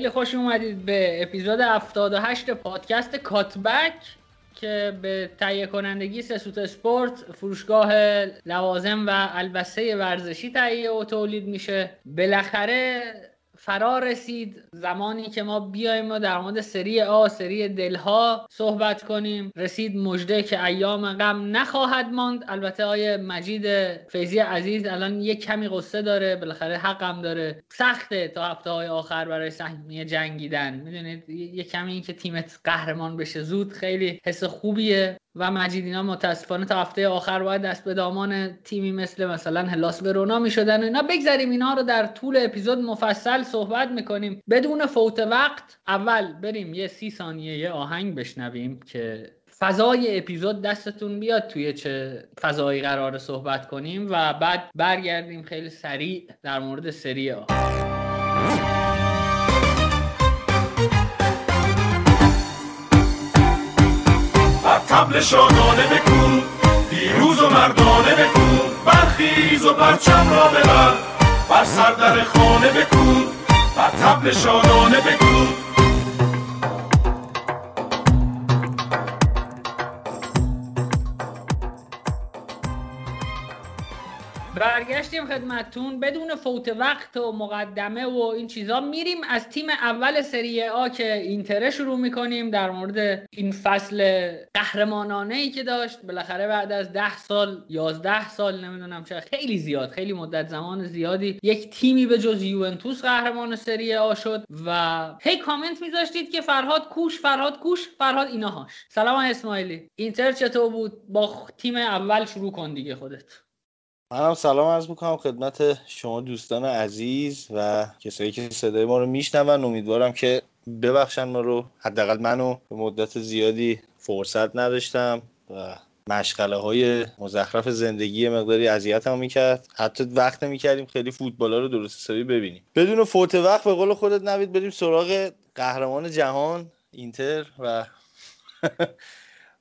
خیلی خوش اومدید به اپیزود 78 پادکست کاتبک که به تهیه کنندگی سسوت اسپورت فروشگاه لوازم و البسه ورزشی تهیه و تولید میشه. بالاخره فرا رسید. زمانی که ما بیایم و در مورد سری آ سری دلها صحبت کنیم. رسید مژده که ایام غم نخواهد ماند. البته آیه مجید فیزی عزیز الان یه کمی قصه داره. بالاخره حقم داره. سخته تا هفته های آخر برای سهمیه جنگیدن. می‌دونید یه کمی این که تیمت قهرمان بشه زود خیلی حس خوبیه. و مجیدینا متاسفانه تا هفته آخر باید دست به دامان تیمی مثل مثلا هلاس ورونا می‌شدن اینا بگذاریم اینا رو در طول اپیزود مفصل صحبت می‌کنیم. بدون فوت وقت اول بریم یه سی ثانیه یه آهنگ بشنویم که فضای اپیزود دستتون بیاد توی چه فضایی قرار صحبت کنیم و بعد برگردیم خیلی سریع در مورد سری ها تبل شادانه بکن دیروز و مردانه بکن برخیز و پرچم را ببر بر سر خانه بکن تبل شادانه بکن برگشتیم خدمتتون. بدون فوت وقت و مقدمه و این چیزا میریم از تیم اول سری آ که اینتره شروع می‌کنیم. در مورد این فصل قهرمانانه ای که داشت بالاخره بعد از ده سال یازده سال نمی‌دونم چه خیلی زیاد خیلی مدت زمان زیادی یک تیمی به جز یوونتوس قهرمان سری آ شد و هی کامنت میذاشتید که فرهاد کوش فرهاد کوش فرهاد ایناهاش. سلام اسماعیلی. اینتر چطور بود؟ با تیم اول شروع کن دیگه خودت. منم سلام عرض می‌کنم خدمت شما دوستان عزیز و کسایی که صدای ما رو میشنون. امیدوارم که ببخشن ما رو. حداقل منو به مدت زیادی فرصت نداشتم و مشغله های مزخرف زندگی مقداری اذیت هم می‌کرد. حتی وقت نمی‌کردیم خیلی فوتبال رو درست حسابی ببینیم. بدون فوت وقت به قول خودت نوید بریم سراغ قهرمان جهان اینتر و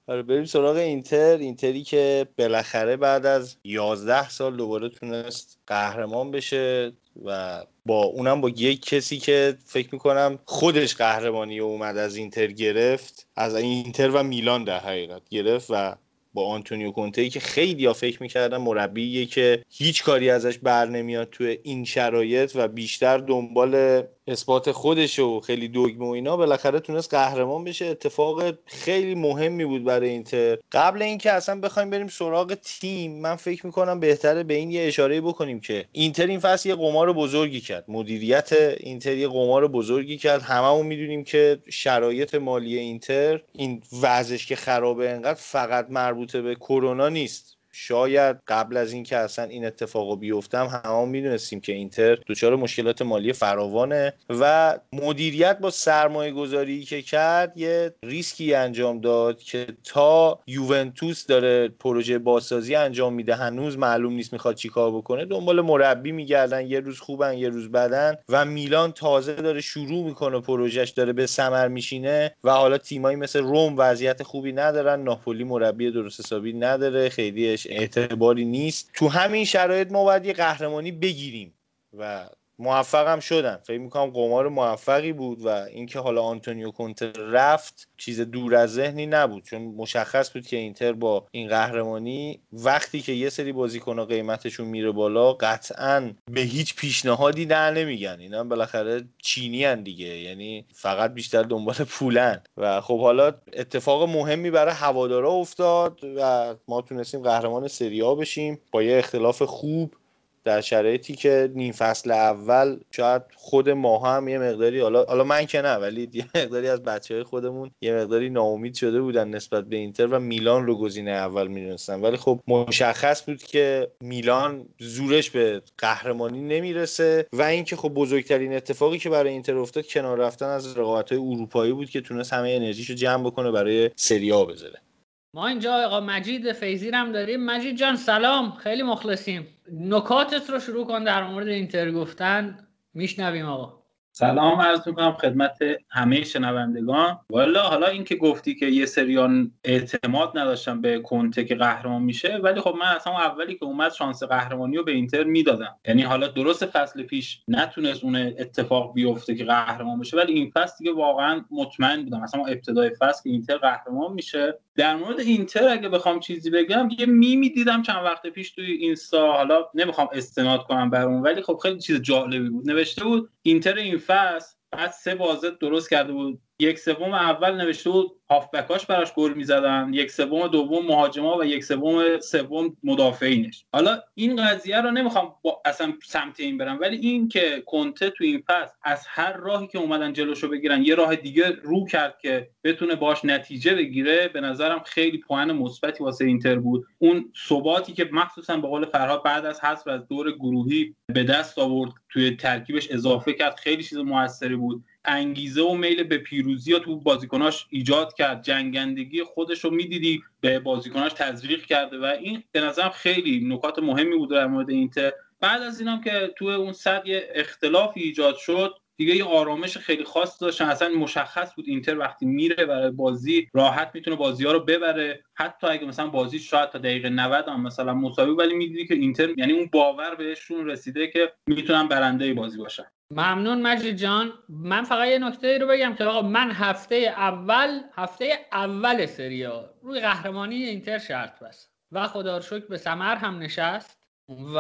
آره بریم سراغ اینتر. اینتری که بالاخره بعد از 11 سال دوباره تونست قهرمان بشه و با اونم با یک کسی که فکر می‌کنم خودش قهرمانی اومد از اینتر گرفت از اینتر و میلان در حقیقت گرفت و با آنتونیو کونته که خیلی ها فکر می‌کردن مربیه که هیچ کاری ازش بر نمیاد تو این شرایط و بیشتر دنبال اثبات خودش و خیلی دگمه و اینا بالاخره تونست قهرمان بشه. اتفاق خیلی مهمی بود برای اینتر. قبل اینکه اصلا بخوایم بریم سراغ تیم من فکر می‌کنم بهتره به این یه اشاره بکنیم که اینتر این فصل یه قمار بزرگی کرد. مدیریت اینتر یه قمار بزرگی کرد. هممون می‌دونیم که شرایط مالی اینتر این وضعش که خرابه انقدر فقط مربوطه به کرونا نیست. شاید قبل از اینکه اصلا این اتفاق بیفته هم همه می‌دونستیم که اینتر دچار مشکلات مالی فراوانه و مدیریت با سرمایه گذاری که کرد یه ریسکی انجام داد که تا یوونتوس داره پروژه بازسازی انجام میده هنوز معلوم نیست می‌خواد چیکار بکنه. دنبال مربی میگردن یه روز خوبن یه روز بدن و میلان تازه داره شروع می‌کنه پروژهش داره به ثمر میشینه و حالا تیمایی مثل روم وضعیت خوبی ندارن ناپولی مربی درست حسابی نداره خیلی اعتباری نیست. تو همین شرایط ما باید یه قهرمانی بگیریم و موفق هم شدن فکر می‌کنم قمار موفقی بود و اینکه حالا آنتونیو کونته رفت چیز دور از ذهنی نبود چون مشخص بود که اینتر با این قهرمانی وقتی که یه سری بازیکن‌ها قیمتشون میره بالا قطعا به هیچ پیشنهادی در نمیگن. اینا بالاخره چینی هن دیگه یعنی فقط بیشتر دنبال پولن. و خب حالا اتفاق مهمی برای هوادارا افتاد و ما تونستیم قهرمان سری بشیم با یه اختلاف خوب. در شرایطی که نیم فصل اول شاید خود ما هم یه مقداری حالا حالا من که نه ولی یه مقداری از بچه های خودمون یه مقداری ناامید شده بودن نسبت به اینتر و میلان رو گزینه اول می‌دونستن. ولی خب مشخص بود که میلان زورش به قهرمانی نمی‌رسه و اینکه خب بزرگترین اتفاقی که برای اینتر افتاد کنار رفتن از رقابت های اروپایی بود که تونست همه انرژیشو جمع بکنه برای سری آ بذاره. ما اینجا آقا مجید فیزی هم داریم. مجید جان سلام. خیلی مخلصیم. نکاتت رو شروع کن در مورد اینتر گفتن. میشنویم آقا. سلام عرض می‌کنم خدمت همه شنوندگان. والا حالا اینکه گفتی که یه سریان اعتماد نداشتم به کنته که قهرمان میشه ولی خب من اصلا اولی که اومد شانس قهرمانی رو به اینتر می‌دادم. یعنی حالا درست فصل پیش نتونست اون اتفاق بیفته که قهرمان بشه ولی این فصل دیگه واقعا مطمئن بودم. اصلا ابتدای فصل که اینتر قهرمان میشه. در مورد اینتر اگه بخوام چیزی بگم یه میمی دیدم چند وقت پیش توی اینستا. حالا نمی‌خوام استناد کنم بر اون ولی خب خیلی چیز جالبی بود. نوشته بود اینتر این فصل بعد سه بازه درست کرده بود. یک سوم اول نوشته بود هافبکاش براش گل می‌زدن یک سوم دوم مهاجما و یک سوم سوم مدافعینش. حالا این قضیه رو نمی‌خوام با اصلا سمت این برم ولی این که کنته تو این فصل از هر راهی که اومدن جلوشو بگیرن یه راه دیگه رو کرد که بتونه باش نتیجه بگیره به نظرم خیلی پوان مثبتی واسه اینتر بود. اون ثباتی که مخصوصا به قول فرهاد بعد از حذف از دور گروهی به دست آورد توی ترکیبش اضافه کرد خیلی چیز موثری بود. انگیزه و میل به پیروزی ها تو بازیکناش ایجاد کرد. جنگندگی خودش رو می‌دیدی به بازیکناش تزریق کرده و این به نظرم خیلی نکات مهمی بود در مورد اینتر. بعد از اینم که تو اون صد یه اختلافی ایجاد شد دیگه یه آرامش خیلی خاص داشتن اصلا مشخص بود اینتر وقتی میره برای بازی راحت می‌تونه بازی ها رو ببره. حتی اگه مثلا بازی شاید تا دقیقه 90 هم مثلا مساوی ولی می‌دیدی که اینتر یعنی اون باور بهشون رسیده که می‌تونن برنده بازی باشن. ممنون مجید جان. من فقط یه نکته رو بگم که آقا من هفته اول هفته اول سریا روی قهرمانی اینتر شرط بست و خدا رو به سمر هم نشست. و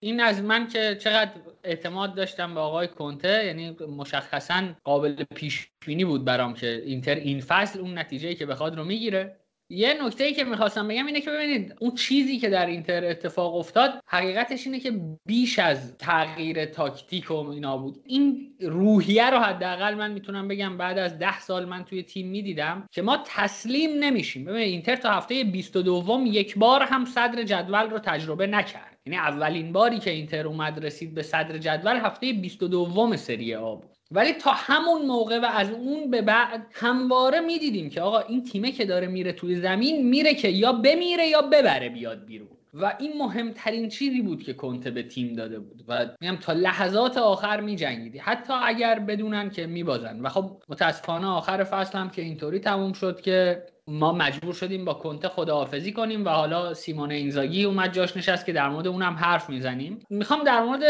این از من که چقدر اعتماد داشتم به آقای کنته یعنی مشخصا قابل پیش بینی بود برام که اینتر این فصل اون نتیجه که بخواد رو می‌گیره. یه نکته ای که می‌خواستم بگم اینه که ببینید اون چیزی که در اینتر اتفاق افتاد حقیقتش اینه که بیش از تغییر تاکتیک و اینا بود. این روحیه رو حداقل من می‌تونم بگم بعد از ده سال من توی تیم می‌دیدم که ما تسلیم نمیشیم. ببینید اینتر تا هفته 22 یک بار هم صدر جدول رو تجربه نکرد. یعنی اولین باری که اینتر اومد رسید به صدر جدول هفته 22 سری آ بود. ولی تا همون موقع و از اون به بعد همواره می‌دیدیم که آقا این تیمه که داره میره توی زمین میره که یا بمیره یا ببره بیاد بیرون. و این مهمترین چیزی بود که کنته به تیم داده بود. و میگم تا لحظات آخر میجنگیدی. حتی اگر بدونن که میبازن. و خب متاسفانه آخر فصل هم که اینطوری تموم شد که ما مجبور شدیم با کنته خداحافظی کنیم و حالا سیمون اینزاگی اومد جاش نشست که در مورد اونم حرف می‌زنیم. می‌خوام در مورد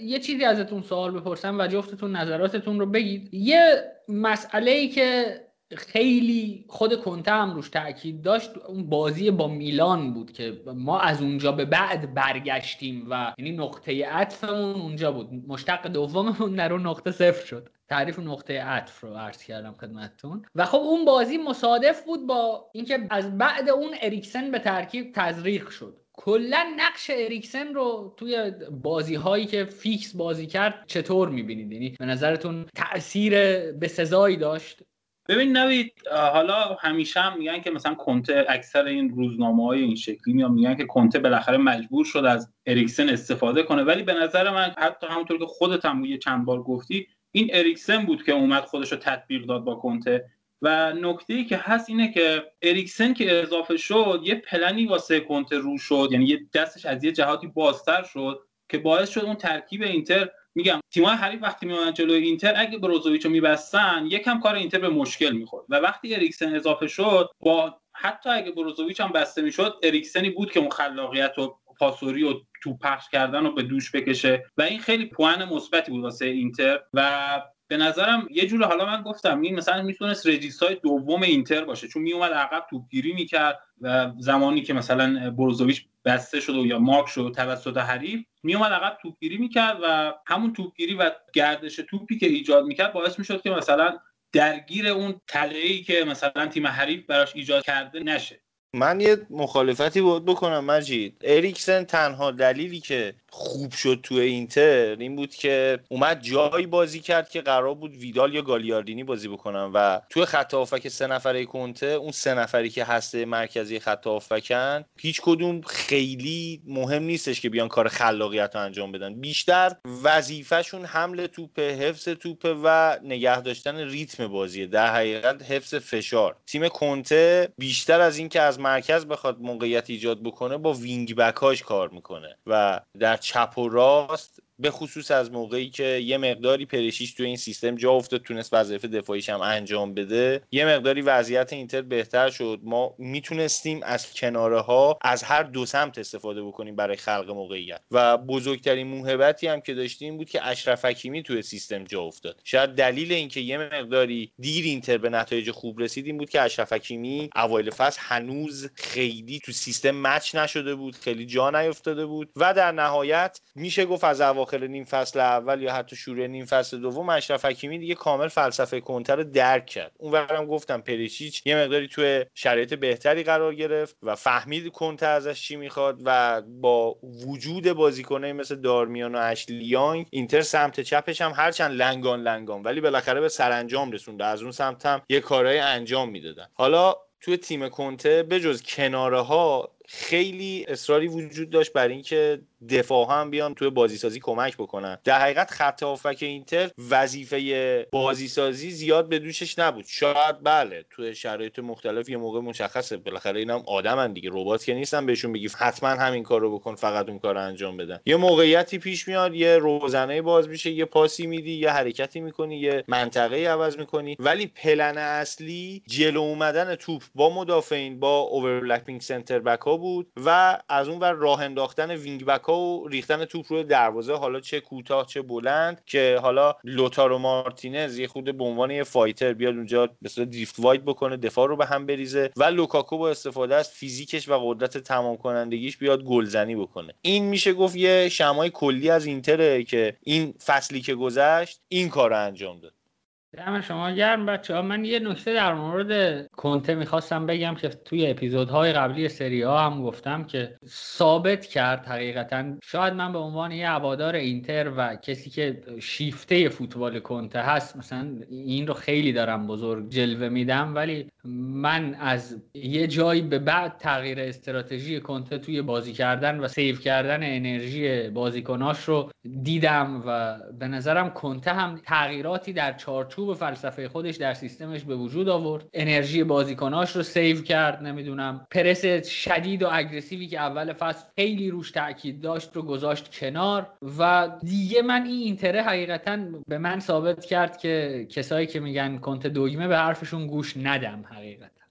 یه چیزی ازتون سوال بپرسم و جفتتون نظراتتون رو بگید. یه مسئله ای که خیلی خود کنته هم روش تاکید داشت اون بازی با میلان بود که ما از اونجا به بعد برگشتیم و یعنی نقطه عطفمون اونجا بود. مشتق دوممون در اون نقطه صفر شد. تعریف نقطه عطف رو عرض کردم خدمتتون. و خب اون بازی مصادف بود با اینکه از بعد اون اریکسن به ترکیب تزریق شد. کلا نقش اریکسن رو توی بازی هایی که فیکس بازی کرد چطور می‌بینید؟ یعنی به نظرتون تاثیر به سزایی داشت؟ ببین نوید حالا همیشه هم میگن که مثلا کنته اکثر این روزنامه های این شکلی میان میگن که کنته بالاخره مجبور شد از اریکسن استفاده کنه. ولی به نظر من حتی همونطور که خودت هم یه چند بار گفتی این اریکسن بود که اومد خودش رو تطبیق داد با کنته. و نکته ای که هست اینه که اریکسن که اضافه شد یه پلنی واسه کنته رو شد. یعنی یه دستش از یه جهاتی بازتر شد که باعث شد اون ترکیب اینتر میگم تیم‌های حریف وقتی میومدن جلوی اینتر اگه بروزوویچو میبستن یکم کار اینتر به مشکل می‌خورد. و وقتی اریکسن اضافه شد با حتی اگه بروزوویچ هم بسته می‌شد اریکسنی بود که اون خلاقیت و پاسوری و تو پخش کردن رو به دوش بکشه. و این خیلی پوان مثبتی بود واسه اینتر. و به نظرم یه جور حالا من گفتم این مثلا می‌تونست رجیستای دوم اینتر باشه. چون میومد عقب توپگیری می‌کرد و زمانی که مثلا بروزوویچ بسته شد و یا مارک شد توسط حریف میومد عقب توپگیری می‌کرد و همون توپگیری و گردش توپی که ایجاد می‌کرد باعث می‌شد که مثلا درگیر اون تله که مثلا تیم حریف براش ایجاد کرده نشه. من یه مخالفتی بود بکنم مجید. اریکسن تنها دلیلی که خوب شد تو اینتر این بود که اومد جایی بازی کرد که قرار بود ویدال یا گالیاردینی بازی بکنن و توی خط هافک سه نفره کنته اون سه نفری که هسته مرکزی خط هافکن هیچ کدوم خیلی مهم نیستش که بیان کار خلاقیت رو انجام بدن. بیشتر وظیفهشون حمل توپ حفظ توپ و نگه داشتن ریتم بازیه. در حقیقت حفظ فشار. تیم کنته بیشتر از اینکه از مرکز بخواد موقعیت ایجاد بکنه با wing back اش کار می‌کنه و در چپ و راست به خصوص از موقعی که یه مقداری پریشیچ تو این سیستم جا افتاد تونست وظایف دفاعیش هم انجام بده. یه مقداری وضعیت اینتر بهتر شد. ما می‌تونستیم از کناره ها از هر دو سمت استفاده بکنیم برای خلق موقعیت. و بزرگترین موهبتی هم که داشتیم بود که اشرف حکیمی توی سیستم جا افتاد. شاید دلیل اینکه یه مقداری دیر اینتر به نتایج خوب رسید این بود که اشرف حکیمی اوایل فصل هنوز خیلی تو سیستم match نشده بود خیلی جا نیفتاده بود. و در نهایت میشه گفت از اواخر نیم فصل اول یا حتی شروع نیم فصل دوم اشرف حکیمی دیگه کامل فلسفه کنتر رو درک کرد. اونورم گفتم پریچیچ یه مقداری توی شرایط بهتری قرار گرفت و فهمید کنته ازش چی می‌خواد و با وجود بازیکنه مثل دارمیان و اشلیانگ اینتر سمت چپش هم هرچند لنگان لنگان ولی بالاخره به سرانجام رسونده از اون سمت هم یه کارهای انجام می‌دادن. حالا توی تیم کنته بجز کناره ها خیلی اصراری وجود داشت بر اینکه دفاع هم بیان توی بازیسازی کمک بکنن. در حقیقت خط هافبک اینتر وظیفه بازیسازی زیاد به دوشش نبود. شاید بله توی شرایط مختلف یه موقع مشخصه. بالاخره اینم آدمن دیگه. ربات که نیستن بهشون بگی حتما همین کارو بکن فقط اون کار انجام بدن. یه موقعیتی پیش میاد یه روزنه باز میشه یه پاسی میدی یه حرکتی می‌کنی یه منطقه عوض می‌کنی. ولی پلن اصلی جلو اومدن توپ با مدافعین با overlapping center back ها بود و از اون ور راه انداختن wing back و ریختن توپ روی دروازه حالا چه کوتاه چه بلند که حالا لوتارو مارتینز یه خود به عنوان یه fighter بیاد اونجا مثلا drift wide بکنه دفاع رو به هم بریزه و لوکاکو با استفاده از فیزیکش و قدرت تمام کنندگیش بیاد گلزنی بکنه. این میشه گفت یه شمای کلی از اینتره که این فصلی که گذشت این کار انجام داد. دم شما گرم بچه ها من یه نکته در مورد کنته می‌خواستم بگم که توی اپیزودهای قبلی سری آ هم گفتم که ثابت کرد حقیقتا. شاید من به عنوان یه هوادار اینتر و کسی که شیفته فوتبال کنته هست مثلا این رو خیلی دارم بزرگ جلوه میدم ولی من از یه جایی به بعد تغییر استراتژی کنته توی بازی کردن و save کردن انرژی بازیکناش رو دیدم و به نظرم کنته هم تغییراتی در چارچوب چوب فلسفه خودش در سیستمش به وجود آورد. انرژی بازیکناش رو save کرد نمی‌دونم پرس شدید و aggressive ی که اول فصل خیلی روش تاکید داشت رو گذاشت کنار و دیگه من این اینتره حقیقتا به من ثابت کرد که کسایی که میگن کنته دگمه به حرفشون گوش ندم حقیقتا.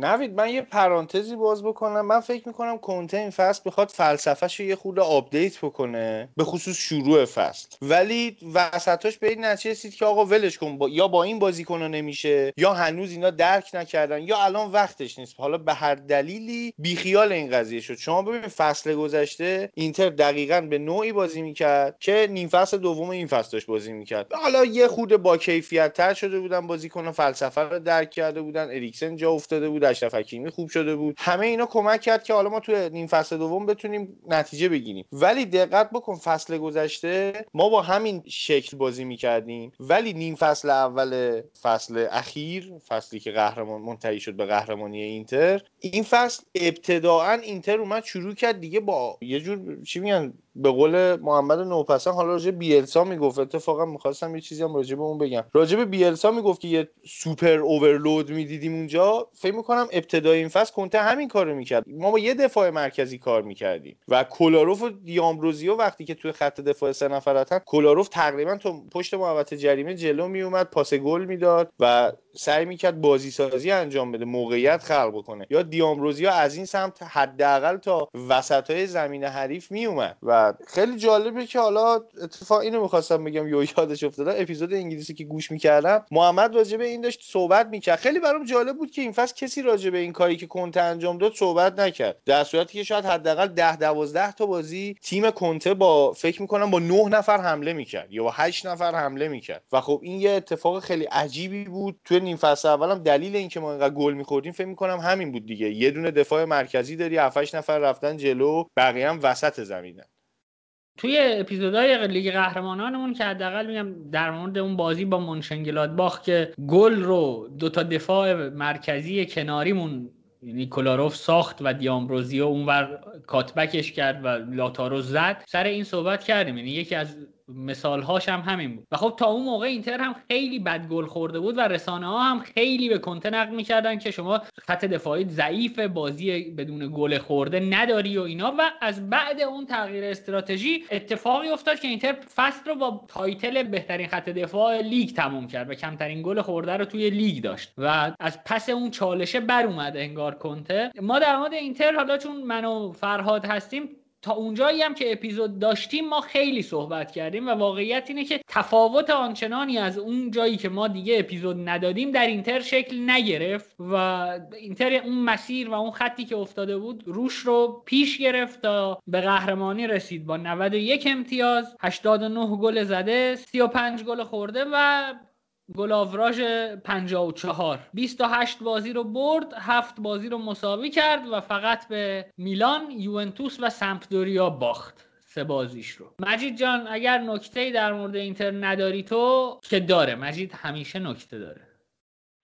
نوید من یه پرانتزی باز بکنم. من فکر می‌کنم کنته این فصل بخواد فلسفهش یه خورده update بکنه به خصوص شروع فصل. ولی وسطاش به این نتیجه رسید که آقا ولش کن با... یا با این بازیکن‌ها نمیشه یا هنوز اینا درک نکردن یا الان وقتش نیست. حالا به هر دلیلی بیخیال این قضیه شد. شما ببین فصل گذشته اینتر دقیقا به نوعی بازی می‌کرد که نیم فصل دوم این فصل داشت بازی می‌کرد. حالا یه خورده با کیفیت تر شده بودن بازیکن‌ها فلسفه رو درک کرده بودن اریکسن جا افتاده بود اشرف حکیمی خوب شده بود. همه اینا کمک کرد که حالا ما تو نیم فصل دوم بتونیم نتیجه بگیریم. ولی دقت بکن فصل گذشته ما با همین شکل بازی می‌کردیم. ولی نیم فصل اول فصل اخیر فصلی که قهرمان منتهی شد به قهرمانی اینتر این فصل ابتداعا اینتر اومد شروع کرد دیگه با یه جور چی میگن؟ به قول محمد نوپسان حالا راجع بیلسا می‌گفت. اتفاقا می‌خواستم یه چیزی هم راجع به اون بگم. راجع به بیلسا می‌گفت که یه سوپر اوورلود می‌دیدیم اونجا. فکر ابتدای این فصل کنته همین کارو می‌کرد. ما با یه دفاع مرکزی کار می‌کردیم و کولاروف و دیامبروزیو وقتی که توی خط دفاع سه نفرتن کولاروف تقریبا تو پشت محوطه جریمه جلو میومد پاس گل می‌داد و سعی می‌کرد بازی سازی انجام بده موقعیت خلق بکنه. یا دیامروزیا از این سمت حداقل تا وسط های زمین حریف میومد و خیلی جالبه که حالا اتفاق اینو می‌خواستم بگم یو یادش افتادم اپیزود انگلیسی که گوش می‌کردم محمد راجع به این داشت صحبت می‌کرد. خیلی برام جالب بود که این فصل کسی راجع به این کاری که کنته انجام داد صحبت نکرد. در صورتی که شاید حداقل 10 12 تا بازی تیم کنته با فکر می‌کنم با 9 نفر حمله می‌کرد یا با 8 نفر حمله می‌کرد. و خب این یه اتفاق خیلی عجیبی بود. توی نیم فصل اولم دلیل اینکه ما اینقدر گل میخوردیم فکر می‌کنم همین بود دیگه. یه دونه دفاع مرکزی داری 7 نفر رفتن جلو بقیه هم وسط زمینن. توی اپیزودهای لیگ قهرمانانمون که حداقل میگم در مورد اون بازی با مونشن‌گلادباخ که گل رو دو تا دفاع مرکزی کناریمون یعنی کولاروف ساخت و دی‌آمبروزیو اونور cut back ش کرد و لائوتارو زد سر این صحبت کردیم. یعنی یکی از مثال هاش هم همین بود. و خب تا اون موقع اینتر هم خیلی بد گل خورده بود و رسانه ها هم خیلی به کنته نقد می‌کردن که شما خط دفاعی ضعیف بازی بدون گل خورده نداری و اینا. و از بعد اون تغییر استراتژی اتفاقی افتاد که اینتر فصل رو با title بهترین خط دفاع لیگ تموم کرد و کمترین گل خورده رو توی لیگ داشت. و از پس اون چالشه بر اومد انگار کنته. ما در مورد اینتر حالا چون من و فرهاد هستیم تا اونجایی هم که اپیزود داشتیم ما خیلی صحبت کردیم و واقعیت اینه که تفاوت آنچنانی از اون جایی که ما دیگه اپیزود ندادیم در اینتر شکل نگرفت و اینتر اون مسیر و اون خطی که افتاده بود روش رو پیش گرفت تا به قهرمانی رسید. با 91 امتیاز 89 گل زده 35 گل خورده و گلاوراژ 54 28 بازی رو برد 7 بازی رو مساوی کرد و فقط به میلان یوونتوس و سمپدوریا باخت سه بازیش رو. مجید جان اگر نکته در مورد اینتر نداری تو که داره؟ مجید همیشه نکته داره.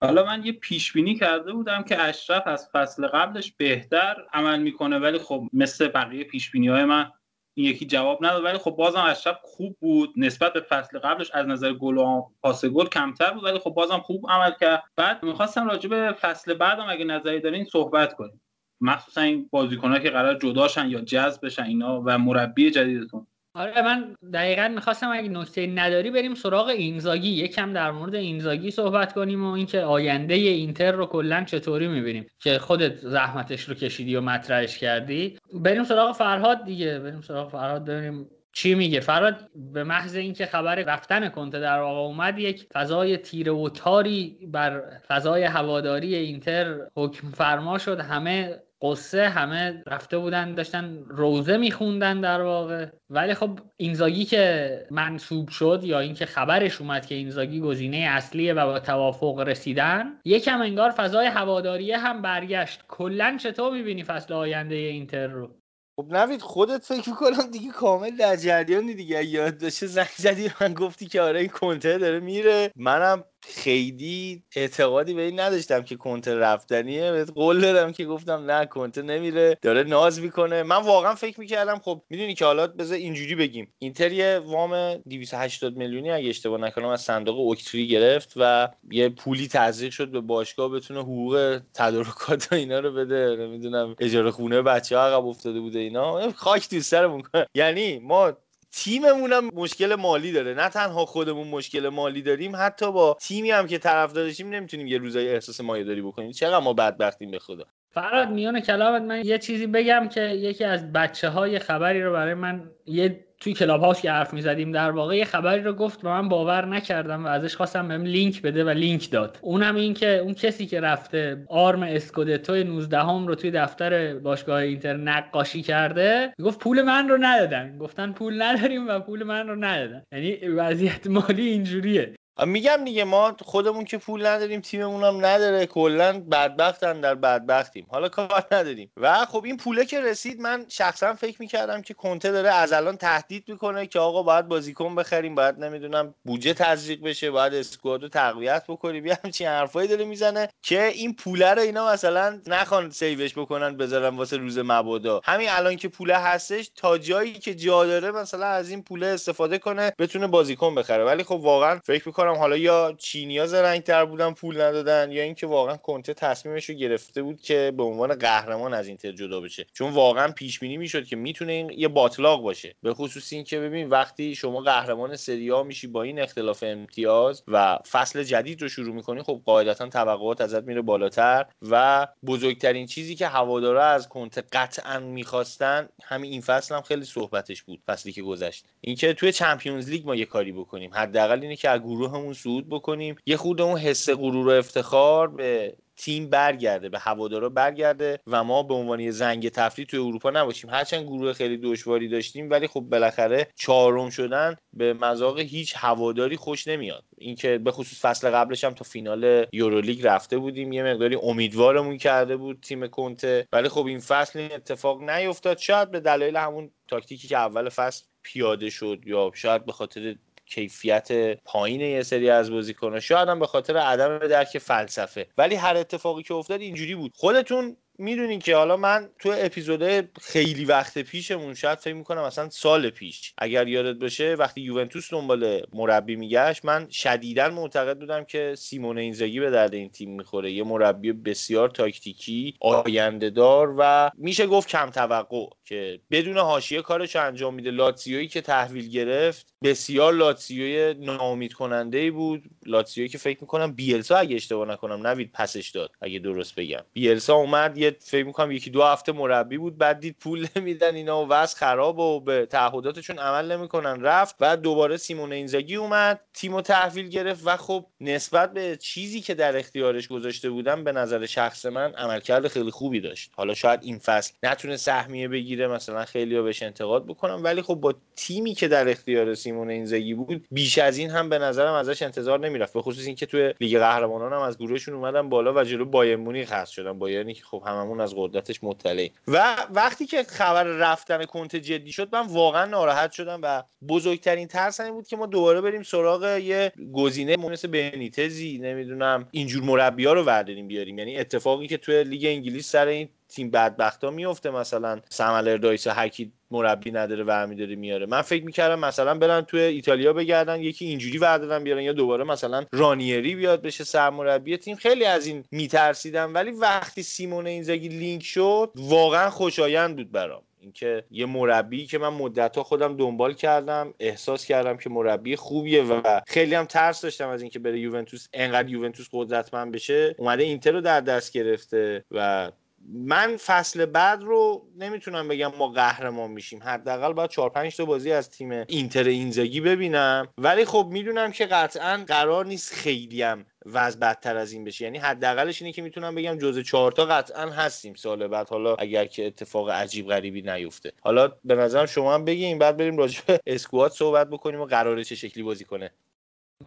حالا من یه پیش بینی کرده بودم که اشرف از فصل قبلش بهتر عمل می‌کنه ولی خب مثل بقیه پیش بینی های من این یکی جواب نداد ولی خب بازم اشرف خوب بود. نسبت به فصل قبلش از نظر گل و پاس گل کمتر بود ولی خب بازم خوب عمل کرد. بعد می‌خواستم راجع به فصل بعدم اگه نظری دارین صحبت کنیم. مخصوصا این بازیکن‌ها که قرار جداشن یا جذب بشن اینا و مربی جدیدتون. آره من دقیقا می‌خواستم اگه نکته نداری بریم سراغ اینزاگی. یکم در مورد اینزاگی صحبت کنیم و اینکه آینده اینتر رو کلا چطوری می‌بینیم که خودت زحمتش رو کشیدی و مطرحش کردی. بریم سراغ فرهاد دیگه. بریم سراغ فرهاد بریم چی میگه؟ فراد به محض اینکه خبر رفتن کنته در واقع اومد یک فضای تیره و تاری بر فضای هواداری اینتر حکم فرما شد. همه قصه همه رفته بودن داشتن روزه میخوندن در واقع. ولی خب اینزاگی که منصوب شد یا اینکه خبرش اومد که اینزاگی گزینه اصلیه و با توافق رسیدن یکم انگار فضای هواداریه هم برگشت. کلا چطور می‌بینی فصل آینده اینتر رو؟ خب نوید خودت فکر می‌کنم دیگه کامل در جریانی دیگه. یاد داشته زنگ زدی من گفتی که آره این کنته داره میره. منم خیلی اعتقادی به این نداشتم که کنته رفتنیه. بهت قول دادم که گفتم نه کنته نمیره. داره ناز می‌کنه. من واقعا فکر می‌کردم خب می‌دونی که حالا بذار اینجوری بگیم. اینتر یه وام 280 میلیونی اگه اشتباه نکنم از صندوق اوکتری گرفت و یه پولی تزریق شد به باشگاه بتونه حقوق تدارکات اینا رو بده. نمی‌دونم اجاره خونه بچه ها عقب افتاده بوده اینا. خاک تو سرمون. یعنی ما تیممون هم مشکل مالی داره. نه تنها خودمون مشکل مالی داریم حتی با تیمی هم که طرف داشتیم نمی‌تونیم یه روزای احساس مایه‌داری بکنیم. چقدر ما بدبختیم به خدا. فراد میان کلامت من یه چیزی بگم که یکی از بچه های خبری رو برای من یه توی کلاب هاوس که حرف می‌زدیم در واقع یه خبری رو گفت و من باور نکردم و ازش خواستم بهم لینک بده و لینک داد. اونم این که اون کسی که رفته آرم اسکودتو 19 هم رو توی دفتر باشگاه اینتر نقاشی کرده گفت پول من رو ندادن. گفتن پول نداریم و پول من رو ندادن. یعنی وضعیت مالی اینجوریه. میگم دیگه ما خودمون که پول نداریم تیممون هم نداره کلا بدبختن در بدبختیم. حالا کار نداریم. و خب این پوله که رسید من شخصا فکر می‌کردم که کنته داره از الان تهدید می‌کنه که آقا باید بازیکن بخریم باید نمی‌دونم بودجه تزریق بشه باید اسکواد رو تقویت بکنیم. یه همچین حرفایی داره می‌زنه که این پوله رو اینا مثلا نخوان سیوش بکنن بذارن واسه روز مبادا. همین الان که پوله هستش تا جایی که جا داره مثلا از این پوله استفاده کنه بتونه بازیکن بخره. ولی خب واقعا فکر کنم. حالا یا چینیا زرنگتر بودن پول ندادن یا اینکه واقعا کنته تصمیمش رو گرفته بود که به عنوان قهرمان از اینتر جدا بشه. چون واقعا پیش بینی می‌شد که می‌تونه این یه باطلاق باشه. به خصوص اینکه ببین وقتی شما قهرمان سری میشی با این اختلاف امتیاز و فصل جدید رو شروع می‌کنی خب قاعدتا توقعات ازت میره بالاتر و بزرگترین چیزی که هوادارا از کنته قطعا می‌خواستن همین این فصل هم خیلی صحبتش بود فصلی که گذشت. اینکه توی چمپیونز لیگ ما یه کاری بکنیم حداقل اینه که از گروهمون صعود بکنیم. یه خود اون حس غرور و افتخار به تیم برگرده به هوادارا برگرده و ما به عنوان یه زنگ تفریح توی اروپا نباشیم. هرچند گروه خیلی دشواری داشتیم ولی خب بالاخره چهارم شدن به مذاق هیچ هواداری خوش نمیاد. اینکه به خصوص فصل قبلش هم تا فینال یورولیگ رفته بودیم یه مقداری امیدوارمون کرده بود تیم کنته. ولی خب این فصل این اتفاق نیفتاد. شاید به دلایل همون تاکتیکی که اول فصل پیاده شد یا شاید به خاطر کیفیت پایین یه سری از بازیکن‌ها. شاید هم به خاطر عدم درک فلسفه. ولی هر اتفاقی که افتاد اینجوری بود. خودتون می‌دونین که حالا من تو اپیزود خیلی وقت پیشمون شاید فکر می‌کنم اصلا سال پیش اگر یادت باشه وقتی یوونتوس دنبال مربی میگشت من شدیدا معتقد بودم که سیمون اینزاگی به درد این تیم می‌خوره. یه مربی بسیار تاکتیکی آینده دار و میشه گفت کم توقع که بدون حاشیه کارش انجام میده. لاتزیویی که تحویل گرفت بسیار لاتزیوی ناامید کننده ای بود. لاتزیویی که فکر می‌کنم بیلسا اگه اشتباه نکنم نوید پسش داد اگه درست بگم. بیلسا اومد یه فکر می‌کنم یکی دو هفته مربی بود بعد دید پول نمیدن اینا و وضع خراب و به تعهداتشون عمل نمی‌کنن. رفت بعد دوباره سیمون اینزاگی اومد تیم تحویل گرفت و خب نسبت به چیزی که در اختیارش گذاشته بودم به نظر شخص من عملکرد خیلی خوبی داشت. حالا شاید این فصل نتونه سهمیه بگیره مثلا خیلی بهش انتقاد بکنم ولی خب با تیمی که در اختیار سیمون اینزاگی بود بیش از این هم به نظرم ازش انتظار نمی‌رفت. به خصوص اینکه توی لیگ قهرمانان هم از گروهشون اومدن بالا و جلو بایر مونیخ شدن بایرنی که خب هممون از قدرتش مطلعیم. و وقتی که خبر رفتن کنت جدی شد من واقعا ناراحت شدم و بزرگترین ترس این بود که ما دوباره بریم سراغ یه گزینه مثل بنیتزی نمی‌دونم اینجور مربی ها رو ورداریم بیاریم. یعنی اتفاقی که توی لیگ انگلیس سر این تیم بدبختا میفته مثلا سملر دایس هکی مربی نداره و میاره. من فکر می‌کردم مثلا برن توی ایتالیا بگردن یکی اینجوری وردارن بیارن یا دوباره مثلا رانیری بیاد بشه سرمربی تیم. خیلی از این میترسیدم ولی وقتی سیمون اینزاگی لینک شد واقعا خوشایند بود برام. اینکه یه مربی که من مدتها خودم دنبال کردم احساس کردم که مربی خوبیه و خیلی هم ترس داشتم از اینکه بره یوونتوس. انقدر یوونتوس قدرتمند بشه. اومده اینتر رو در دست گرفته و من فصل بعد رو نمی‌تونم بگم ما قهرمان میشیم. حداقل باید 4 5 تا بازی از تیم اینتر اینزاگی ببینم. ولی خب می‌دونم که قطعا قرار نیست خیلی هم وضع بدتر از این بشه. یعنی حداقلش اینه که می‌تونم بگم جزء چهار تا قطعا هستیم سال بعد. حالا اگر که اتفاق عجیب غریبی نیفته. حالا به نظرم شما هم بگین بعد بریم راجع به اسکواد صحبت بکنیم و قراره چه شکلی بازی کنه.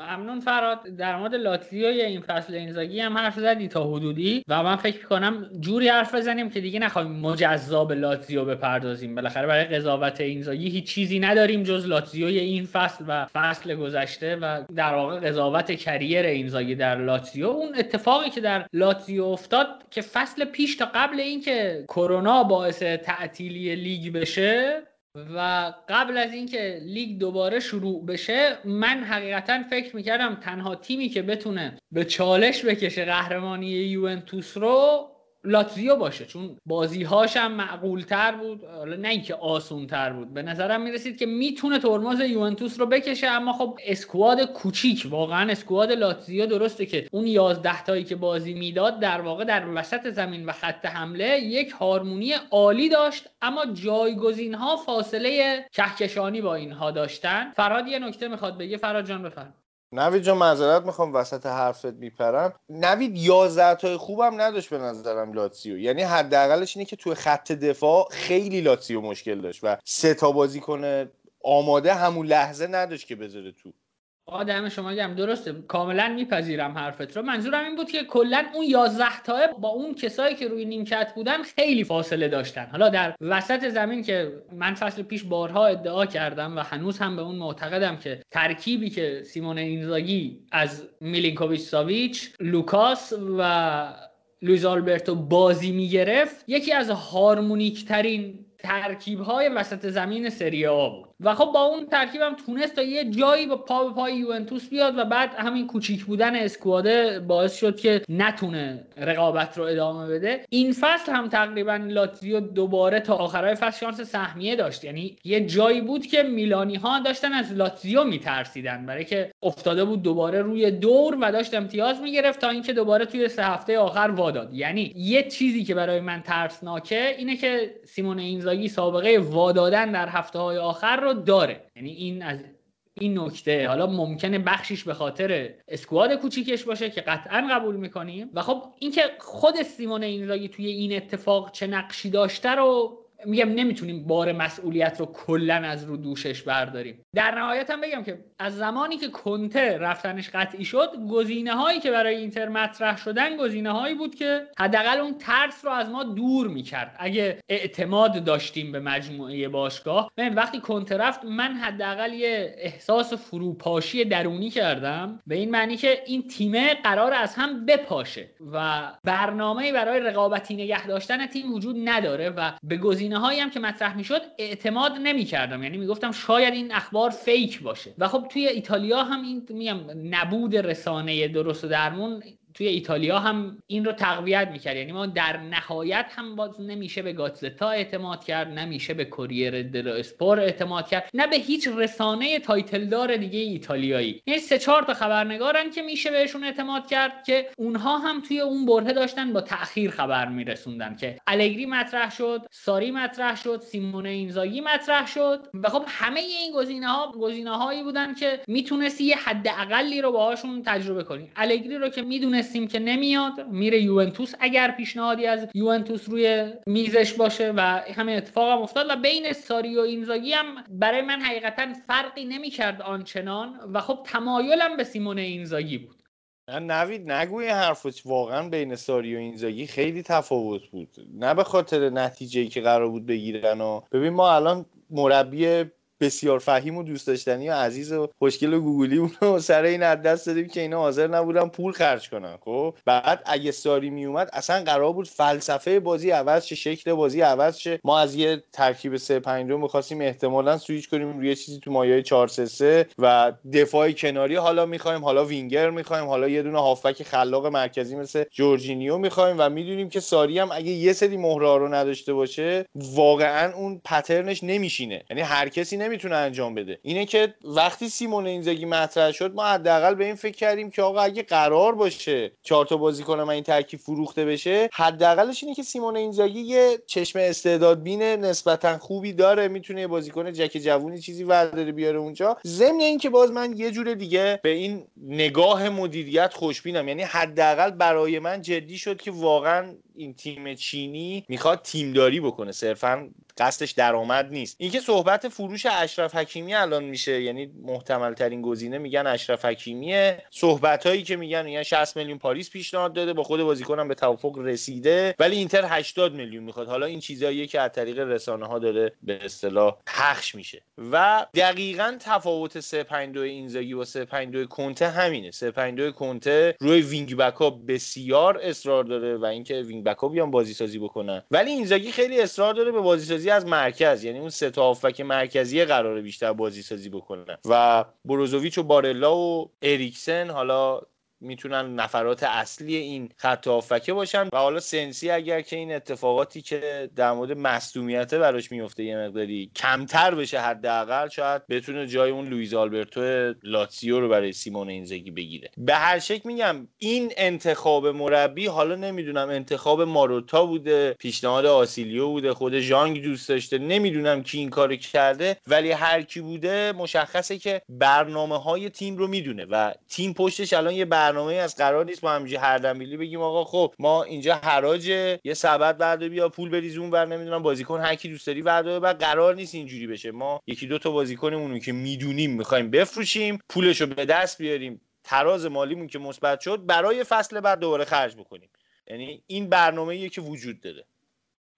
ممنون فراد. در مورد لاتزیو این فصل اینزاگی هم حرف زدی تا حدودی و من فکر کنم جوری حرف بزنیم که دیگه نخواهیم مجزا به لاتزیو بپردازیم. بالاخره برای قضاوت اینزاگی هیچ چیزی نداریم جز لاتزیوی این فصل و فصل گذشته و در واقع قضاوت کریر اینزاگی در لاتزیو. اون اتفاقی که در لاتزیو افتاد که فصل پیش تا قبل اینکه کرونا باعث تعطیلی لیگ بشه و قبل از اینکه لیگ دوباره شروع بشه من حقیقتا فکر می‌کردم تنها تیمی که بتونه به چالش بکشه قهرمانی یوونتوس رو لاتزیو باشه چون بازیهاش هم معقول تر بود. حالا نه اینکه آسون تر بود به نظرم می‌رسید که می‌تونه ترمز یوونتوس رو بکشه اما خب اسکواد کوچیک واقعا اسکواد لاتزیو درسته که اون 11 تایی که بازی می‌داد در واقع در وسط زمین و خط حمله یک هارمونی عالی داشت اما جایگزین ها فاصله کهکشانی با اینها داشتن. فراد یه نکته می‌خواد بگه فراد جان بفرم نوید جان معذرت می‌خوام وسط حرفت میپرم. نوید 11 تای خوبم نداشت به نظرم لاتسیو. یعنی حداقلش اینه که توی خط دفاع خیلی لاتسیو مشکل داشت و سه تا بازی کنه آماده همون لحظه نداشت که بذاره تو. آدم شما گم درسته کاملا میپذیرم حرفت رو. منظورم این بود که کلا اون 11 تا با اون کسایی که روی نیمکت بودن خیلی فاصله داشتن. حالا در وسط زمین که من فصل پیش بارها ادعا کردم و هنوز هم به اون معتقدم که ترکیبی که سیمون اینزاگی از میلینکوویچ ساویچ لوکاس و لویز آلبرتو بازی می‌گرفت یکی از هارمونیک ترین ترکیب های وسط زمین سری آ بود. و خب با اون ترکیبم تونست تا یه جایی با پا به پای یوونتوس بیاد و بعد همین کوچیک بودن squad ـه باعث شد که نتونه رقابت رو ادامه بده. این فصل هم تقریبا لاتزیو دوباره تا آخرای فصل شانس سهمیه داشت. یعنی یه جایی بود که میلانی ها داشتن از لاتزیو میترسیدن. برای اینکه افتاده بود دوباره روی دور و داشت امتیاز می‌گرفت تا اینکه دوباره توی سه هفته آخر واداد یعنی یه چیزی که برای من ترسناکه اینه که سیمون اینزاگی سابقه وادادن در هفته های آخر رو داره. یعنی این از این نکته حالا ممکنه بخشیش به خاطر اسکواد کوچیکش باشه که قطعا قبول می‌کنیم. و خب اینکه خود سیمون اینزاگی توی این اتفاق چه نقشی داشته رو میگم نمی‌تونیم بار مسئولیت رو کلا از رو دوشش برداریم. در نهایت هم بگم که از زمانی که کنته رفتنش قطعی شد گزینه هایی که برای اینتر مطرح شدن گزینه هایی بود که حداقل اون ترس رو از ما دور می‌کرد. اگه اعتماد داشتیم به مجموعه باشگاه ببین وقتی کنته رفت من حداقل یه احساس فروپاشی درونی کردم به این معنی که این تیمه قرار از هم بپاشه و برنامه برای رقابتی نگه داشتن تیم وجود نداره و به گزینه هایی هم که مطرح می‌شد اعتماد نمی‌کردم. یعنی می‌گفتم شاید این اخبار fake باشه. و خب توی ایتالیا هم این میگم نبود رسانه درست و درمون توی ایتالیا هم این رو تقویت می‌کرد. یعنی ما در نهایت هم باز نمیشه به گاتزتا اعتماد کرد نمیشه به کوریره دلو اسپورت اعتماد کرد نه به هیچ رسانه title دار دیگه ایتالیایی. یعنی سه چهار تا خبرنگارن که میشه بهشون اعتماد کرد که اونها هم توی اون برهه داشتن با تاخیر خبر میرسوندن که الگری مطرح شد ساری مطرح شد سیمون اینزاگی مطرح شد و خب همه این گزینه ها گزینه بودن که می‌تونستی یه حد اقلی رو باهاشون تجربه کنی. الگری رو که می‌دونست می‌دونستیم که نمیاد میره یوونتوس. اگر پیشنهادی از یوونتوس روی میزش باشه و همین اتفاق هم افتاد و بین ساری و اینزاگی هم برای من حقیقتا فرقی نمی‌کرد آنچنان و خب تمایلم به سیمون اینزاگی بود. نه نوید نگوی حرفت واقعا بین ساری و اینزاگی خیلی تفاوت بود. نه به خاطر نتیجه که قرار بود بگیرن و ببین ما الان مربی بسیار فهیم و دوست داشتنی و عزیز و خوشگل و گوگلی بود و سر این از دست دادیم که اینا حاضر نبودن پول خرج کنن خب؟ بعد اگه ساری می اومد اصلا قرار بود فلسفه بازی عوض شه شکل بازی عوض شه. ما از یه ترکیب 3 5 2 می‌خواستیم احتمالا سویچ کنیم روی چیزی تو مایه 4 3 3 و دفاع کناری. حالا می‌خوایم حالا وینگر می‌خوایم حالا یه دونه هافبک خلاق مرکزی مثل جورجینیو می‌خوایم و می‌دونیم که ساری هم اگه یه سری مهره رو نداشته باشه واقعا اون پترنش نمیشینه. یعنی هر کسی نمی‌تونه انجام بده. اینه که وقتی سیمون اینزاگی مطرح شد ما حداقل به این فکر کردیم که آقا اگه قرار باشه چهار تا بازیکن من این ترکیب فروخته بشه حداقلش اینه که سیمون اینزاگی یه چشم استعداد بین نسبتا خوبی داره می‌تونه بازیکن جک جوونی چیزی ورداره بیاره اونجا. ضمن اینکه باز من یه جور دیگه به این نگاه مدیریت خوشبینم. یعنی حداقل برای من جدی شد که واقعا این تیم چینی می‌خواد تیمداری بکنه. صرفا قصدش درآمد نیست. اینکه صحبت فروش اشرف حکیمی الان میشه یعنی محتمل ترین گزینه میگن اشرف حکیمیه. صحبت هایی که میگن میگن 60 میلیون پاریس پیشنهاد داده با خود بازیکنم به توافق رسیده ولی اینتر 80 میلیون می‌خواد. حالا این چیزاییه که از طریق رسانه ها داره به اصطلاح پخش میشه. و دقیقا تفاوت 352 اینزاگی با 352 کنته همینه. 352 کنته روی wing back ها بسیار اصرار داره و اینکه wing back ها بیان بازی سازی بکنن. ولی اینزاگی خیلی اصرار داره به بازی سازی از مرکز یعنی اون سه تا مرکزی قراره بیشتر بازی سازی بکنن و بروزوویچ و بارلا و اریکسن حالا می‌تونن نفرات اصلی این خط آفکه باشن. و حالا سنسی اگر که این اتفاقاتی که در مورد مصدومیته براش میفته یه مقداری کمتر بشه حداقل شاید بتونه جای اون لوئیز آلبرتو لاتسیو رو برای سیمون اینزاگی بگیره. به هر شکل میگم این انتخاب مربی حالا نمی‌دونم انتخاب ماروتا بوده پیشنهاد آئوزیلیو بوده خود ژانگ دوست داشته نمی‌دونم کی این کارو کرده ولی هر کی بوده مشخصه که برنامه های تیم رو می‌دونه و تیم پشتش الان یه برنامه از قرار نیست ما همینجوری هردمبیلی بگیم آقا خب ما اینجا حراج یه سبد بعد بیا پول بریز اون بر نمی‌دونم بازیکن هر کی دوست داری بعد بعد قرار نیست اینجوری بشه. ما یکی دو تا بازیکنمون که می‌دونیم می‌خوایم بفروشیم پولشو به دست بیاریم. تراز مالیمون که مثبت شد برای فصل بعد دوباره خرج بکنیم. یعنی این برنامه‌ایه که وجود داره.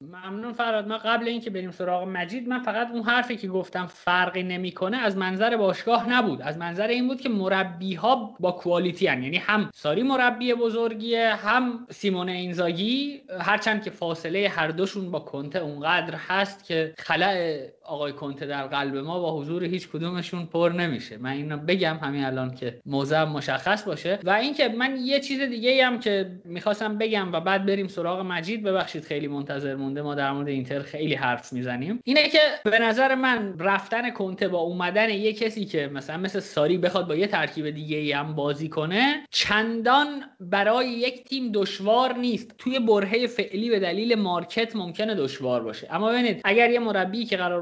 ممنون فراد ما قبل اینکه بریم سراغ مجید من فقط اون حرفی که گفتم فرقی نمی‌کنه از منظر باشگاه نبود. از منظر این بود که مربی ها با کوالیتی هن. یعنی هم ساری مربی بزرگیه هم سیمون اینزاگی. هرچند که فاصله هر دوشون با کنته اونقدر هست که خلع آقای کنته در قلب ما با حضور هیچ کدومشون پر نمیشه. من اینو بگم همین الان که موضع مشخص باشه. و اینکه من یه چیز دیگه هم که می‌خواستم بگم و بعد بریم سراغ مجید ببخشید خیلی منتظر مونده ما در مورد اینتر خیلی حرف می‌زنیم. اینه که به نظر من رفتن کنته با اومدن یه کسی که مثلا مثل ساری بخواد با یه ترکیب دیگه ای هم بازی کنه چندان برای یک تیم دشوار نیست. توی برهه فعلی به دلیل مارکت ممکنه دشوار باشه. اما ببینید اگر یه مربی که قرار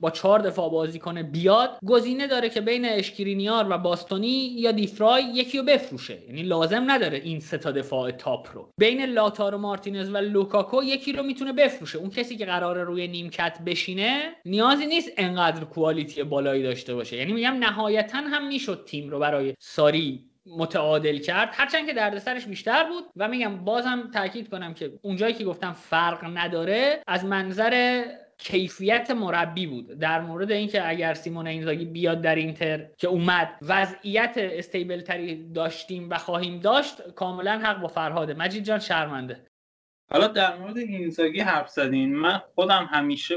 با چهار دفاع بازی کنه بیاد گزینه داره که بین اشکرینیار و باستونی یا دیفرای یکی رو بفروشه. یعنی لازم نداره این سه تا دفاع تاپ رو. بین لاتارو مارتینز و لوکاکو یکی رو می‌تونه بفروشه. اون کسی که قراره روی نیمکت بشینه نیازی نیست انقدر کوالیتی بالایی داشته باشه. یعنی میگم نهایتا هم می‌شد تیم رو برای ساری متعادل کرد. هرچند که دردسرش بیشتر بود و میگم بازم تاکید کنم که اونجایی که گفتم فرق نداره از منظر کیفیت مربی بود. در مورد اینکه اگر سیمون اینزاگی بیاد در اینتر که اومد وضعیت استیبل تری داشتیم و خواهیم داشت کاملا حق با فرهاده. مجید جان شرمنده. حالا در مورد اینزاگی حرف زدین. من خودم همیشه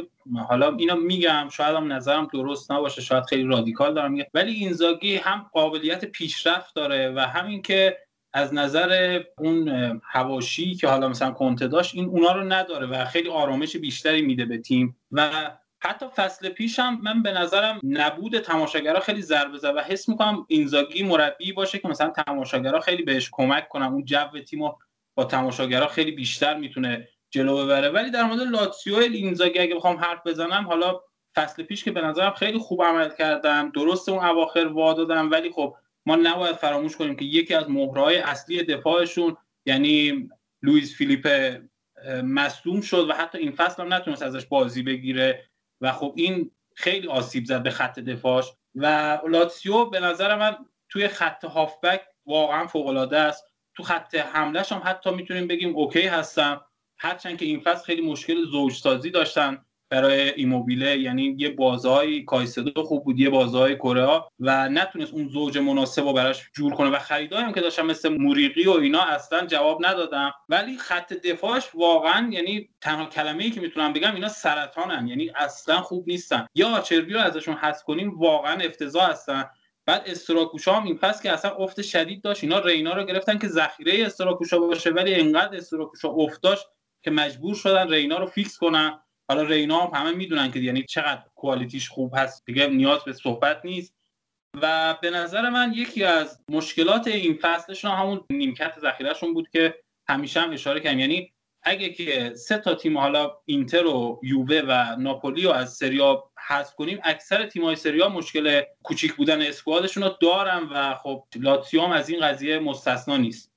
حالا اینو میگم شاید هم نظرم درست نباشه شاید خیلی رادیکال دارم میگم. ولی اینزاگی هم قابلیت پیشرفت داره و همین که از نظر اون هواشی که حالا مثلا کنته داشت این اونا رو نداره و خیلی آرامش بیشتری میده به تیم. و حتی فصل پیش هم من به نظرم نبود تماشاگرها خیلی ضربه زد و حس می‌کنم اینزاگی مربی باشه که مثلا تماشاگرها خیلی بهش کمک کنن. اون جو تیم رو با تماشاگرها خیلی بیشتر می‌تونه جلو ببره. ولی در مورد لاتسیو اینزاگی اگه بخوام حرف بزنم حالا فصل پیش که به نظرم خیلی خوب عمل کردن درست اون اواخر وا دادن ولی خب ما نباید فراموش کنیم که یکی از مهرهای اصلی دفاعشون یعنی لوئیس فیلیپ مصدوم شد و حتی این فصل هم نتونست ازش بازی بگیره و خب این خیلی آسیب زد به خط دفاعش و لاتسیو به نظر من توی خط هافبک واقعا فوق العاده است. تو خط حملهش هم حتی می‌تونیم بگیم OK هستن هرچند که این فصل خیلی مشکل زوجسازی داشتن. برای ایموبیله یعنی یه بازهای کایسدو خوب بود یه بازهای کوره‌آ نتونست اون زوج مناسب رو براش جور کنه و خریدایی هم که داشتن مثل موریقی و اینا اصلا جواب ندادن. ولی خط دفاعش واقعا یعنی تنها کلمه ای که می‌تونم بگم اینا سرطانن یعنی اصلا خوب نیستن. یا آچربی رو ازشون حذف کنیم واقعا افتضاح هستن. بعد استراکوشا هم این فصل که اصلا افت شدید داشت. اینا رینا رو گرفتن که ذخیره استراکوشا باشه ولی انقدر استراکوشا افت داشت که مجبور شدن رینا رو فیکس کنن. حالا رینا هم همه می‌دونن که یعنی چقدر quality ش خوب هست. دیگه نیاز به صحبت نیست. و به نظر من یکی از مشکلات این فصلشون همون نیمکت ذخیرهشون بود که همیشه هم اشاره کردم یعنی اگه که سه تا تیم حالا اینتر و یووه و ناپولی رو از سریا حذف کنیم اکثر تیم‌های سریا مشکل کوچیک بودن squad شون رو دارن و خب لاتسیو از این قضیه مستثنا نیست.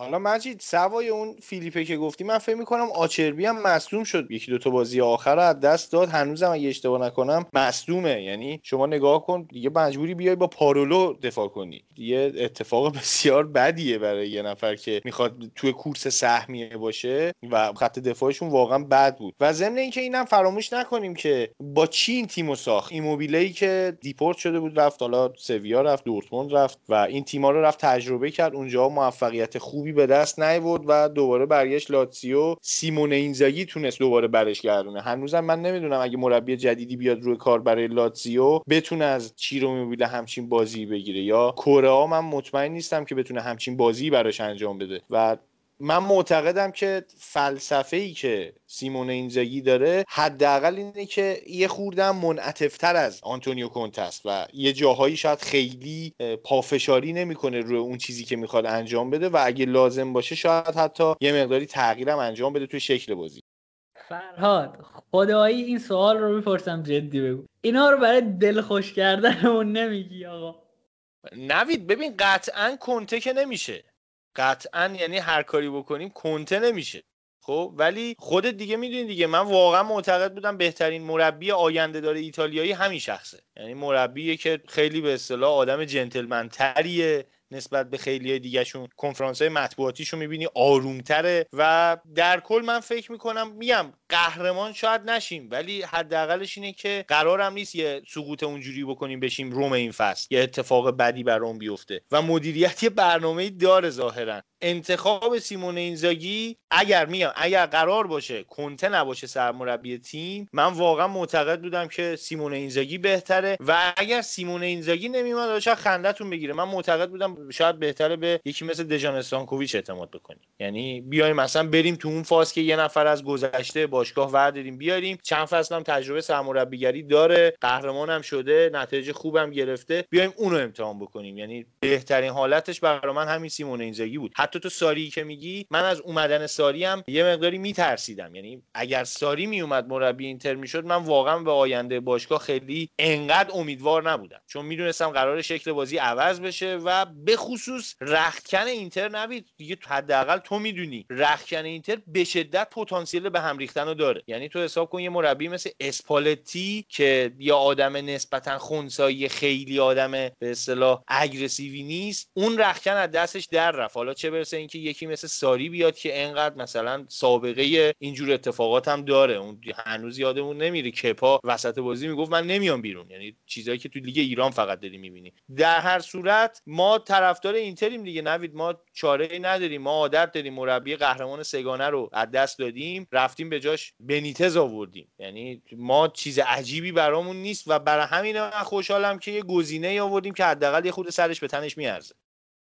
حالا مجید سوای اون فیلیپه که گفتی من فکر می‌کنم آچربی هم مصدوم شد. یکی دو تا بازی آخر از دست داد. هنوزم اگه اشتباه نکنم مصدومه. یعنی شما نگاه کن دیگه مجبوری بیای با پارولو دفاع کنی. یه اتفاق بسیار بدیه برای یه نفر که می‌خواد توی کورس سهمیه باشه و خط دفاعشون واقعا بد بود. و ضمن اینکه اینم فراموش نکنیم که با چی این تیمو ساخت؟ ایموبیله که دیپورت شده بود رفت. حالا سویا رفت دورتموند رفت و این تیما رو رفت تجربه کرد. اونجا موفقیت خوبی به دست نیورد و دوباره برگشت لاتسیو سیمون اینزاگی تونست دوباره برش گردونه. هنوزم من نمی‌دونم اگه مربی جدیدی بیاد روی کار برای لاتسیو بتونه از چیرو ایموبیله همچین بازی بگیره یا کره من مطمئن نیستم که بتونه همچین بازی براش انجام بده. و من معتقدم که فلسفه ای که سیمون اینزاگی داره حداقل اینه که یه خوردم منعطفتر از آنتونیو کونت است و یه جاهایی شاید خیلی پافشاری نمی‌کنه روی اون چیزی که می‌خواد انجام بده و اگه لازم باشه شاید حتی یه مقداری تغییرم انجام بده توی شکل بازی. فرهاد خدایی این سوال رو می‌پرسم جدی بگو. اینا رو برای دل خوش کردنمون نمیگی آقا. نوید ببین قطعا کنته که نمیشه. قطعا یعنی هر کاری بکنیم کنته نمیشه. خب ولی خودت دیگه می‌دونی دیگه. من واقعا معتقد بودم بهترین مربی آینده داره ایتالیایی همین شخصه. یعنی مربیه که خیلی به اصطلاح آدم جنتلمن تریه نسبت به خیلی دیگهشون. کنفرانس های مطبوعاتیشو می‌بینی آرومتره و در کل من فکر می‌کنم میگم قهرمان شاید نشیم ولی حداقلش اینه که قرارم نیست یه سقوط اونجوری بکنیم بشیم روم این فصل. یه اتفاق بدی برام بیفته و مدیریت یه برنامه داره ظاهرا. انتخاب سیمون اینزاگی اگر میگم اگر قرار باشه کنته نباشه سرمربی تیم من واقعا معتقد بودم که سیمون اینزاگی بهتره و اگر سیمون اینزاگی نمیومد شاید خندتون بگیره. من معتقد بودم شاید بهتره به یکی مثل دژان استانکوویچ اعتماد بکنیم. یعنی بیایم مثلا بریم تو اون فاز که یه نفر از گذشته باشگاه ورداریم بیاریم. چند فصل هم تجربه سرمربیگری داره. قهرمان هم شده نتایج خوبم گرفته. بیایم اونو امتحان بکنیم. یعنی بهترین حالتش برای من همین سیمون اینزاگی بود. حتی تو ساری که میگی من از اومدن ساری هم یه مقداری میترسیدم. یعنی اگر ساری میومد مربی اینتر می‌شد من واقعا به آینده باشگاه خیلی انقدر امیدوار نبودم. چون می‌دونستم قرار شکل بازی عوض بشه و به خصوص رختکن اینتر نبید. دیگه حداقل تو می‌دونی رختکن اینتر به شدت پتانسیل به هم ریختن رو داره. یعنی تو حساب کن یه مربی مثل اسپالتی که یا آدم نسبتا خونسایی خیلی آدم به اصطلاح اگریسیوی نیست اون رختکن از دستش در رفت. حالا چه برسه اینکه یکی مثل ساری بیاد که انقدر مثلا سابقه اینجور اتفاقات هم داره. اون هنوز یادمون نمیره. کپا وسط بازی می‌گفت من نمیام بیرون. یعنی چیزایی که تو لیگ ایران فقط داری می‌بینی. در هر صورت ما طرفدار اینتریم دیگه. نوید ما چاره نداریم. ما عادت داریم مربی قهرمان سگانه رو از دست دادیم رفتیم به جاش بنیتز آوردیم. یعنی ما چیز عجیبی برامون نیست و برای همین من خوشحالم که یه گزینه آوردیم که حداقل یه خود سرش به تنش میارزه.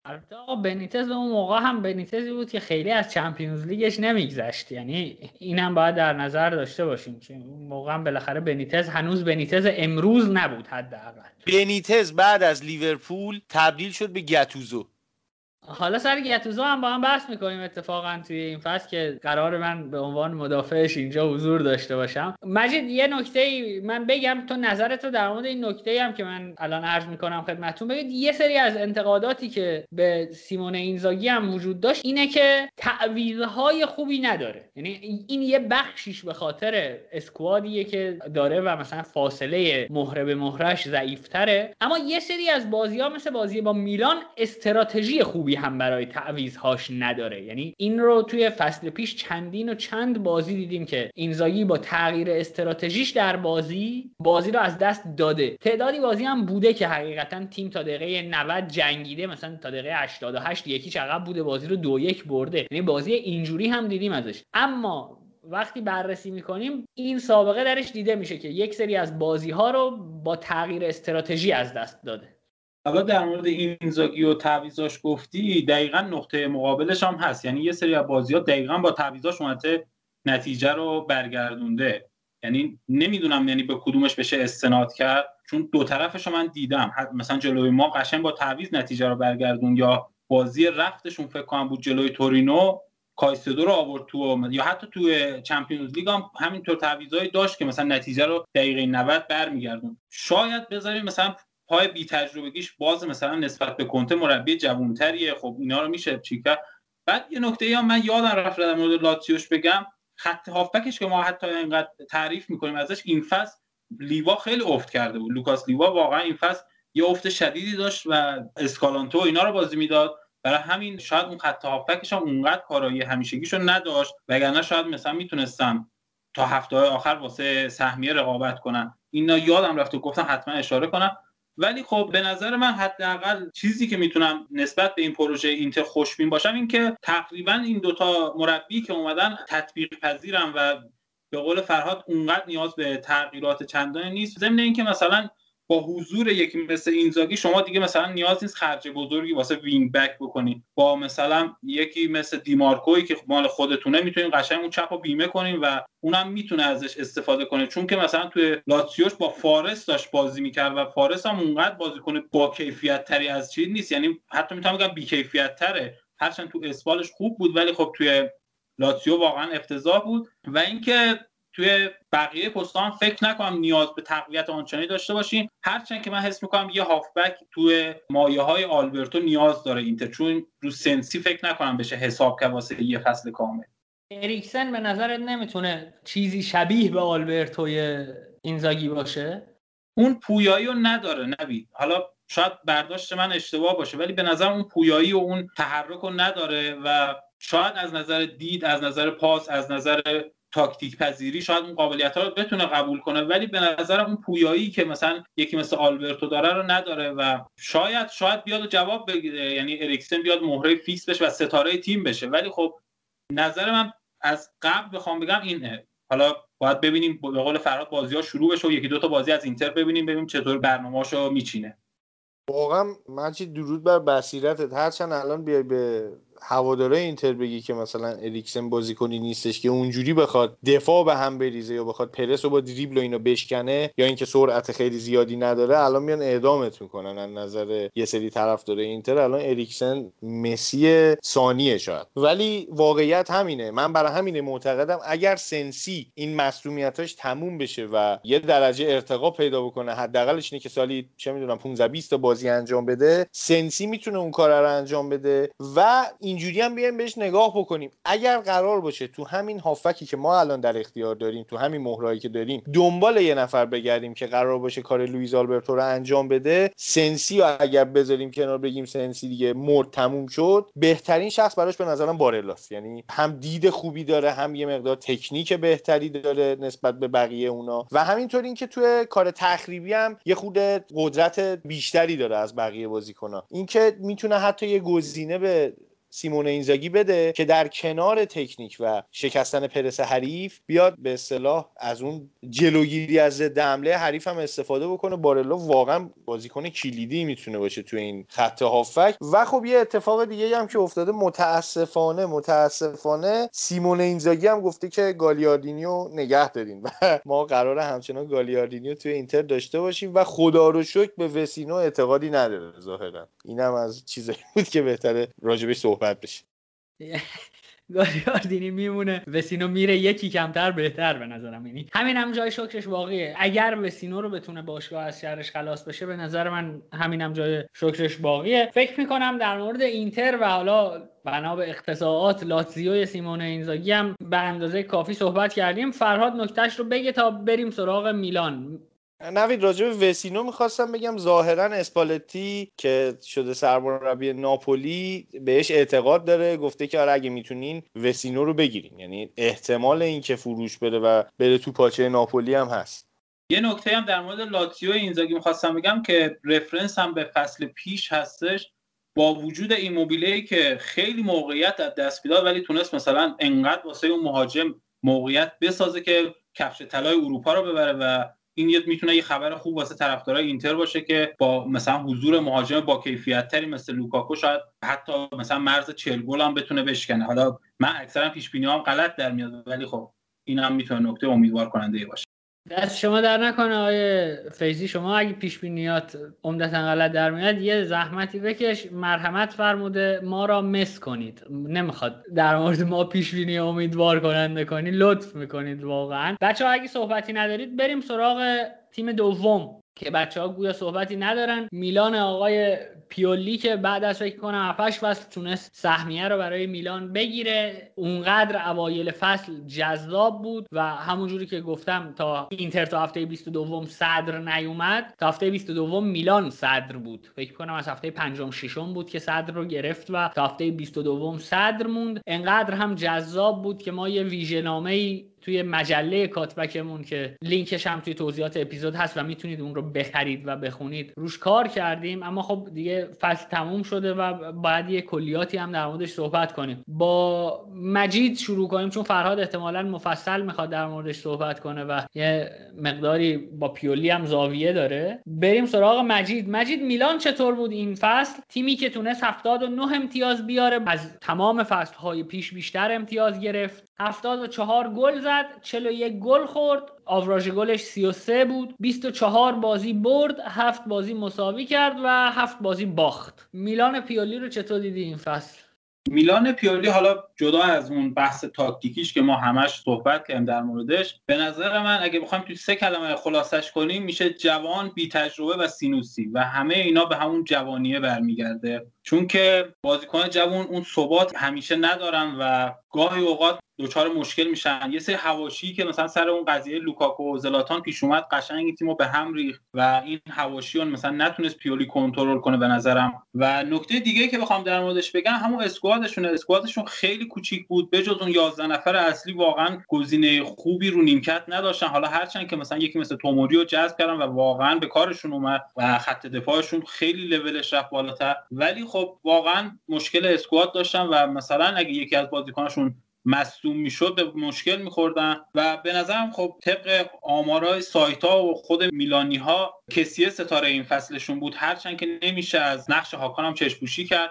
البته آقا بنیتز اون موقع هم بنیتزی بود که خیلی از چمپیونز لیگش نمیگذشت. یعنی اینم باید در نظر داشته باشیم که اون موقع هم بالاخره بنیتز هنوز بنیتز امروز نبود حداقل. بنیتز بعد از لیورپول تبدیل شد به گتوزو حالا سر گتوزو هم با هم بحث می‌کنیم اتفاقا توی این فصل که قرار من به عنوان مدافعش اینجا حضور داشته باشم. مجید یه نکته ای من بگم تو نظرت در مورد این نکته هم که من الان عرض می‌کنم خدمتتون بگید. یه سری از انتقاداتی که به سیمون اینزاگی هم وجود داشت اینه که تعویضهای خوبی نداره. یعنی این یه بخشیش به خاطر اسکوادیه که داره و مثلا فاصله مهره به مهرش ضعیفتره. اما یه سری از بازی ها مثل بازی با میلان استراتژی خوبی هم برای تعویضهاش نداره. یعنی این رو توی فصل پیش چندین و چند بازی دیدیم که اینزاگی با تغییر استراتژیش در بازی بازی رو از دست داده. تعدادی بازی هم بوده که حقیقتا تیم تا دقیقه 90 جنگیده مثلا تا دقیقه 88 یکی عقب بوده بازی رو دو یک برده. یعنی بازی اینجوری هم دیدیم ازش. اما وقتی بررسی می‌کنیم این سابقه درش دیده میشه که یک سری از بازی ها رو با تغییر استراتژی از دست داده. حالا در مورد اینزاگی و تعویضاش گفتی دقیقا نقطه مقابلش هم هست. یعنی یه سری از بازی ها دقیقا با تعویضاش اومده نتیجه رو برگردونده. یعنی نمی‌دونم یعنی به کدومش بشه استناد کرد. چون دو طرفش رو من دیدم. مثلا جلوی ما قشنگ با تعویض نتیجه رو برگردون. یا بازی رفتشون فکر کنم بود جلوی تورینو کایسدو رو آورد تو یا حتی تو Champions League هم همینطور تعویضایی داشت که مثلا نتیجه رو دقیقه 90 برمیگردوند. شاید بذاریم مثلا پای بی تجربگیش باز مثلا نسبت به کنته مربی جوانتریه. خب اینا رو میشه چیکار؟ بعد یه نکته ای من یادم رفت در مورد لاتسیوش بگم. خط هافبکش که ما حتی اینقدر تعریف می‌کنیم ازش این فصل لیوا خیلی افت کرده بود. لوکاس لیوا واقعا این فصل یه افت شدیدی داشت و اسکالانتو اینا رو بازی می‌داد. برای همین شاید اون خط هافبکش هم اونقدر کارایی همیشگیشو نداشت. وگرنه شاید مثلا می‌تونستم تا هفته آخر واسه سهمیه رقابت کنن. اینا یادم رفت و گفتم حتما اشاره کنم. ولی خب به نظر من حداقل چیزی که می‌تونم نسبت به این پروژه اینتر خوشبین باشم این که تقریبا این دوتا مربی که اومدن تطبیق پذیرن و به قول فرهاد اونقدر نیاز به تغییرات چندانی نیست. ضمن اینکه مثلا با حضور یکی مثل اینزاگی شما دیگه مثلا نیاز نیست خرج بزرگی واسه wing back بکنید با مثلا یکی مثل دیمارکوی که مال خودتونه می‌تونین قشنگ اون چپ رو بیمه کنین و اونم می‌تونه ازش استفاده کنه. چون که مثلا توی لاتسیوش با فارس داشت بازی می‌کرد و فارس هم اونقدر بازیکن با کیفیت تری از چیز نیست. یعنی حتی می‌تونم بگم بی کیفیت تره هرچند تو اسپالش خوب بود ولی خب توی لاتسیو واقعا افتضاح بود. و اینکه توی بقیه پستان فکر نکنم نیاز به تقویت آنچنانی داشته باشین هرچند که من حس می‌کنم یه هافبک توی مایه های آلبرتو نیاز داره اینتر چون رو سنسی فکر نکنم بشه حساب کرد واسه یه فصل کامل. اریکسن به نظرت نمی‌تونه چیزی شبیه به آلبرتوی اینزاگی باشه؟ اون پویایی رو نداره نبید حالا شاید برداشت من اشتباه باشه ولی به نظر اون پویایی و اون تحرک رو نداره و شاید از نظر دید از نظر پاس از نظر تاکتیک پذیری شاید اون قابلیت ها رو بتونه قبول کنه ولی به نظر اون پویایی که مثلا یکی مثل آلبرتو داره رو نداره و شاید شاید بیاد جواب بگیره. یعنی اریکسن بیاد مهره فیکس بشه و ستاره تیم بشه. ولی خب نظر من از قبل بخوام بگم اینه. حالا باید ببینیم به قول فرهاد بازی ها شروع بشه و یکی دو تا بازی از اینتر ببینیم ببینیم چطور برنامه‌اشو میچینه. واقعا مجید درود بر بصیرتت. هرچند الان بیای به هواداره اینتر بگی که مثلا اریکسن بازیکنی نیستش که اونجوری بخواد دفاع به هم بریزه یا بخواد پرس رو با دریبل و اینو بشکنه یا اینکه سرعت خیلی زیادی نداره الان میان اعدامت می‌کنن از نظر یه سری طرفدار اینتر. الان اریکسن مسی ثانیه شاید. ولی واقعیت همینه. من برای همینه معتقدم اگر سنسی این مصونیتاش تموم بشه و یه درجه ارتقا پیدا بکنه حداقلش اینه که سالی چه می‌دونم 15 20 تا بازی انجام بده سنسی می‌تونه اون کار رو انجام بده و اینجوری هم بیایم بهش نگاه بکنیم. اگر قرار باشه تو همین هافکی که ما الان در اختیار داریم تو همین مهرایی که داریم دنبال یه نفر بگردیم که قرار باشه کار لوئیز آلبرتو رو انجام بده سنسی رو اگر بذاریم کنار بگیم سنسی دیگه مرد تموم شد بهترین شخص براش به نظرم بارلاس. یعنی هم دید خوبی داره هم یه مقدار تکنیک بهتری داره نسبت به بقیه اونا. و همینطور اینکه توی کار تخریبی هم یه خود قدرت بیشتری داره از بقیه بازیکن‌ها. اینکه می‌تونه حتی یه گزینه به سیمون اینزاگی بده که در کنار تکنیک و شکستن پرس حریف بیاد به اصطلاح از اون جلوگیری از ضد حمله حریف هم استفاده بکنه. بارلو واقعا بازیکن کلیدی می‌تونه باشه تو این خط هافک. و خب یه اتفاق دیگه هم که افتاده متاسفانه متاسفانه سیمون اینزاگی هم گفته که گالیاردینیو نگه دارین. و ما قرار همچنان گالیاردینیو توی اینتر داشته باشیم و خدا رو شکر به وسینو اعتقادی نداره ظاهرا. اینم از چیزایی بود که بهتره راجبش صحبت بشه. گالیاردینی میمونه. وسینو میره یکی کمتر بهتر به نظرم. یعنی همین هم جای شکرش واقعیه. اگر وسینو رو بتونه باشگاه از شهرش خلاص بشه به نظر من همین هم جای شکرش باقیه فکر می‌کنم در مورد اینتر و حالا بنا به اقتصاعات لاتزیو سیمون اینزاگی هم به اندازه کافی صحبت کردیم. فرهاد نکتهش رو بگه تا بریم سراغ میلان. نوید راجع به وسینو می‌خواستم بگم ظاهرا اسپالتی که شده سرمربی ناپولی بهش اعتقاد داره گفته که آره اگه می‌تونین وسینو رو بگیرین. یعنی احتمال اینکه فروش بره و بره تو پاچه ناپولی هم هست. یه نکته هم در مورد لاتسیو اینزاگی می‌خواستم بگم که reference هم به فصل پیش هستش. با وجود این که خیلی موقعیت از دست می‌داد ولی تونست مثلا انقدر واسه اون مهاجم موقعیت بسازه که کفش طلای اروپا رو ببره و این یه می‌تونه یه خبر خوب واسه طرفدارای اینتر باشه که با مثلا حضور مهاجم با کیفیت تری مثل لوکاکو شاید حتی مثلا مرز 40 گل هم بتونه بشکنه. حالا من اکثرا پیش بینی هم غلط در میاد ولی خب این هم می‌تونه نکته امیدوار کننده باشه. دست شما در نکنه آقای فیزی شما اگه پیش بینیات عمدتا غلط در میاد یه زحمتی بکش مرحمت فرموده ما را مس کنید. نمی‌خواد در مورد ما پیش بینی امیدوار کننده کنید لطف می‌کنید واقعا. بچه ها اگه صحبتی ندارید بریم سراغ تیم دوم. که بچه ها گویا صحبتی ندارن. میلان آقای پیولی که بعد از فکر کنم 7 فصل تونست سهمیه رو برای میلان بگیره. اونقدر اوایل فصل جذاب بود و همونجوری که گفتم تا اینتر تا هفته 22 صدر نیومد تا هفته 22 میلان صدر بود. فکر کنم از هفته پنجم ششم بود که صدر رو گرفت و تا هفته 22 صدر موند. انقدر هم جذاب بود که ما یه ویژه‌نامه توی مجله کاتبکمون که لینکش هم توی توضیحات اپیزود هست و می‌تونید اون رو بخرید و بخونید. روش کار کردیم اما خب دیگه فصل تموم شده و باید یه کلیاتی هم در موردش صحبت کنیم. با مجید شروع کنیم چون فرهاد احتمالا مفصل می‌خواد در موردش صحبت کنه و یه مقداری با پیولی هم زاویه داره. بریم سراغ مجید. مجید میلان چطور بود این فصل؟ تیمی که تونست 79 امتیاز بیاره از تمام فصلهای پیش بیشتر امتیاز گرفت. 74 گل زد. 41 گل خورد. آوراژ گلش 33 بود. 24 بازی برد 7 بازی مساوی کرد و 7 بازی باخت. میلان پیولی رو چطور دیدی این فصل؟ میلان پیولی حالا جدا از اون بحث تاکتیکیش که ما همش صحبت کردیم در موردش به نظر من اگه بخوایم توی سه کلمه خلاصش کنیم میشه جوان بی تجربه و سینوسی و همه اینا به همون جوانیه برمیگرده. چون که بازیکن جوان اون ثبات همیشه ندارن و گاهی اوقات دچار مشکل میشن. یه سری حواشی که مثلا سر اون قضیه لوکاکو و زلاتان پیش اومد قشنگ تیمو به هم ریخت و این حواشیون مثلا نتونست پیولی کنترل کنه به نظرم. و نکته دیگه که بخوام در موردش بگم همون اسکوادشونه. اسکوادشون خیلی کوچیک بود بجز اون 11 نفر اصلی واقعا گزینه خوبی رو نیمکت نداشتن. حالا هرچند که مثلا یکی مثل توموری رو جذب کردن و واقعا به کارشون اومد و خط دفاعشون خیلی لولش رفت بالاتر. ولی خب واقعا مشکل اسکواد داشتن و مثلا اگه یکی از بازیکناشون مصدوم می‌شد به مشکل میخوردن. و به نظرم خب طبق آمارای سایت ها و خود میلانی ها کسیه ستاره این فصلشون بود. هرچند که نمیشه از نقش هاکان هم چشپوشی کرد.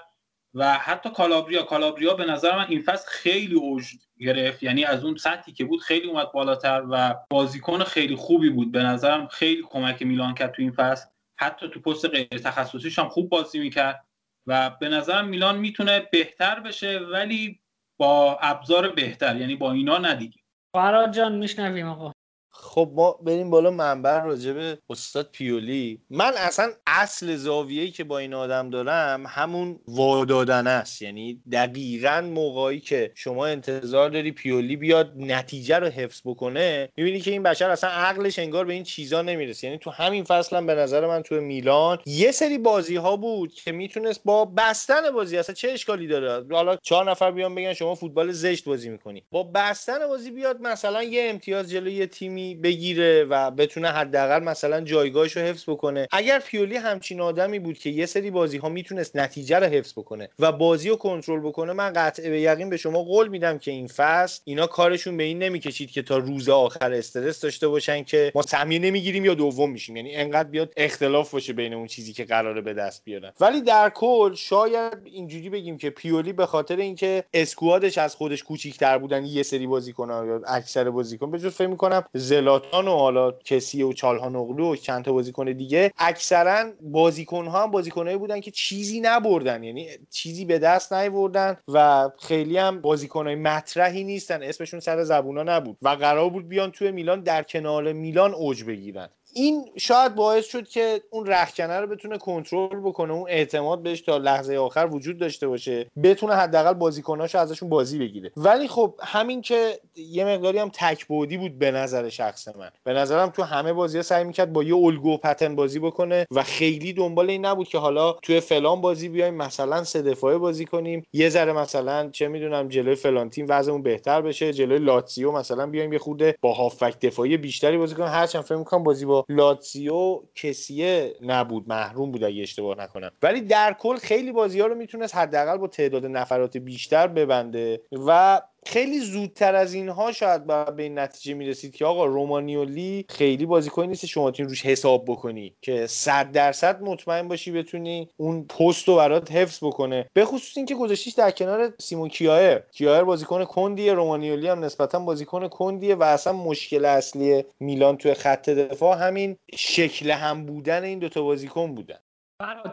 و حتی کالابریا. کالابریا به نظر من این فصل خیلی اوج گرفت. یعنی از اون سطحی که بود خیلی اومد بالاتر و بازیکن خیلی خوبی بود. به نظرم خیلی کمک میلان کرد تو این فصل. حتی تو پست غیر تخصصیش هم خوب بازی می‌کرد. و به نظرم میلان می‌تونه بهتر بشه ولی با ابزار بهتر یعنی با اینا ندیگیم فراد جان میشنویم آقا. خب ما بریم بالا منبر راجب استاد پیولی. من اصلا اصل زاویه‌ای که با این آدم دارم همون وادادن است. یعنی دقیقا موقعی که شما انتظار داری پیولی بیاد نتیجه رو حفظ بکنه می‌بینی که این بشر اصلا عقلش انگار به این چیزا نمی‌رسه. یعنی تو همین فصل هم به نظر من تو میلان یه سری بازی ها بود که می‌تونست با بستن بازی اصلا چه اشکالی داره؟ حالا چهار نفر بیان بگن شما فوتبال زشت بازی می‌کنی. با بستن بازی بیاد مثلا یه امتیاز جلوی تیمی بگیره و بتونه حداقل مثلا جایگاهش رو حفظ بکنه. اگر پیولی همچین آدمی بود که یه سری بازی ها می‌تونست نتیجه رو حفظ بکنه و بازی رو کنترل بکنه من قطع به یقین به شما قول میدم که این فصل اینا کارشون به این نمی‌کشید که تا روز آخر استرس داشته باشن که ما سهمیه نمی‌گیریم یا دوم میشیم. یعنی انقدر بیاد اختلاف باشه بین اون چیزی که قراره به دست بیارن. ولی در کل شاید اینجوری بگیم که پیولی به خاطر اینکه اسکوادش از خودش کوچیک‌تر بودن یه سری بازیکن یا اکثر بازیکن به جز فکر می‌کنم زلاتان و حالا کسی و چالهان اغلو و چند تا بازیکن دیگه اکثرا بازیکن ها هم بازیکنایی بودن که چیزی نبردن. یعنی چیزی به دست نیوردن و خیلی هم بازیکنای مطرحی نیستن. اسمشون سر زبونا نبود و قرار بود بیان توی میلان در کنار میلان اوج بگیرن. این شاید باعث شد که اون رخکنه رو بتونه کنترل بکنه اون اعتماد بهش تا لحظه آخر وجود داشته باشه بتونه حداقل بازیکناشو ازشون بازی بگیره. ولی خب همین که یه مقداری هم تک بودی بود به نظر شخص من. به نظرم تو همه بازی سعی می‌کرد با یه الگو پتن بازی بکنه و خیلی دنبال این نبود که حالا توی فلان بازی بیایم مثلا سه دفاعه بازی کنیم یه ذره مثلا چه می‌دونم جلوی فلان تیم وضعمون بهتر بشه جلوی لاتزیو مثلا بیایم یه خورده با هافک دفاعی بیشتری بازی کنیم. هرچند فکر می‌کنم بازی با لاتزیو کسیه نبود محروم بود اگه اشتباه نکنم. ولی در کل خیلی بازی ها رو می‌تونست حداقل با تعداد نفرات بیشتر ببنده و خیلی زودتر از اینها شاید به این نتیجه می‌رسید که آقا رومانیولی خیلی بازیکنی نیست شما تیم روش حساب بکنی که صد درصد مطمئن باشی بتونی اون پست رو برات حفظ بکنه. به خصوص اینکه گذاشتیش در کنار سیمون کیایر کیایر بازیکن کندیه رومانیولی هم نسبتا بازیکن کندیه و اصلا مشکل اصلی میلان توی خط دفاع همین شکل هم بودن این دوتا بازیکن بودن.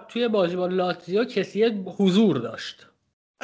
توی بازی با لاتزیو کسی حضور داشت.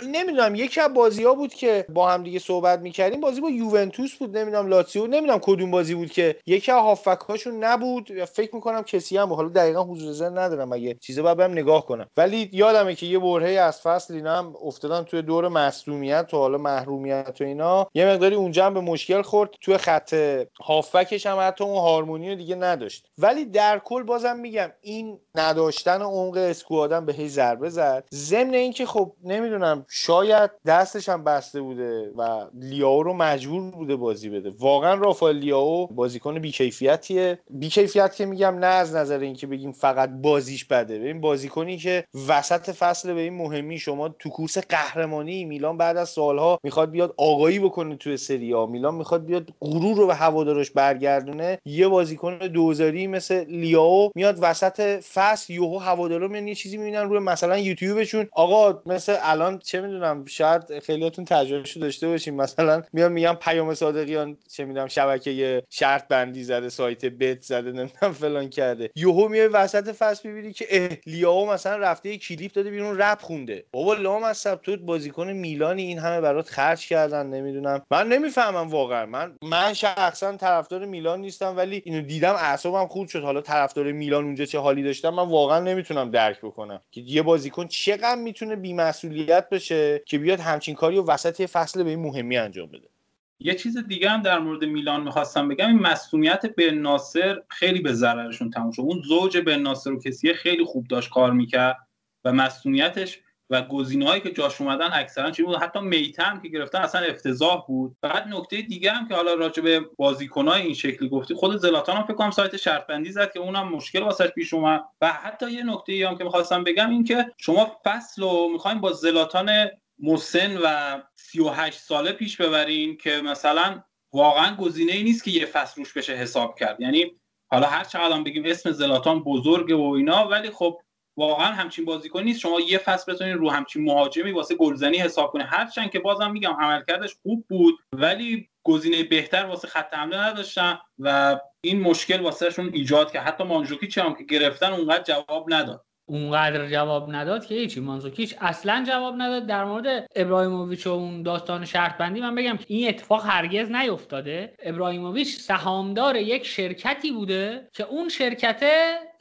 نمی‌دونم یکی از بازی ها بود که با هم دیگه صحبت می‌کردیم بازی با یوونتوس بود نمی‌دونم لاتسیو نمی‌دونم کدوم بازی بود که یکی از هافک هاشون نبود. فکر می‌کنم کسی هم حالا دقیقا حضور ذهن ندارم اگه چیزا باید برم نگاه کنم. ولی یادمه که یه برهه از فصل اینا هم افتادن توی دور مصدومیت و حالا محرومیت و اینا. یه مقداری اونجا هم به مشکل خورد توی خط هافکش هم حتی اون هارمونی رو دیگه نداشت. ولی در کل بازم میگم این نداشتن عمق اسکوادم به هی ضربه زد. ضمن اینکه خب نمی‌دونم شاید دستش هم بسته بوده و لیاو رو مجبور بوده بازی بده. واقعا رافائل لیاو بازیکن بیکیفیتیه. بیکیفیت که میگم نه از نظر اینکه بگیم فقط بازیش بده. ببین بازیکنی که وسط فصل به این مهمی شما تو کورس قهرمانی میلان بعد از سالها می‌خواد بیاد آگاهی بکنه توی سری ها میلان می‌خواد بیاد غرور رو به هوادارش برگردونه. یه بازیکن دوزاری مثل لیاو میاد وسط فصل یوهو هوادارا میان یه چیزی می‌بینن روی مثلا یوتیوبشون. آقا مثل الان چه می‌دونم شاید خیلیاتون تجربهشو داشته باشیم مثلا میام میگم پیام صادقیان چه می‌دونم شبکه شرط بندی زده سایت بت زده نمی‌دونم فلان کرده. یهو میای وسط فصل می‌بینی که لیاو مثلا رفته کلیپ داده بیرون رپ خونده. بابا لام از بازیکن میلانی این همه برات خرج کردن نمی‌دونم. من نمی‌فهمم واقعا. من من شخصا طرفدار میلان نیستم ولی اینو دیدم اعصابم خورد شد. حالا طرفدار میلان اونجا چه حالی داشتم من واقعا نمی‌تونم درک بکنم که یه بازیکن چقدر می‌تونه بی‌مسئولیت که بیاد همچین کاری و وسط فصل به این مهمی انجام بده. یه چیز دیگه هم در مورد میلان می‌خواستم بگم این مسئولیت به ناصر خیلی به ضررشون تموم شد. اون زوج به ناصر و کسی خیلی خوب داشت کار می‌کرد و مسئولیتش و گزینه‌هایی که جاش اومدن اکثرا چی بود؟ حتی میتم که گرفتن اصلا افتضاح بود. بعد نکته دیگه هم که حالا راجع به بازیکنای این شکلی گفتی خود زلاتان هم فکر کنم سایت شرط بندی زد که اونم مشکل واسش پیش اومد. و حتی یه نکته ای هم که می‌خواستم بگم این که شما فصل رو می‌خوایم با زلاتان مسن و 38 ساله پیش ببرین که مثلا واقعا گزینه ای نیست که یه فصل روش بشه حساب کرد. یعنی حالا هر چقدر بگیم اسم زلاتان بزرگه و اینا ولی خب واقعا همچین بازیکن نیست. شما یه فصل بتونید رو همچین مهاجمی واسه گلزنی حساب کنید هرچند که بازم میگم عملکردش خوب بود ولی گزینه بهتر واسه خط حمله نداشتن و این مشکل واسهشون ایجاد که حتی مانجوکی هم که گرفتن اونقدر جواب نداد. اونقدر جواب نداد که هیچی مانزوکیچ اصلا جواب نداد. در مورد ابراهیموویچ و اون داستان شرط بندی من بگم این اتفاق هرگز نیفتاده. ابراهیموویچ سهامدار یک شرکتی بوده که اون شرکت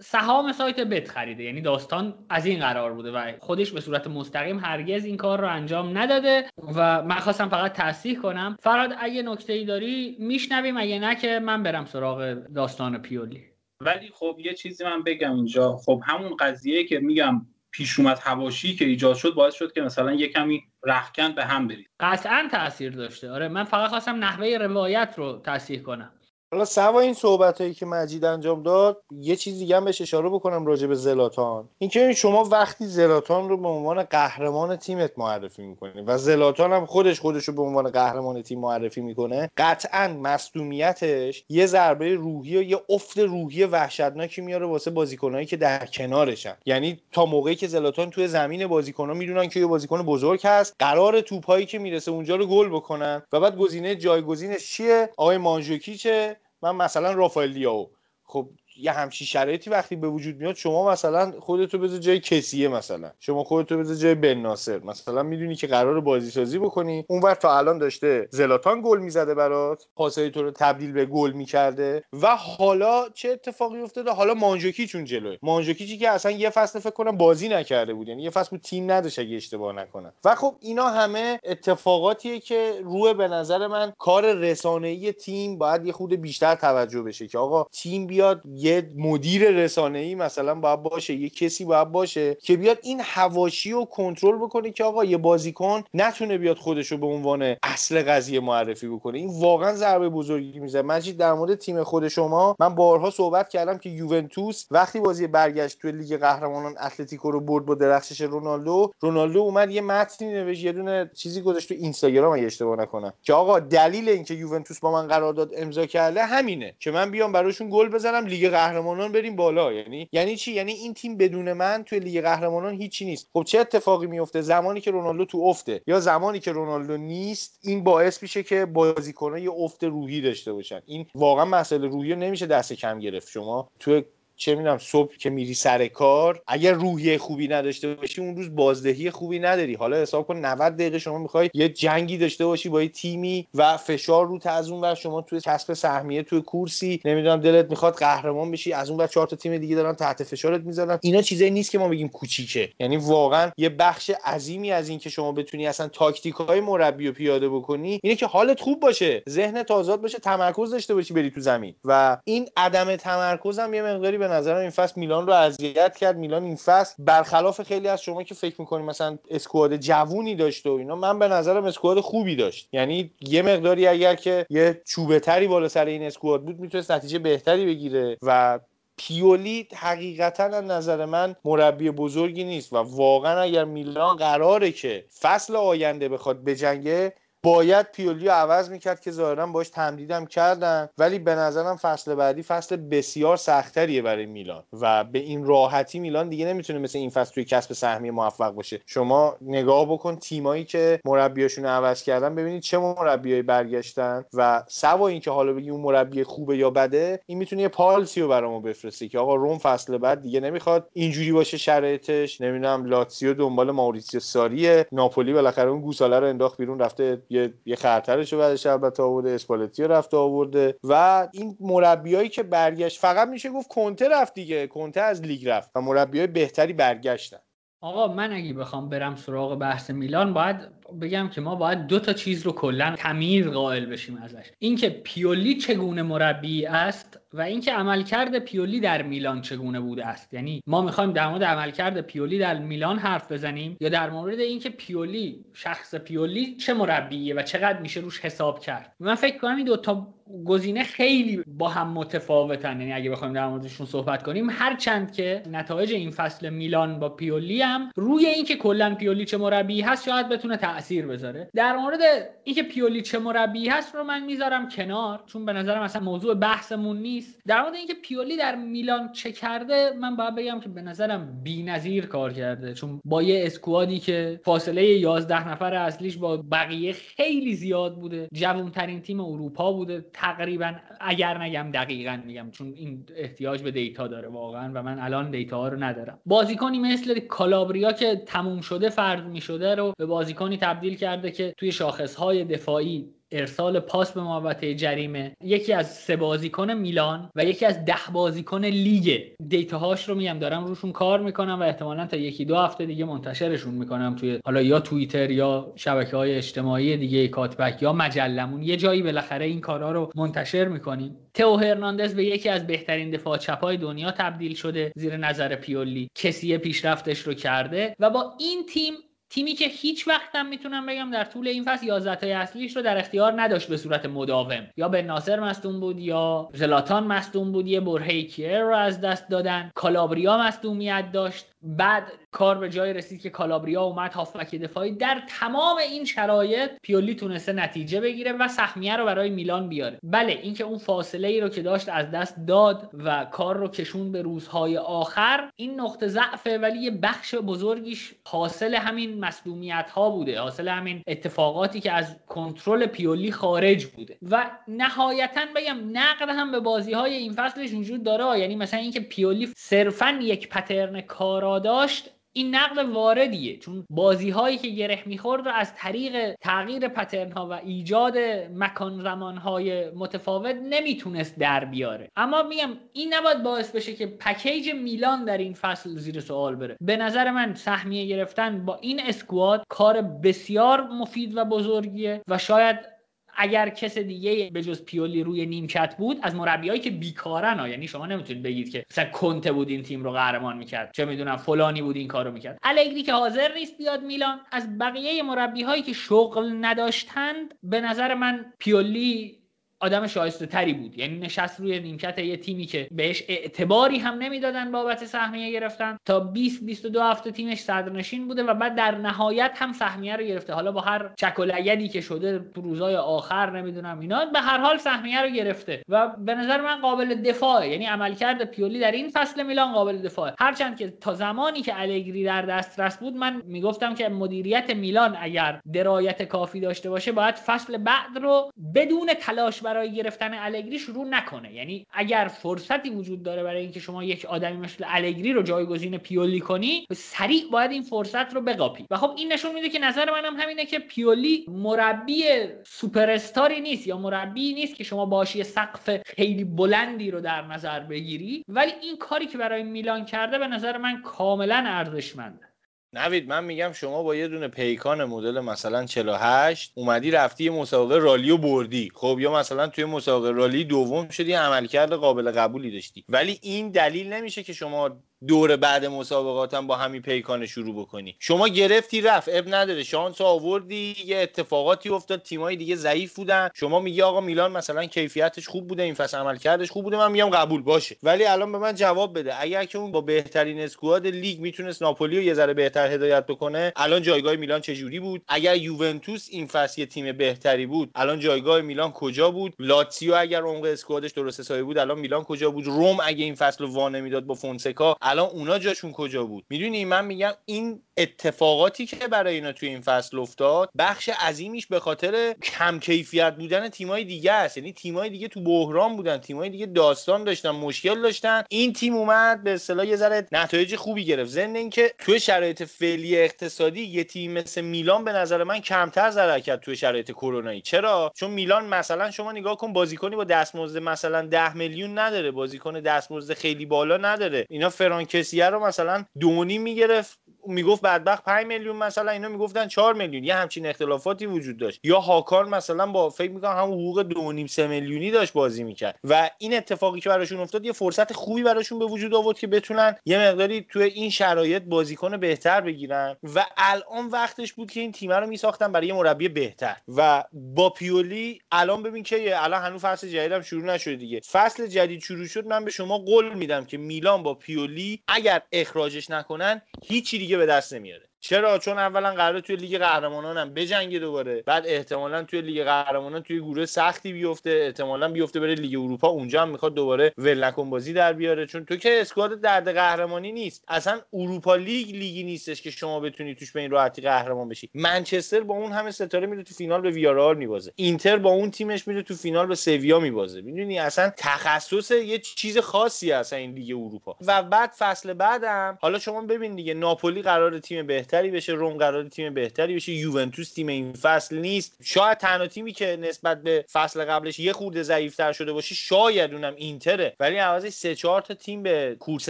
سهام سایت بت خریده. یعنی داستان از این قرار بوده و خودش به صورت مستقیم هرگز این کار رو انجام نداده و من خواستم فقط تصحیح کنم. فراد اگه نکته ای داری میشنویم. اگه نه که من برم سراغ داستان پیولی. ولی خب یه چیزی من بگم اینجا. خب همون قضیه که میگم پیش اومد هواشی که ایجاد شد باعث شد که مثلا یه کمی رخکن به هم برید. قطعا تاثیر داشته. آره من فقط خواستم نحوه روایت رو تصحیح کنم. حالا سوا این صحبت هایی که مجید انجام داد یه چیز دیگه هم بهش اشاره بکنم راجع به زلاتان. اینکه شما وقتی زلاتان رو به عنوان قهرمان تیمت معرفی می‌کنی و زلاتان هم خودش خودش رو به عنوان قهرمان تیم معرفی می‌کنه قطعا مصدومیتش یه ضربه روحی و یه افت روحی وحشتناکی میاره واسه بازیکنایی که در کنارشن. یعنی تا موقعی که زلاتان توی زمین بازیکنها می‌دونن که یه بازیکن بزرگ هست قرار توپایی که می‌رسه اونجا رو گل بکنن. و بعد گزینه جایگزینش چیه؟ آقای مانژوکیچه من مثلا رافائل لیاو خب یه همچی شرایطی وقتی به وجود میاد شما مثلا خودتو بذار جای کسیه مثلا. شما خودتو بذار جای بن ناصر. مثلا می‌دونی که قرار بازی سازی بکنی. اونور تا الان داشته زلاتان گل می‌زده برات. پاسای تو رو تبدیل به گل می‌کرده. و حالا چه اتفاقی افتاده؟ حالا مانجوکی چون جلوه. مانجوکی که اصلا یه فصل فکر کنم بازی نکرده بود. یعنی یه فصل بود تیم نداشت اگه اشتباه نکنم. و خب اینا همه اتفاقاتیه که روی به نظر من کار رسانه‌ای تیم باید یه خود بیشتر توجه بشه که آقا تیم بیاد یه مدیر رسانه ای مثلا باید باشه یه کسی باید باشه که بیاد این حواشی رو کنترل بکنه که آقا یه بازیکن نتونه بیاد خودش رو به عنوان اصل قضیه معرفی بکنه. این واقعا ضربه بزرگی میزه مجید در مورد تیم خود شما من بارها صحبت کردم که یوونتوس وقتی بازی برگشت توی لیگ قهرمانان اتلتیکو رو برد با درخشش رونالدو رونالدو اومد یه متنی نوشت یه دونه چیزی گذاشت تو اینستاگرام اگه اشتباه نکنم. که آقا دلیل اینکه یوونتوس با من قرارداد امضا کرده همینه که من بیام براشون گل بزنم لیگ قهرمانان بریم بالا. یعنی یعنی چی؟ یعنی این تیم بدون من توی لیگ قهرمانان هیچی نیست. خب چه اتفاقی میفته زمانی که رونالدو تو افته. یا زمانی که رونالدو نیست این باعث میشه که بازیکن‌ها یه افت روحی داشته باشن. این واقعا مسئله روحی نمیشه دست کم گرفت. شما تو چه می‌دونم صبح که میری سر کار اگر روحیه خوبی نداشته باشی اون روز بازدهی خوبی نداری. حالا حساب کن 90 دقیقه شما می‌خوای یه جنگی داشته باشی با یه تیمی و فشار رو از اون ور شما توی کسب سهمیه توی کورسی نمی‌دونم دلت می‌خواد قهرمان بشی از اون ور چهار تا تیم دیگه دارن تحت فشارت می‌ذارن. اینا چیزایی نیست که ما بگیم کوچیکه. یعنی واقعا یه بخش عظیمی از این که شما بتونی اصلا تاکتیک های مربی رو پیاده بکنی اینه که حالت خوب باشه ذهن آزاد باشه تمرکز داشته باشی بری تو زمین. و این عدم تمرکز هم یه مقداری نظرم این فصل میلان رو اذیت کرد. میلان این فصل برخلاف خیلی از شما که فکر می‌کنید مثلا اسکواد جوونی داشته و اینا من به نظرم اسکواد خوبی داشت. یعنی یه مقداری اگر که یه چوبه تری بالا سر این اسکواد بود می‌تونست نتیجه بهتری بگیره و پیولی حقیقتا از نظر من مربی بزرگی نیست و واقعا اگر میلان قراره که فصل آینده بخواد بجنگه باید پیولی عوض می‌کرد که ظاهرا باش تمدیدم کردن. ولی به نظرم فصل بعدی فصل بسیار سختریه برای میلان. و به این راحتی میلان دیگه نمی‌تونه مثل این فصل توی کسب سهمیه موفق باشه. شما نگاه بکن تیمایی که مربیاشون عوض کردن. ببینید چه مربیایی برگشتن و سوا اینکه حالا بگی اون مربی خوبه یا بده این می‌تونه یه پالسی رو بفرسته که آقا روم فصل بعد دیگه نمی‌خواد اینجوری باشه شرایطش. نمی‌دونم لاتسیو دنبال ماوریسیو ساریه. ناپولی بالاخره اون گوساله رو انداخت بیرون رفته یه یه خرترش بعدش البته آورده اسپالتی رو رفته آورده. و این مربیایی که برگشت فقط میشه گفت کنته رفت دیگه. کنته از لیگ رفت و مربیای بهتری برگشتن. آقا من اگه بخوام برم سراغ بحث میلان باید بگم که ما باید دو تا چیز رو کلا تمیز قائل بشیم ازش. اینکه پیولی چگونه مربی است و اینکه عملکرد پیولی در میلان چگونه بوده است. یعنی ما می‌خوایم در مورد عملکرد پیولی در میلان حرف بزنیم یا در مورد اینکه پیولی شخص پیولی چه مربیه و چقدر میشه روش حساب کرد. من فکر کنم این دو تا گزینه خیلی با هم متفاوتن. یعنی اگه بخوایم در موردشون صحبت کنیم هر چند که نتایج این فصل میلان با پیولی هم روی اینکه کلا پیولی چه مربی هست شاید بتونه تاثیر بذاره. در مورد اینکه پیولی چه مربی هست رو من می‌ذارم کنار چون به نظرم اصلا موضوع بحثمون نیست. در مورد اینکه پیولی در میلان چه کرده من باید بگم که به نظرم بی‌نظیر کار کرده. چون با یه اسکوادی که فاصله 11 نفر اصلیش با بقیه خیلی زیاد بوده. جوانترین تیم اروپا بوده. تقریبا اگر نگم دقیقا میگم چون این احتیاج به data داره واقعا و من الان data ها رو ندارم. بازیکنی مثل کالابریا که تموم شده فرض می‌شده رو به بازیکنی تبدیل کرده که توی شاخص های دفاعی ارسال پاس به محوطه جریمه یکی از سه بازیکن میلان و یکی از ده بازیکن لیگ. data هاش رو میگم دارم روشون کار می‌کنم و احتمالا تا یکی دو هفته دیگه منتشرشون می‌کنم توی حالا یا توییتر یا شبکه های اجتماعی دیگه کاتبک یا مجلمون. یه جایی بالاخره این کارا رو منتشر می‌کنیم. تئو هرناندز به یکی از بهترین دفاع چپای دنیا تبدیل شده زیر نظر پیولی. کسی پیشرفتش رو کرده و با این تیم تیمی که هیچ وقت هم می‌تونم بگم در طول این فصل 11 تای اصلیش رو در اختیار نداشت به صورت مداوم. یا به ناصر مصدوم بود یا زلاتان مصدوم بود یه برهی کیر رو از دست دادن. کالابریا مصدومیت داشت. بعد کار به جای رسید که کالابریا اومد هافبک دفاعی در تمام این شرایط پیولی تونسته نتیجه بگیره و سهمیه رو برای میلان بیاره. بله اینکه اون فاصله ای رو که داشت از دست داد و کار رو کشون به روزهای آخر این نقطه ضعفه ولی یه بخش بزرگیش حاصل همین مسئولیت ها بوده حاصل همین اتفاقاتی که از کنترل پیولی خارج بوده. و نهایتا بگم نقد هم به بازی های این فصلش وجود داره یعنی مثلا اینکه پیولی صرفا یک پترن کارا داشت این نقد واردیه. چون بازی هایی که گره می‌خورد رو از طریق تغییر پترن ها و ایجاد مکان زمان های متفاوت نمی‌تونست در بیاره. اما میگم این نباید باعث بشه که پکیج میلان در این فصل زیر سوال بره. به نظر من سهمیه گرفتن با این اسکواد کار بسیار مفید و بزرگیه و شاید اگر کس دیگه به جز پیولی روی نیمکت بود از مربیایی که بیکارن ها. یعنی شما نمی‌تونید بگید که مثلا کنته بود این تیم رو قهرمان می‌کرد. چه می‌دونم فلانی بود این کارو می‌کرد. الگری که حاضر نیست بیاد میلان. از بقیه مربی هایی که شغل نداشتند به نظر من پیولی آدم شایسته تری بود. یعنی نشست روی نیمکت یه تیمی که بهش اعتباری هم نمی‌دادن بابت سهمیه گرفتن. تا 20 22 هفته تیمش صدرنشین بوده و بعد در نهایت هم سهمیه رو گرفته. حالا با هر چک و که شده تو روزای آخر نمی‌دونم اینا به هر حال سهمیه رو گرفته. و به نظر من قابل دفاعه. یعنی عملکرد پیولی در این فصل میلان قابل دفاعه. هرچند که تا زمانی که الگری در دسترس بود من می‌گفتم که مدیریت میلان اگر درایت کافی داشته باشه باید فصل بعد رو بدون تلاش برای گرفتن الگری شروع نکنه. یعنی اگر فرصتی وجود داره برای اینکه شما یک آدمی مثل الگری رو جایگزین پیولی کنی سریع باید این فرصت رو بقاپی. و خب این نشون میده که نظر منم همینه که پیولی مربی سوپر استاری نیست یا مربی نیست که شما باشی سقف خیلی بلندی رو در نظر بگیری. ولی این کاری که برای میلان کرده به نظر من کاملا ارزشمنده. نوید من میگم شما با یه دونه پیکان مدل مثلا 48 اومدی رفتی یه مسابقه رالی و بردی. خب یا مثلا توی مسابقه رالی دوم شدی عملکرد قابل قبولی داشتی. ولی این دلیل نمیشه که شما دور بعد مسابقاتم با همین پیکان شروع بکنی. شما گرفتی رفت. عیب نداره. شانس آوردی یه اتفاقاتی افتاد تیمای دیگه ضعیف بودن. شما میگی آقا میلان مثلا کیفیتش خوب بوده این فصل عمل کردش خوب بوده من میگم قبول باشه. ولی الان به من جواب بده. اگر که اون با بهترین squad لیگ می‌تونست ناپولی رو یه ذره بهتر هدایت بکنه الان جایگاه میلان چجوری بود؟ اگر یوونتوس این فصل یه تیم بهتری بود الان جایگاه میلان کجا بود؟ لاتسیو اگر عمق squad ش درست حسابی بود الان میلان کجا بود؟ روم اگه این فصل رو می‌داد با فونسکا الان اونا جاشون کجا بود؟ می‌دونی من میگم این اتفاقاتی که برای اینا توی این فصل افتاد بخش عظیمیش به خاطر کم کیفیت بودن تیمای دیگه است. یعنی تیمای دیگه تو بحران بودن تیمای دیگه داستان داشتن مشکل داشتن. این تیم اومد به اصطلاح یه ذره نتایج خوبی گرفت. ضمن اینکه توی شرایط فعلی اقتصادی یه تیم مثل میلان به نظر من کمتر ضرر کرد توی شرایط کرونایی. چرا؟ چون میلان مثلا شما نگاه کن بازیکنی با دستمزد مثلا 10 میلیون نداره. بازیکن دستمزد خیلی بالا نداره. اینا فرانکسیه رو مثلا دونی می‌گرفت. می‌گفت بدبخت 5 میلیون مثلا اینا می‌گفتن 4 میلیون. یه همچین اختلافاتی وجود داشت. یا هاکار مثلا با فکر می‌کنم همون حقوق 2.5 3 میلیونی داشت بازی می‌کرد. و این اتفاقی که براشون افتاد یه فرصت خوبی براشون به وجود آورد که بتونن یه مقداری توی این شرایط بازیکن بهتر بگیرن. و الان وقتش بود که این تیم رو میساختن برای یه مربی بهتر. و با پیولی الان ببین که الان هنوز فصل جدیدم شروع نشده دیگه. فصل جدید شروع شد من به شما قول میدم که میلان با پیولی اگر اخراجش نکنن هیچی دیگه به دست نمیاره. چرا؟ چون اولا قرار توی لیگ قهرمانان هم بجنگه دوباره. بعد احتمالا توی لیگ قهرمانان توی گروه سختی بیفته. احتمالا بیفته بره لیگ اروپا. اونجا هم می‌خواد دوباره ولنکن بازی در بیاره. چون تو که squad در حد قهرمانی نیست. اصلا اروپا لیگ لیگی نیستش که شما بتونی توش به این راحتی قهرمان بشی. منچستر با اون همه ستاره میره تو فینال به ویارئال میبازه. اینتر با اون تیمش میره تو فینال به سویا میبازه. می‌دونی؟ اصلا تخصص یه چیز خاصی اصلا این لیگ اروپا. و بعد فصل بعدم حالا شما ببین دیگه ناپولی قرار تیم بهتر بهتری بشه روم قرار تیم بهتری بشه. یوونتوس تیم این فصل نیست. شاید تنها تیمی که نسبت به فصل قبلش یه خورده ضعیفتر شده باشه شاید اونم اینتره. ولی عوض سه چهار تا تیم به کورس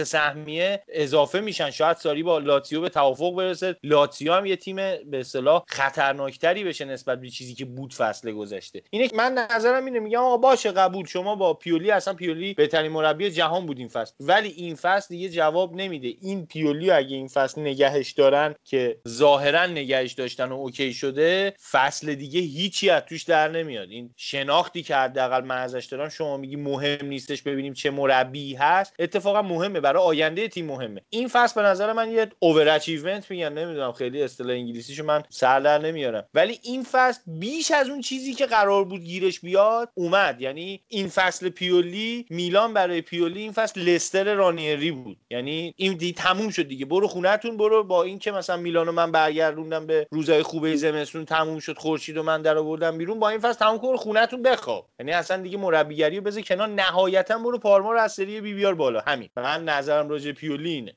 سهمیه اضافه میشن. شاید ساری با لاتسیو به توافق برسه. لاتسیو هم یه تیم به اصطلاح خطرناکتری بشه نسبت به چیزی که بود فصل گذشته. اینه من نظرم اینه میگم آقا باشه قبول. شما با پیولی اصلا پیولی بهترین مربی جهان بود این فصل. ولی این فصل دیگه جواب نمیده. این پیولی اگه این فصل نگهش دارن که ظاهرا نگهش داشتن و OK شده فصل دیگه هیچی از توش در نمیاد. این شناختی که حداقل من ازش دارم شما میگی مهم نیستش ببینیم چه مربی هست. اتفاقا مهمه برای آینده تیم مهمه. این فصل به نظر من یه overachievement میگن نمی‌دونم خیلی اصطلاح انگلیسیشو من سر در نمیارم. ولی این فصل بیش از اون چیزی که قرار بود گیرش بیاد اومد. یعنی این فصل پیولی میلان برای پیولی این فصل لستر رانیری بود. یعنی این دیگه تموم شد دیگه. برو خونتون برو با اینکه مثلا میلانو من برگردوندم به روزای خوبه زمستون تموم شد خورشید و من در آوردم بیرون. با این فصل تموم کن خونتون بخواب. یعنی اصلا دیگه مربیگری رو بذار کنار نهایتا برو پارما رو از سری بی بیار بالا. همین. من نظرم راجع پیولی اینه.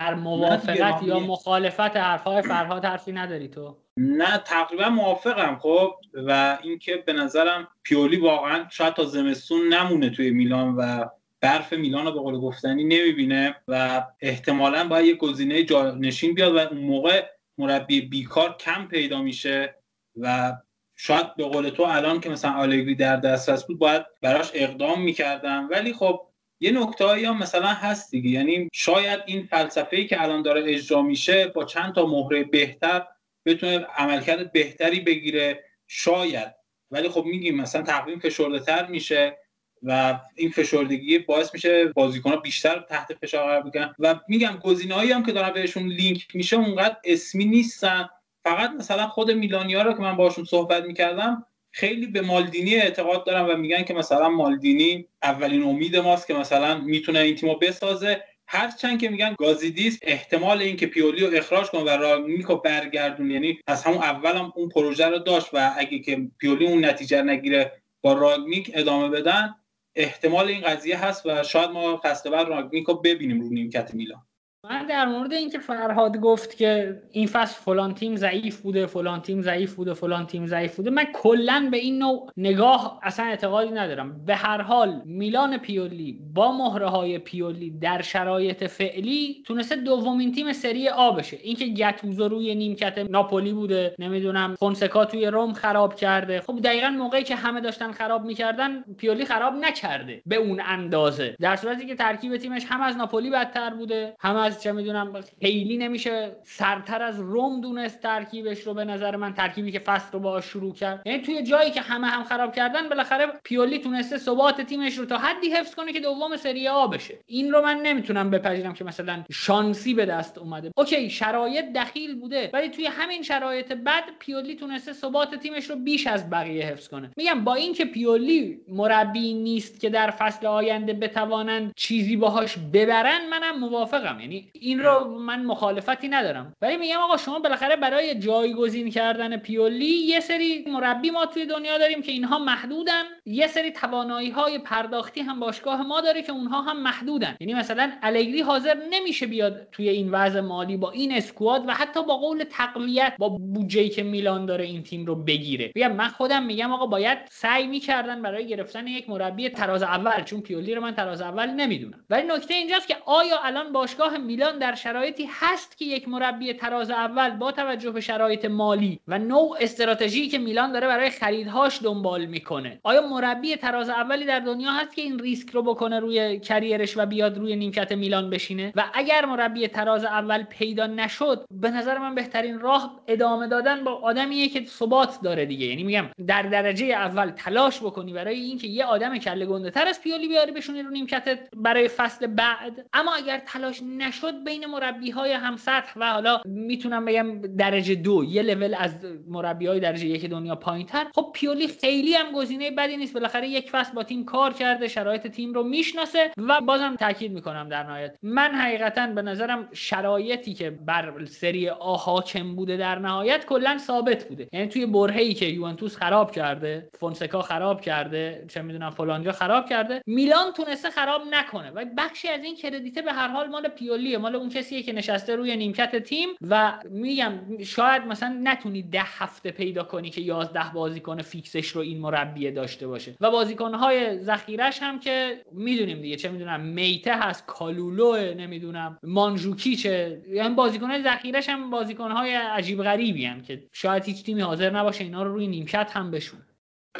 در موافقت یا مخالفت حرفهای فرهاد حرفی نداری تو؟ نه تقریبا موافقم خب. و اینکه به نظرم پیولی واقعا شاید تا زمستون نمونه توی میلان و برف میلان رو به قول گفتنی نمی‌بینه و احتمالا باید یه گزینه جانشین بیاد و اون موقع مربی بیکار کم پیدا میشه و شاید به قول تو الان که مثلا آلگری در دسترس بود باید براش اقدام می‌کردم ولی خب یه نکته هم مثلا هست دیگه. یعنی شاید این فلسفه ای که الان داره اجرا میشه با چند تا مهره بهتر بتونه عملکرد بهتری بگیره شاید. ولی خب میگیم مثلا تقویم فشرده تر میشه. و این فشردگی باعث میشه بازیکن‌ها بیشتر تحت فشار قرار بگیرن. و میگم گزینه‌هایی هم که دارن بهشون لینک میشه اونقدر اسمی نیستن. فقط مثلا خود میلانیا رو که من باشون صحبت می‌کردم خیلی به مالدینی اعتقاد دارم و میگن که مثلا مالدینی اولین امید ماست که مثلا می‌تونه این تیمو بسازه. هرچند که میگن گازیدیس احتمال اینکه پیولی رو اخراج کنه و راگنیکو برگردون یعنی از همون اولم هم اون پروژه رو داشت و اگه که پیولی اون نتیجه نگیره با راگنیک ادامه بدن احتمال این قضیه هست و شاید ما فصل بعد راگنیکو ببینیم رو نیمکت میلان. من در مورد اینکه فرهاد گفت که این فصل فلان تیم ضعیف بوده فلان تیم ضعیف بوده فلان تیم ضعیف بوده من کلا به این نوع نگاه اصلا اعتقادی ندارم. به هر حال میلان پیولی با مهره های پیولی در شرایط فعلی تونسته دومین تیم سری آ بشه. اینکه گتوزو روی نیمکت ناپولی بوده نمی‌دونم فونسکا توی روم خراب کرده. خب دقیقا موقعی که همه داشتن خراب می‌کردن پیولی خراب نکرده به اون اندازه. در صورتی که ترکیب تیمش هم از ناپولی بدتر بوده هم از چه می‌دونم خیلی نمیشه. سرتر از روم دونست ترکیبش رو به نظر من ترکیبی که فصل رو باهاش شروع کرد. یعنی توی جایی که همه هم خراب کردن بالاخره پیولی تونسته ثبات تیمش رو تا حدی حفظ کنه که دوم سری آ بشه. این رو من نمی‌تونم بپذیرم که مثلا شانسی به دست اومده. اوکی شرایط دخیل بوده ولی توی همین شرایط بد پیولی تونسته ثبات تیمش رو بیش از بقیه حفظ کنه. میگم با اینکه پیولی مربی نیست که در فصل آینده بتوانند چیزی باهاش ببرن منم موافقم. یعنی این رو من مخالفتی ندارم. ولی میگم آقا شما بالاخره برای جایگزین کردن پیولی یه سری مربی ما توی دنیا داریم که اینها محدودن. یه سری توانایی های پرداختی هم باشگاه ما داره که اونها هم محدودن. یعنی مثلا الگری حاضر نمیشه بیاد توی این وضع مالی با این اسکواد و حتی با قول تقویت با بودجه‌ای که میلان داره این تیم رو بگیره. بیا من خودم میگم آقا باید سعی می‌کردن برای گرفتن یک مربی تراز اول چون پیولی رو من تراز اول نمی‌دونم. ولی نکته اینجاست که آیا الان باشگاه میلان در شرایطی هست که یک مربی تراز اول با توجه به شرایط مالی و نوع استراتژی که میلان داره برای خریدهاش دنبال می‌کنه؟ آیا مربی تراز اولی در دنیا هست که این ریسک رو بکنه روی کریرش و بیاد روی نیمکت میلان بشینه. و اگر مربی تراز اول پیدا نشد به نظر من بهترین راه ادامه دادن با آدمیه که ثبات داره دیگه. یعنی میگم در درجه اول تلاش بکنی برای اینکه یه آدم کله گنده تر از پیولی بیاری بشونی رو نیمکتت برای فصل بعد. اما اگر تلاش نشد بین مربی های هم سطح و حالا می‌تونم بگم درجه دو یه لول از مربی های درجه یک دنیا پایین تر خب پیولی خیلی هم گزینه بدی نیست. بالاخره یک فصل با تیم کار کرده شرایط تیم رو می‌شناسه و بازم تاکید می‌کنم در نهایت. من حقیقتا به نظرم شرایطی که بر سری آ حاکم بوده در نهایت کلا ثابت بوده. یعنی توی برهه‌ای که یوونتوس خراب کرده فونسکا خراب کرده چه می‌دونم فلانجا خراب کرده میلان تونسته خراب نکنه. و بخشی از این کردیته به هر حال مال پیولیه مال اون کسیه که نشسته روی نیمکت تیم و میگم شاید مثلا نتونی ده هفته پیدا کنی که 11 بازیکن فیکسش رو این مربیه داشته باشه. و بازیکنهای ذخیرش هم که می‌دونیم دیگه چه می‌دونم میته هست کالولو نمی‌دونم مانجوکیچه. یعنی بازیکنهای ذخیرش هم بازیکنهای عجیب غریبی هم که شاید هیچ تیمی حاضر نباشه اینا رو روی نیمکت هم بشون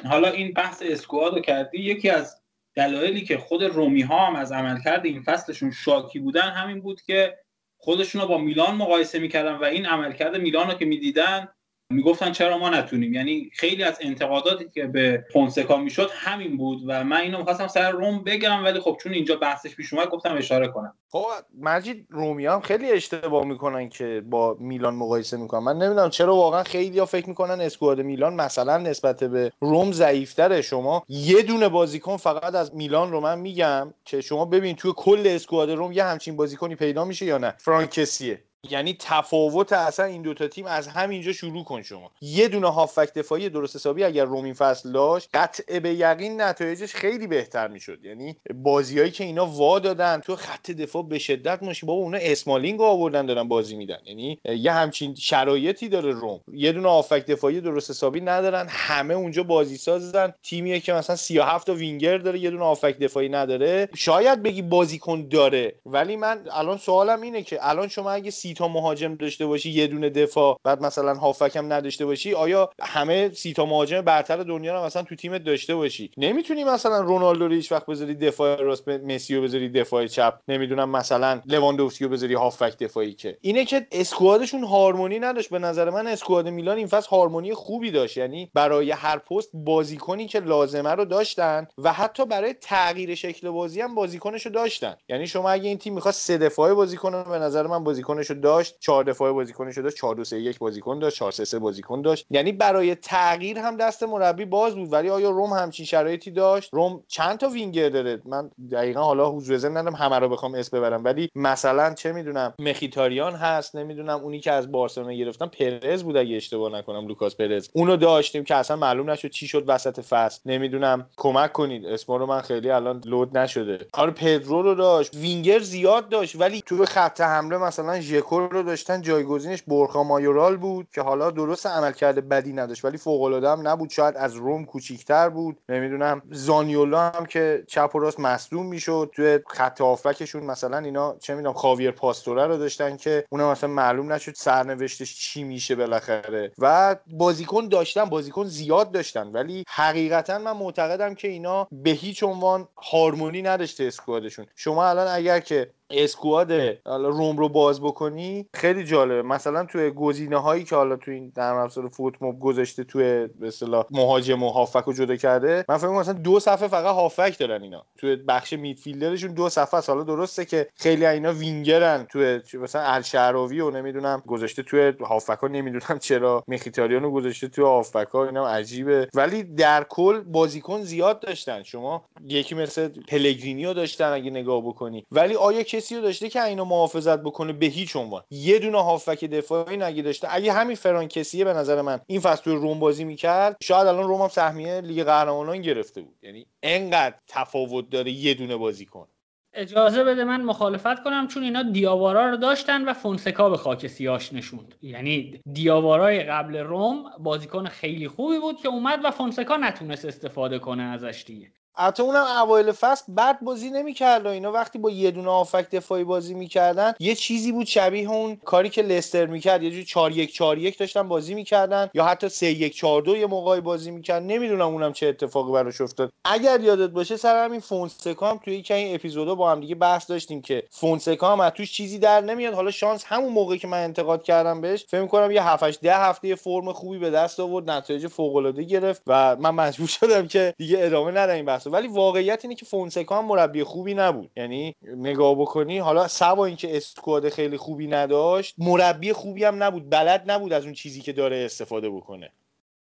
حالا این بحث اسکواد رو کردی یکی از دلایلی که خود رومی ها هم از عملکرد این فصلشون شاکی بودن همین بود که خودشون رو با میلان مقایسه می‌کردن و این عملکرد میلان رو که می‌دیدن می‌گفتن چرا ما نتونیم؟ یعنی خیلی از انتقاداتی که به فونسکا می‌شد همین بود و من اینو می‌خواستم سر روم بگم ولی خب چون اینجا بحثش پیش اومد گفتم اشاره کنم. خب مجید رومی هم خیلی اشتباه می‌کنن که با میلان مقایسه می‌کنن. من نمی‌دونم چرا واقعا خیلی ها فکر می‌کنن اسکواد میلان مثلا نسبت به روم ضعیفتره. شما یه دونه بازیکن فقط از میلان رو من میگم که شما ببین توی کل اسکواد روم یه همچین بازیکنی پیدا میشه یا نه. فرانکسیه. یعنی تفاوت اصلا این دوتا تیم از همینجا شروع کن شما. یه دونه هافک دفاعی درست حسابی اگر رومین فصل داشت قطع به یقین نتایجش خیلی بهتر می‌شد. یعنی بازیایی که اینا وا دادن تو خط دفاع به شدت ماشی بابا اونا اسمالینگ آوردن دارن بازی میدن. یعنی یه همچین شرایطی داره روم. یه دونه هافک دفاعی درست حسابی ندارن. همه اونجا بازی سازن. تیمیه که مثلا 37 تا وینگر داره یه دونه هافک دفاعی نداره. شاید بگی بازیکن داره ولی من الان سوالم اینه که الان شما اگه سی تا مهاجم داشته باشی یه دونه دفاع بعد مثلا هافک هم نداشته باشی آیا همه سی تا مهاجم برتر دنیا رو مثلا تو تیمت داشته باشی؟ نمی‌تونی مثلا رونالدو رو هیچ وقت بذاری دفاع راست مسی رو بذاری دفاع چپ نمی‌دونم مثلا لواندوفسکی رو بذاری هافبک دفاعی که. اینه که squad شون هارمونی نداشت به نظر من squad میلان این فصل هارمونی خوبی داشت یعنی برای هر پست بازیکنی که لازمه رو داشتن و حتی برای تغییر شکل بازی هم بازیکنش رو داشتن. یعنی شما اگه این تیم می‌خواد سه دفاعه بازی کنه به نظر من بازیکنش رو داشت چهار دفاعه بازیکنش داشت 4 2 3 1 بازیکن داشت 4 3 3 بازیکن داشت. یعنی برای تغییر هم دست مربی باز بود ولی آیا روم همچین شرایطی داشت؟ روم چند تا وینگر داره؟ من دقیقا حالا حضور ذهن ندارم همه رو بخوام اسم ببرم ولی مثلا چه می‌دونم مخیتاریان هست نمی‌دونم اونی که از بارسلونا گرفتن پرز بود اگه اشتباه نکنم لوکاس پرز. اونو داشتیم که اصلا معلوم نشد چی شد وسط فصل. نمی‌دونم کمک کنید. اسم رو من خیلی الان لود نشده. آره پدرو رو داشت. وینگر زیاد داشت ولی تو خط حمله مثلا ژکو رو داشتن جایگزینش برخا مایورال بود که حالا درست عملکرد بدی نداشت ولی فوق العاده هم نبود. شاید از روم کوچیکتر بود. نمی‌دونم زانیولا هم که چپ و راست مصدوم می‌شد. توی خط هافبکشون مثلا اینا چه می‌دونم خاویر پاستوره رو داشتن که اونم مثلا معلوم نشد سرنوشتش چی میشه بالاخره. و بازیکن داشتن بازیکن زیاد داشتن. ولی حقیقتا من معتقدم که اینا به هیچ عنوان هارمونی نداشته اسکوادشون. شما الان اگر که اسکواد حالا روم رو باز بکنی خیلی جالبه. مثلا توی گزینه هایی که حالا توی این در افزار فوت موب گذاشته توی به اصطلاح مهاجم و هافک رو جدا کرده من فکر مثلا دو صفحه فقط هافک دارن اینا. توی بخش میدفیلدرشون دو صفحه است. حالا درسته که خیلی اینا وینگرن توی مثلا الشعراوی و نمی‌دونم گذاشته توی هافک ها نمی‌دونم چرا مخیتاریان رو گذاشته توی هافک ها عجیبه. ولی در کل بازیکن زیاد داشتن. شما یکی مثل پلگرینی رو داشتن اگه نگاه بکنی. ولی آیا کسی رو داشته که اینو محافظت بکنه به هیچ عنوان. یه دونه هافک دفاعی نگی داشته. اگه همین فران کسیه به نظر من این فصل تو روم بازی می‌کرد شاید الان روم هم سهمیه لیگ قهرمانان گرفته بود. یعنی انقدر تفاوت داره یه دونه بازیکن اجازه بده من مخالفت کنم چون اینا دیاوارا رو داشتن و فونسکا به خاک سیاش نشوند. یعنی دیاوارای قبل روم بازیکن خیلی خوبی بود که اومد و فونسکا نتونست استفاده کنه ازش دیگه. حتی اونم اوایل فصل بد بازی نمی‌کرد و اینا. وقتی با یه دونه آفک دفاعی بازی می‌کردن یه چیزی بود شبیه اون کاری که لستر می‌کرد. یه جوری 4 1 4 1 داشتن بازی می‌کردن یا حتی 3 1 4 2 یه موقعی بازی می‌کرد نمی‌دونم اونم چه اتفاقی براش افتاد. اگر یادت باشه سر همین فونسکا هم توی یکی این اپیزودا با هم دیگه بحث داشتیم که فونسکا هم از توش چیزی در نمیاد. حالا شانس همون موقعی که من انتقاد کردم بهش فکر کنم یه 7 8 10 هفته فرم خوبی به دست آورد نتایج فوق العاده گرفت و من مجبور شدم که دیگه ادامه ندم این بحث. ولی واقعیت اینه که فونسکا هم مربی خوبی نبود. یعنی نگاه بکنی حالا سوا اینکه اسکواد خیلی خوبی نداشت مربی خوبی هم نبود. بلد نبود از اون چیزی که داره استفاده بکنه.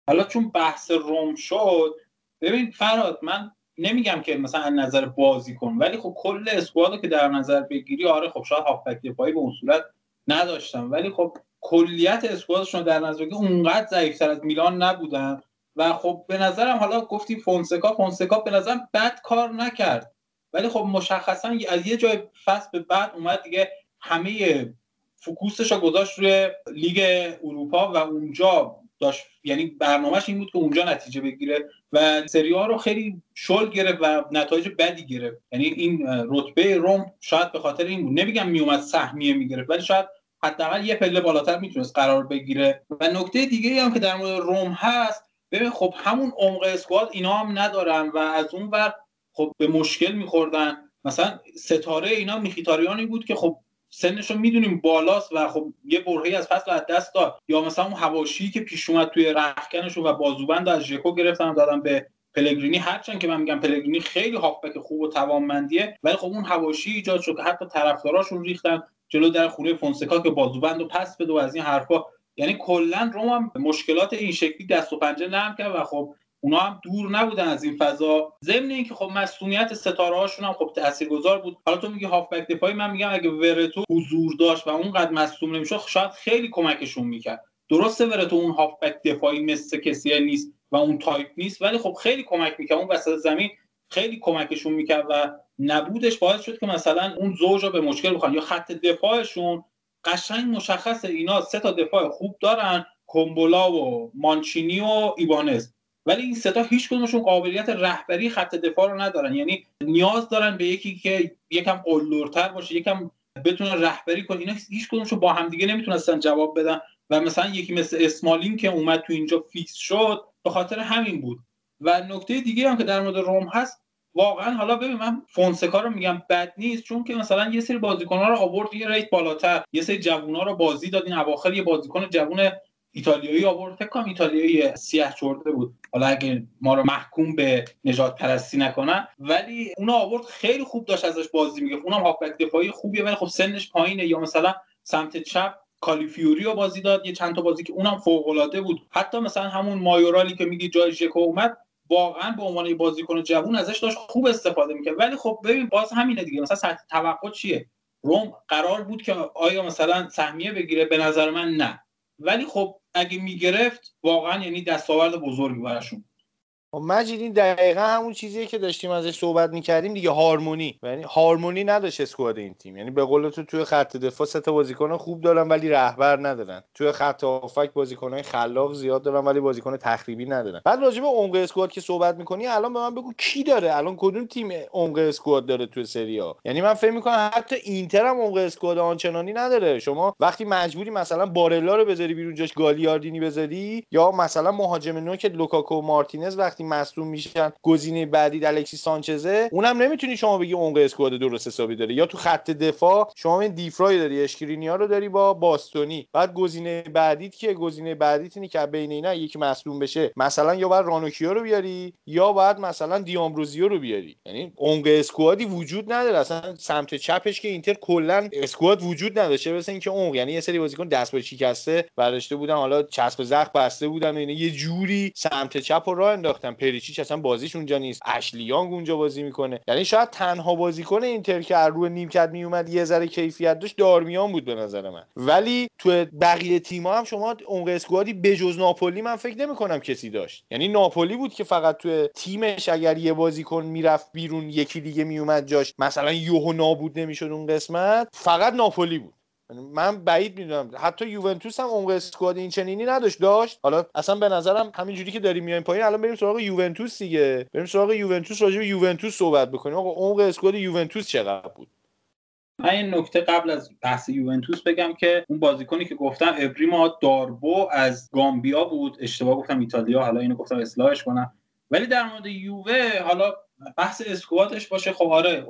حالا چون بحث روم شد ببین فراد من نمیگم که مثلا از نظر بازی کن ولی خب کل اسکوادو که در نظر بگیری آره خب شاید هافبک دفاعی به اون صورت نداشتم. ولی خب کلیت اسکوادشون در نظر بگیری اونقدر ضعیفتر از میلان نبودن. و خب به نظرم حالا گفتی فونسکا فونسکا به نظرم بد کار نکرد. ولی خب مشخصا از یه جای فصل به بعد اومد دیگه همه فکوسش رو گذاشت روی لیگ اروپا و اونجا داشت. یعنی برنامهش این بود که اونجا نتیجه بگیره و سری ها رو خیلی شل گرفت و نتایج بدی گرفت. یعنی این رتبه روم شاید به خاطر این بود. نمیگم میومد سهمیه می‌گرفت ولی شاید حداقل یه پله بالاتر می‌تونست قرار بگیره. و نکته دیگه هم که در مورد روم هست ببین خب همون عمق اسکواد اینا هم ندارن و از اون ور خب به مشکل میخوردن. مثلا ستاره اینا میخیتاریانی بود که خب سنش رو می‌دونیم بالاست و خب یه برهی از فصل از دست داد. یا مثلا اون هواشی که پیش اومد توی رخکنش و بازوبند از ژکو گرفتن دادن به پلگرینی. هرچند که من میگم پلگرینی خیلی هافبک خوب و توانمندیه ولی خب اون هواشی ایجاد شد که حتی طرفداراشون ریختن جلو در خونه فونسکا که بازوبند رو پس بده و از این حرفا یعنی کلا روم هم مشکلات این شکلی دست و پنجه نرم کرد و خب اونا هم دور نبودن از این فضا. ضمن اینکه خب مصدومیت ستاره هاشون هم خب تاثیرگذار بود. حالا تو میگی هافبک دفاعی من میگم اگه ورتو حضور داشت و اونقدر مصدوم نمی‌شد شاید خیلی کمکشون می‌کرد. درسته ورتو اون هافبک دفاعی مثل کسی نیست و اون تایپ نیست ولی خب خیلی کمک می‌کرد. اون وسط زمین خیلی کمکشون می‌کرد و نبودش باعث شد که مثلا اون زوج به مشکل بخوان یا خط دفاعشون قشنگ مشخص اینا سه تا دفاع خوب دارن کومبولا و مانچینی و ایوانز. ولی این ستا هیچ کدومشون قابلیت رهبری خط دفاع رو ندارن. یعنی نیاز دارن به یکی که یکم قلدرتر باشه یکم بتونه رهبری کنه اینا هیچ کدومشون با همدیگه نمی‌تونستن جواب بدن. و مثلا یکی مثل اسمالین که اومد تو اینجا فیکس شد به خاطر همین بود. و نکته دیگه هم که در مورد روم هست واقعا حالا ببین من فونسکا رو میگم بد نیست چون که مثلا یه سری بازیکن‌ها رو آورد یه rate بالاتر. یه سری جوونا رو بازی داد. این اواخر یه بازیکن جوون ایتالیایی آورد. فکر کنم ایتالیایی سیاه چرده بود. حالا اگه ما رو محکوم به نژاد پرستی نکنن. ولی اون آورد خیلی خوب داشت ازش بازی میگه اونم هافبک دفاعی خوبیه ولی خب سنش پایینه. یا مثلا سمت چپ کالافیوری رو بازی داد. یه چند تا بازی که اونم فوق العاده بود. حتی مثلا همون مایورالی که میگی جای ژکو اومد واقعا به عنوان بازیکن جوون ازش داشت خوب استفاده می‌کرد. ولی خب ببین باز همینه دیگه. مثلا سطح توقع چیه؟ روم قرار بود که آیا مثلا سهمیه بگیره؟ به نظر من نه. ولی خب اگه می‌گرفت واقعا یعنی دستاورد بزرگی براشون. مجید این دقیقا همون چیزیه که داشتیم ازش صحبت می‌کردیم دیگه هارمونی. یعنی هارمونی نداشت اسکواد این تیم. یعنی به قول تو توی خط دفاع سه بازیکن خوب دارن ولی رهبر ندارن. توی خط هافک بازیکنای خلاق زیاد دارن ولی بازیکن تخریبی ندارن. بعد راجع به عمق اسکواد که صحبت می‌کنی الان به من بگو کی داره؟ الان کدوم تیم عمق اسکواد داره توی سری ها یعنی من فکر می‌کنم حتی اینتر هم عمق اسکواد آنچنانی نداره. شما وقتی مجبوری مثلا بارلا رو بذاری بیرون جاش گالیاردینی بذاری یا مثلا مهاجم نوک لوکاکو مارتینز وقتی وقتی مصدوم میشن گزینه بعدی الکسیس سانچزه. اونم نمی‌تونی شما بگی عمق squad درست حسابی داره. یا تو خط دفاع شما این دفرای داری اشکرینیار رو داری با باستونی. بعد گزینه بعدیت که گزینه بعدیت اینه که بین اینا یکی مصدوم بشه. مثلا یا باید رانوکیو رو بیاری یا باید مثلا دامبروزیو رو بیاری. یعنی عمق squad ی وجود نداره. اصلا سمت چپش که اینتر کلا squad وجود نداشته. مثل اینکه عمق یعنی یه سری بازیکن دست و پا شکسته برداشته بودن حالا چسب زخم بسته بودن یه جوری سمت چپ رو راه انداختن. کریستیان پریچیچ اصلا بازیش اونجا نیست. اشلی یانگ اونجا بازی می‌کنه. یعنی شاید تنها بازیکن اینتر که روی نیمکت میومد یه ذره کیفیت داشت. دارمیان بود به نظر من. ولی تو بقیه تیم‌ها هم شما اون اسکوادی بجز ناپولی من فکر نمی‌کنم کسی داشت. یعنی ناپولی بود که فقط تو تیمش اگر یه بازیکن می‌رفت بیرون یکی دیگه میومد جاش. مثلا یوهو نابود نمی‌شد اون قسمت. فقط ناپولی بود. من بعید می‌دونم. حتی یوونتوس هم اون اسکواد این چنینی نداشت داشت. حالا اصلا به نظرم همینجوری که داریم میایم پایین الان بریم سراغ یوونتوس دیگه. بریم سراغ یوونتوس راجع به یوونتوس صحبت بکنیم. آقا اون اسکواد یوونتوس چقدر بود؟ من این نکته قبل از بحث یوونتوس بگم که اون بازیکنی که گفتم ابریما داربو از گامبیا بود. اشتباه گفتم ایتالیا حالا اینو گفتم اصلاحش کنم. ولی در مورد یووه حالا بحث اسکوادش باشه. خب آره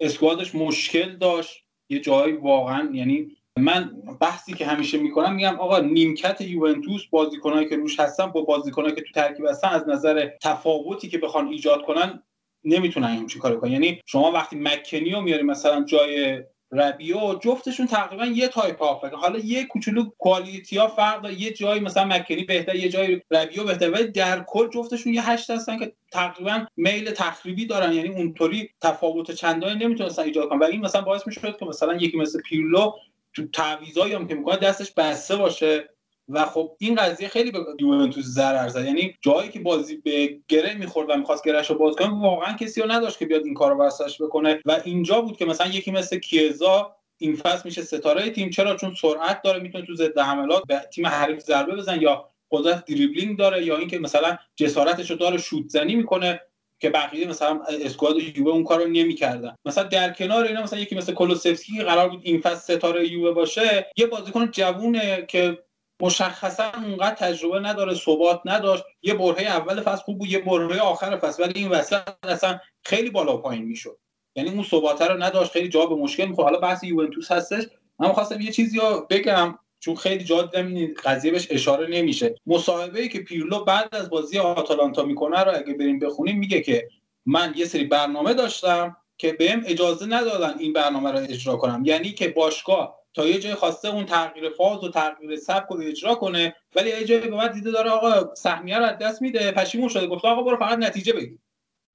اسکوادش مشکل داشت. یه جایی واقعا یعنی من بحثی که همیشه می‌کنم میگم آقا نیمکت یوونتوس بازیکنایی که روش هستن با بازیکنایی که تو ترکیب هستن از نظر تفاوتی که بخوان ایجاد کنن نمی‌تونن همچین کارو کنن. یعنی شما وقتی مکنی رو میاری مثلا جای ربیو جفتشون تقریبا یه تایپ هافک حالا یه کوچولو quality ها فرق داره. یه جایی مثلا مکنی بهتر یه جایی ربیو بهتر ولی در کل جفتشون یه هشت هستن که تقریبا میل تخریبی دارن. یعنی اونطوری تفاوت چندانی نمی‌تونستن ایجاد کنن. و این مثلا باعث می‌شد که مثلا یکی مثل پیرلو تو تعویضایی هم که می‌کنه دستش بسته باشه. و خب این قضیه خیلی به یوونتوس ضرر زد. یعنی جایی که بازی به گره می‌خورد و می‌خواست گرهش رو باز کنه واقعا کسی رو نداشت که بیاد این کار رو بکنه. و اینجا بود که مثلا یکی مثل کیزا این فصل میشه ستاره تیم. چرا؟ چون سرعت داره می‌تونه تو ضد حملات به تیم حریف ضربه بزنه با قدرت دریبلینگ داره یا اینکه مثلا جسارتش رو داره شوت زنی می‌کنه که بقیه مثلا اسکواد یووه اون کارو نمی‌کردن. مثلا در کنار اینا مثلا یکی مثل کولوسفسکی که قرار بود این فصل ستاره یووه باشه یه بازیکن جوونه که مشخصا اونقدر تجربه نداره ثبات نداشت. یه برهه اول فصل خوب بود یه برهه آخر فصل. ولی این وسط اصلا خیلی بالا پایین می‌شد. یعنی اون ثبات رو نداشت. خیلی جا به مشکل می‌خورد. حالا بحث یوونتوس هستش. من خواستم یه چیزی رو بگم چون خیلی جا دیدم این قضیه بهش اشاره نمیشه. مصاحبه ای که پیرلو بعد از بازی آتالانتا می‌کنه رو اگه بریم بخونیم میگه که من یه سری برنامه داشتم که بهم اجازه ندادن این برنامه رو اجرا کنم. یعنی که باشگاه تا یه جای خواسته اون تغییر فاز و تغییر سبک رو اجرا کنه ولی یه جایی به بعد دیده داره آقا سهمیه رو از دست میده پشیمون شده. گفته آقا برو فقط نتیجه بگیر.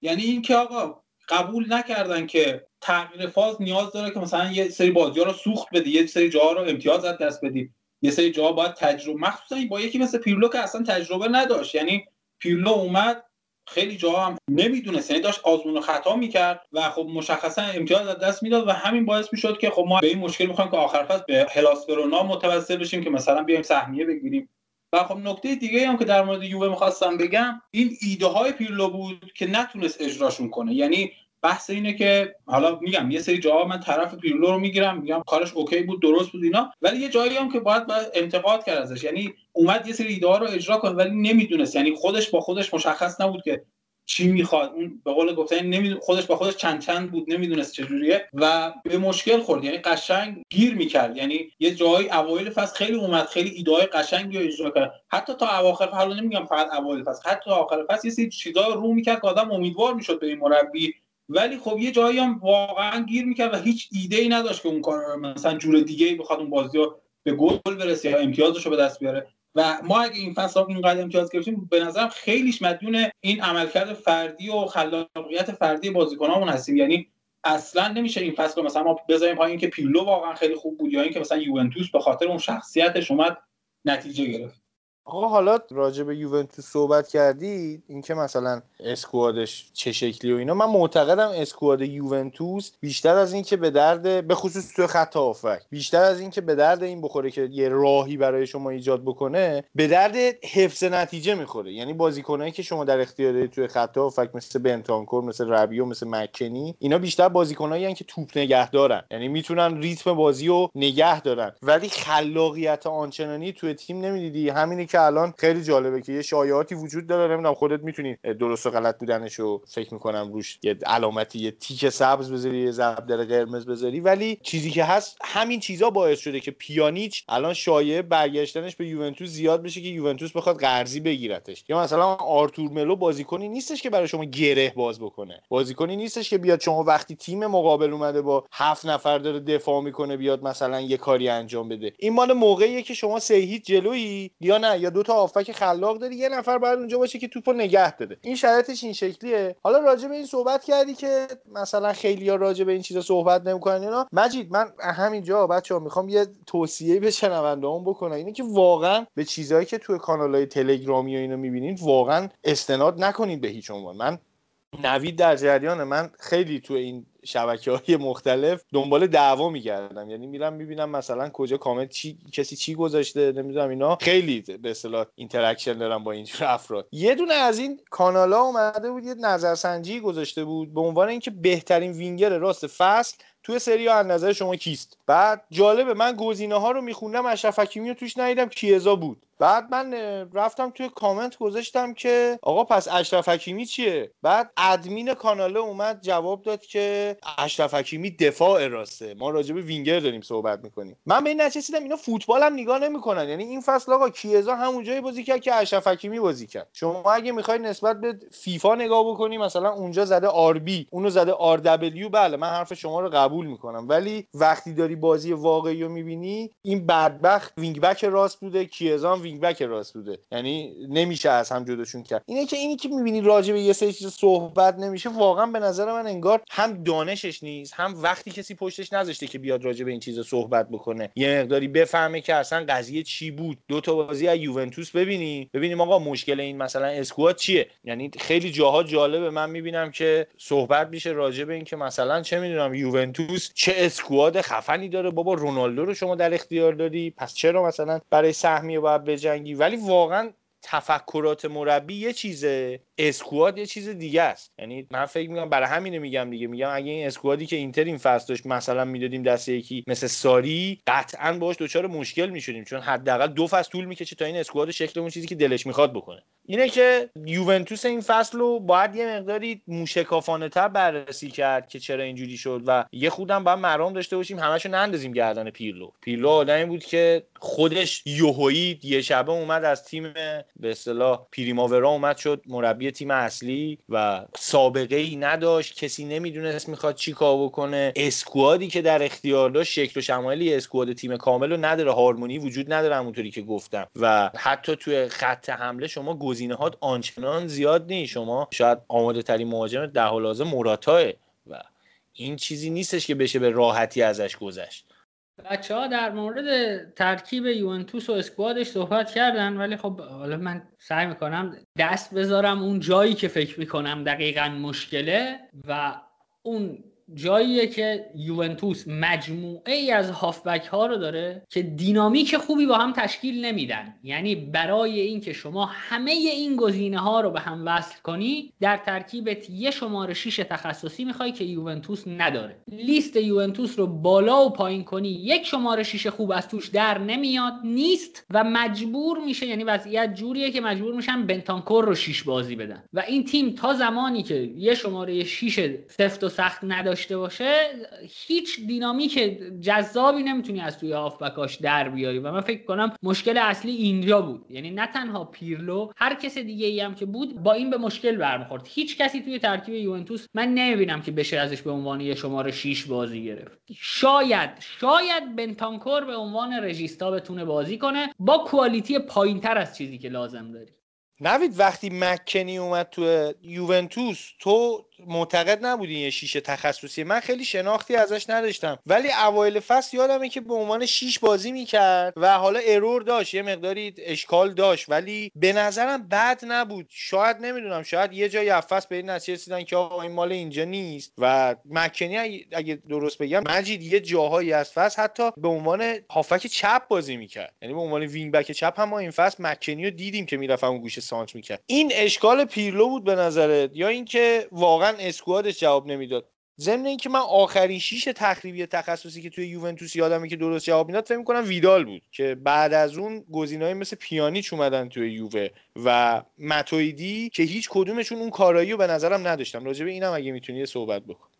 یعنی اینکه آقا قبول نکردن که تغییر فاز نیاز داره که مثلا یه سری بازی رو سوخت بدی یه سری جاها رو امتیاز از دست بدی. یه سری جاها باید تجربه مخصوصا با یکی مثل پیرلو که اصلا تجربه نداشت. یعنی پیرلو اومد خیلی جاها هم نمی‌دونست. یعنی داشت آزمون و خطا می‌کرد و خب مشخصا امتیاز از دست می‌داد و همین باعث می‌شد که خب ما به این مشکل می‌خوایم که آخر فصل به هلاس ورونا متوسل بشیم که مثلا بیایم سهمیه بگیریم. و خب نکته دیگه هم که در مورد یووه می‌خواستم بگم این ایده های پیرلو بود که نتونست اجراشون کنه. یعنی بحث اینه که حالا میگم یه سری جاها من طرف پیرلو رو می‌گیرم میگم کارش اوکی بود درست بود اینا ولی یه جایی هم که باید, باید انتقاد کرد ازش. یعنی اومد یه سری ایده رو اجرا کنه ولی نمی‌دونست. یعنی خودش با خودش مشخص نبود که چی می‌خواد. اون به قول گفتن. خودش با خودش چند چند بود نمی‌دونست چجوریه. و به مشکل خورد. یعنی قشنگ گیر می‌کرد. یعنی یه جایی اوایل فصل خیلی اومد خیلی ایده های قشنگی رو اجرا کرد. حتی تا اواخر حالا نمیگم فقط اوایل فصل حتی تا آخر فصل یه سری چیزا رو می‌کرد که آدم امیدوار می‌شد به این مربی ولی خب یه جایی هم واقعا گیر می‌کرد و هیچ ایده ای نداشت که اون کار مثلا جور دیگه ای بخواد اون بازی رو به گل برسه یا امتیازش رو به دست بیاره. و ما اگه این فصل اینقدر امتیاز گرفتیم به نظرم خیلیش مدیون این عملکرد فردی و خلاقیت فردی بازیکنامون هستیم. یعنی اصلا نمیشه این فصل مثلا ما بذاریم پایین که پیلو واقعا خیلی خوب بود یا اینکه مثلا یوونتوس به خاطر اون شخصیتش اومد نتیجه گرفت. آقا حالا راجع به یوونتوس صحبت کردی؟ اینکه مثلا اسکوادش چه شکلی و اینا. من معتقدم اسکواد یوونتوس بیشتر از اینکه به درد به خصوص تو خط هافک بیشتر از اینکه به درد این بخوره که یه راهی برای شما ایجاد بکنه به درد حفظ نتیجه می‌خوره. یعنی بازیکنایی که شما در اختیار دارید توی خط هافک مثل بنتانکور مثل ربیو مثل مکنی اینا بیشتر بازیکنایی که توپ نگه دارن. یعنی می‌تونن ریتم بازی رو نگه دارن. ولی خلاقیت آنچنانی توی تیم نمی‌دیدی. همینی که الان خیلی جالبه که یه شایعاتی وجود داره. نمی‌دونم خودت می‌تونی درست و غلط بودنش رو فکر می‌کنم روش یه علامتی یه تیک سبز بذاری یه ضرب قرمز بذاری. ولی چیزی که هست همین چیزا باعث شده که پیانیچ الان شایعه برگشتنش به یوونتوس زیاد بشه که یوونتوس بخواد قرضی بگیرتش. یا مثلا آرتور ملو بازیکنی نیستش که برای شما گره باز بکنه. بازیکنی نیستش که بیاد شما وقتی تیم مقابل اومده با هفت نفر داره دفاع می‌کنه بیاد مثلا یه کاری انجام بده. این مال موقعیه که شما سه جلویی یا نه یا دو تا هافبک خلاق داری یه نفر باید اونجا باشه که توپو نگه داره. این شرایطش این شکلیه. حالا راجع به این صحبت کردی که مثلا خیلی ها راجع به این چیزا صحبت نمی‌کنن اینا. مجید من همینجا بچه‌ها می‌خوام یه توصیه به شنونده‌هام بکنم. اینه که واقعا به چیزهایی که توی کانالهای تلگرامی و اینو می‌بینید واقعا استناد نکنید به هیچ عنوان. من نوید در جریان من خیلی تو این شبکه های مختلف دنبال دعوا میگردم. یعنی میرم می‌بینم مثلا کجا کامنت چی کسی چی گذاشته نمی‌دونم اینا. خیلی به اصطلاح interaction دارم با اینجور افراد. یه دونه از این کانال ها اومده بود یه نظرسنجی گذاشته بود به عنوان اینکه بهترین وینگر راست فصل. توی سری آ از نظر شما کیست؟ بعد جالبه من گزینه ها رو میخوندم اشرف حکیمی رو توش ندیدم کیزا بود. بعد من رفتم توی کامنت گذاشتم که آقا پس اشرف حکیمی چیه؟ بعد ادمین کاناله اومد جواب داد که اشرف حکیمی دفاع راسته. ما راجع به وینگر داریم صحبت می‌کنیم. من به این نتیجه رسیدم اینا فوتبال هم نگاه نمی‌کنن. یعنی این فصل آقا کیزا همون جایی بازی کرد که اشرف حکیمی بازی کرد. شما اگه می‌خوای نسبت به فیفا نگاه بکنی مثلا اونجا زده RB اونو زده RW بله من حرف شما رو قبول می‌کنم. ولی وقتی داری بازی واقعی رو می‌بینی این بدبخت وینگ بک راست بوده کیزا وینگ بک راست بوده. یعنی نمیشه از هم جداشون کرد. اینه که اینی که می‌بینی راجع به یه سری چیز صحبت نمیشه واقعا به نظر من انگار هم دانشش نیست هم وقتی کسی پشتش نذاشته که بیاد راجع به این چیزا صحبت بکنه. یه مقداری بفهمه که اصلا قضیه چی بود. دو تا بازی از یوونتوس ببینی. ببینیم آقا مشکل این مثلا اسکواد چیه. یعنی خیلی جاها جالبه. من می‌بینم که صحبت میشه راجع به این که مثلا چه می‌دونم یوونتوس چه اسکواد خفنی داره. بابا رونالدو رو شما در اختیار داری؟ پس چرا مثلا برای سهمیه باید بجنگی؟ ولی واقعا تفکرات مربی یه چیزه اسکواد یه چیز دیگه است. یعنی من فکر می‌کنم برای همینه میگم دیگه. میگم اگه این اسکوادی که اینتر این فصل داشت مثلا می‌دادیم دست یکی مثل ساری قطعا باش دچار مشکل می‌شدیم. چون حداقل دو فصل طول می‌کشه تا این اسکواد شکل اون چیزی که دلش می‌خواد بکنه. اینه که یوونتوس این فصل رو باید یه مقداری موشکافانه تر بررسی کرد که چرا اینجوری شد و یه خودم باید مرام داشته باشیم همشو نندازیم گردن پیرلو. پیرلو آدمی بود که خودش یوهویی یه شبه اومد از تیم به اصطلاح پریماورا اومد شد مربی تیم اصلی و سابقه ای نداشت. کسی نمی‌دونست می‌خواد چی کار بکنه. اسکوادی که در اختیار داشت شکل و شمایلی اسکواد تیم کامل رو نداره. هارمونی وجود نداره همونطوری که گفتم. و حتی توی خط حمله شما گزینه هات آنچنان زیاد نیست. شما شاید آماده ترین مهاجم در حال حاضر مراتاه و این چیزی نیستش که بشه به راحتی ازش گذشت. بچه ها در مورد ترکیب یوونتوس و اسکوادش صحبت کردن ولی خب حالا من سعی می‌کنم دست بذارم اون جایی که فکر می‌کنم دقیقا مشکله و اون جاییه که یوونتوس مجموعه ای از هافبک ها رو داره که دینامیک خوبی با هم تشکیل نمیدن. یعنی برای اینکه شما همه این گزینه ها رو به هم وصل کنی در ترکیبت یه شماره 6 تخصصی می‌خوای که یوونتوس نداره. لیست یوونتوس رو بالا و پایین کنی یک شماره 6 خوب از توش در نمیاد نیست و مجبور میشه یعنی وضعیت جوریه که مجبور میشن بنتانکور رو 6 بازی بدن. و این تیم تا زمانی که یه شماره 6 سفت و سخت نداشته داشته باشه هیچ دینامیک جذابی نمی‌تونی از توی هافبکاش در بیاری. و من فکر کنم مشکل اصلی اینجا بود. یعنی نه تنها پیرلو هر کس دیگه ای هم که بود با این به مشکل برمیخورد. هیچ کسی توی ترکیب یوونتوس من نمی‌بینم که بشه ازش به عنوان یه شماره 6 بازی گرفت. شاید شاید بنتانکور به عنوان رژیستا بتونه بازی کنه با کوالیتی پایینتر از چیزی که لازم داری. نوید وقتی مکنی اومد تو یوونتوس تو معتقد نبودی یه شیشه تخصصی من خیلی شناختی ازش نداشتم. ولی اوایل فصل یادمه که به عنوان شیش بازی می‌کرد و حالا error داشت یه مقداری اشکال داشت. ولی به نظرم بد نبود. شاید نمی‌دونم شاید یه جایی فصل به این نتیجه رسیدن که آقا این مال اینجا نیست. و مکنی اگه درست بگم مجید یه جاهایی از فصل حتی به عنوان هافبک چپ بازی می‌کرد. یعنی به عنوان وینگ بک چپ هم ما این فصل مکنی رو دیدیم که می‌رفت اون گوشه سانتر می‌کرد. این اشکال پیرلو بود به نظرت؟ یا اینکه واقعا squad ش جواب نمی‌داد. ضمن اینکه من آخرین شیش تخریبی تخصصی که توی یوونتوس یادمه که درست جواب می‌داد فکر می‌کنم ویدال بود که بعد از اون گزینه‌ای مثل پیانیچ اومدن توی یووه و متویدی که هیچ کدومشون اون کارایی رو به نظرم نداشتم راجع به اینم اگه می‌تونی صحبت بکن.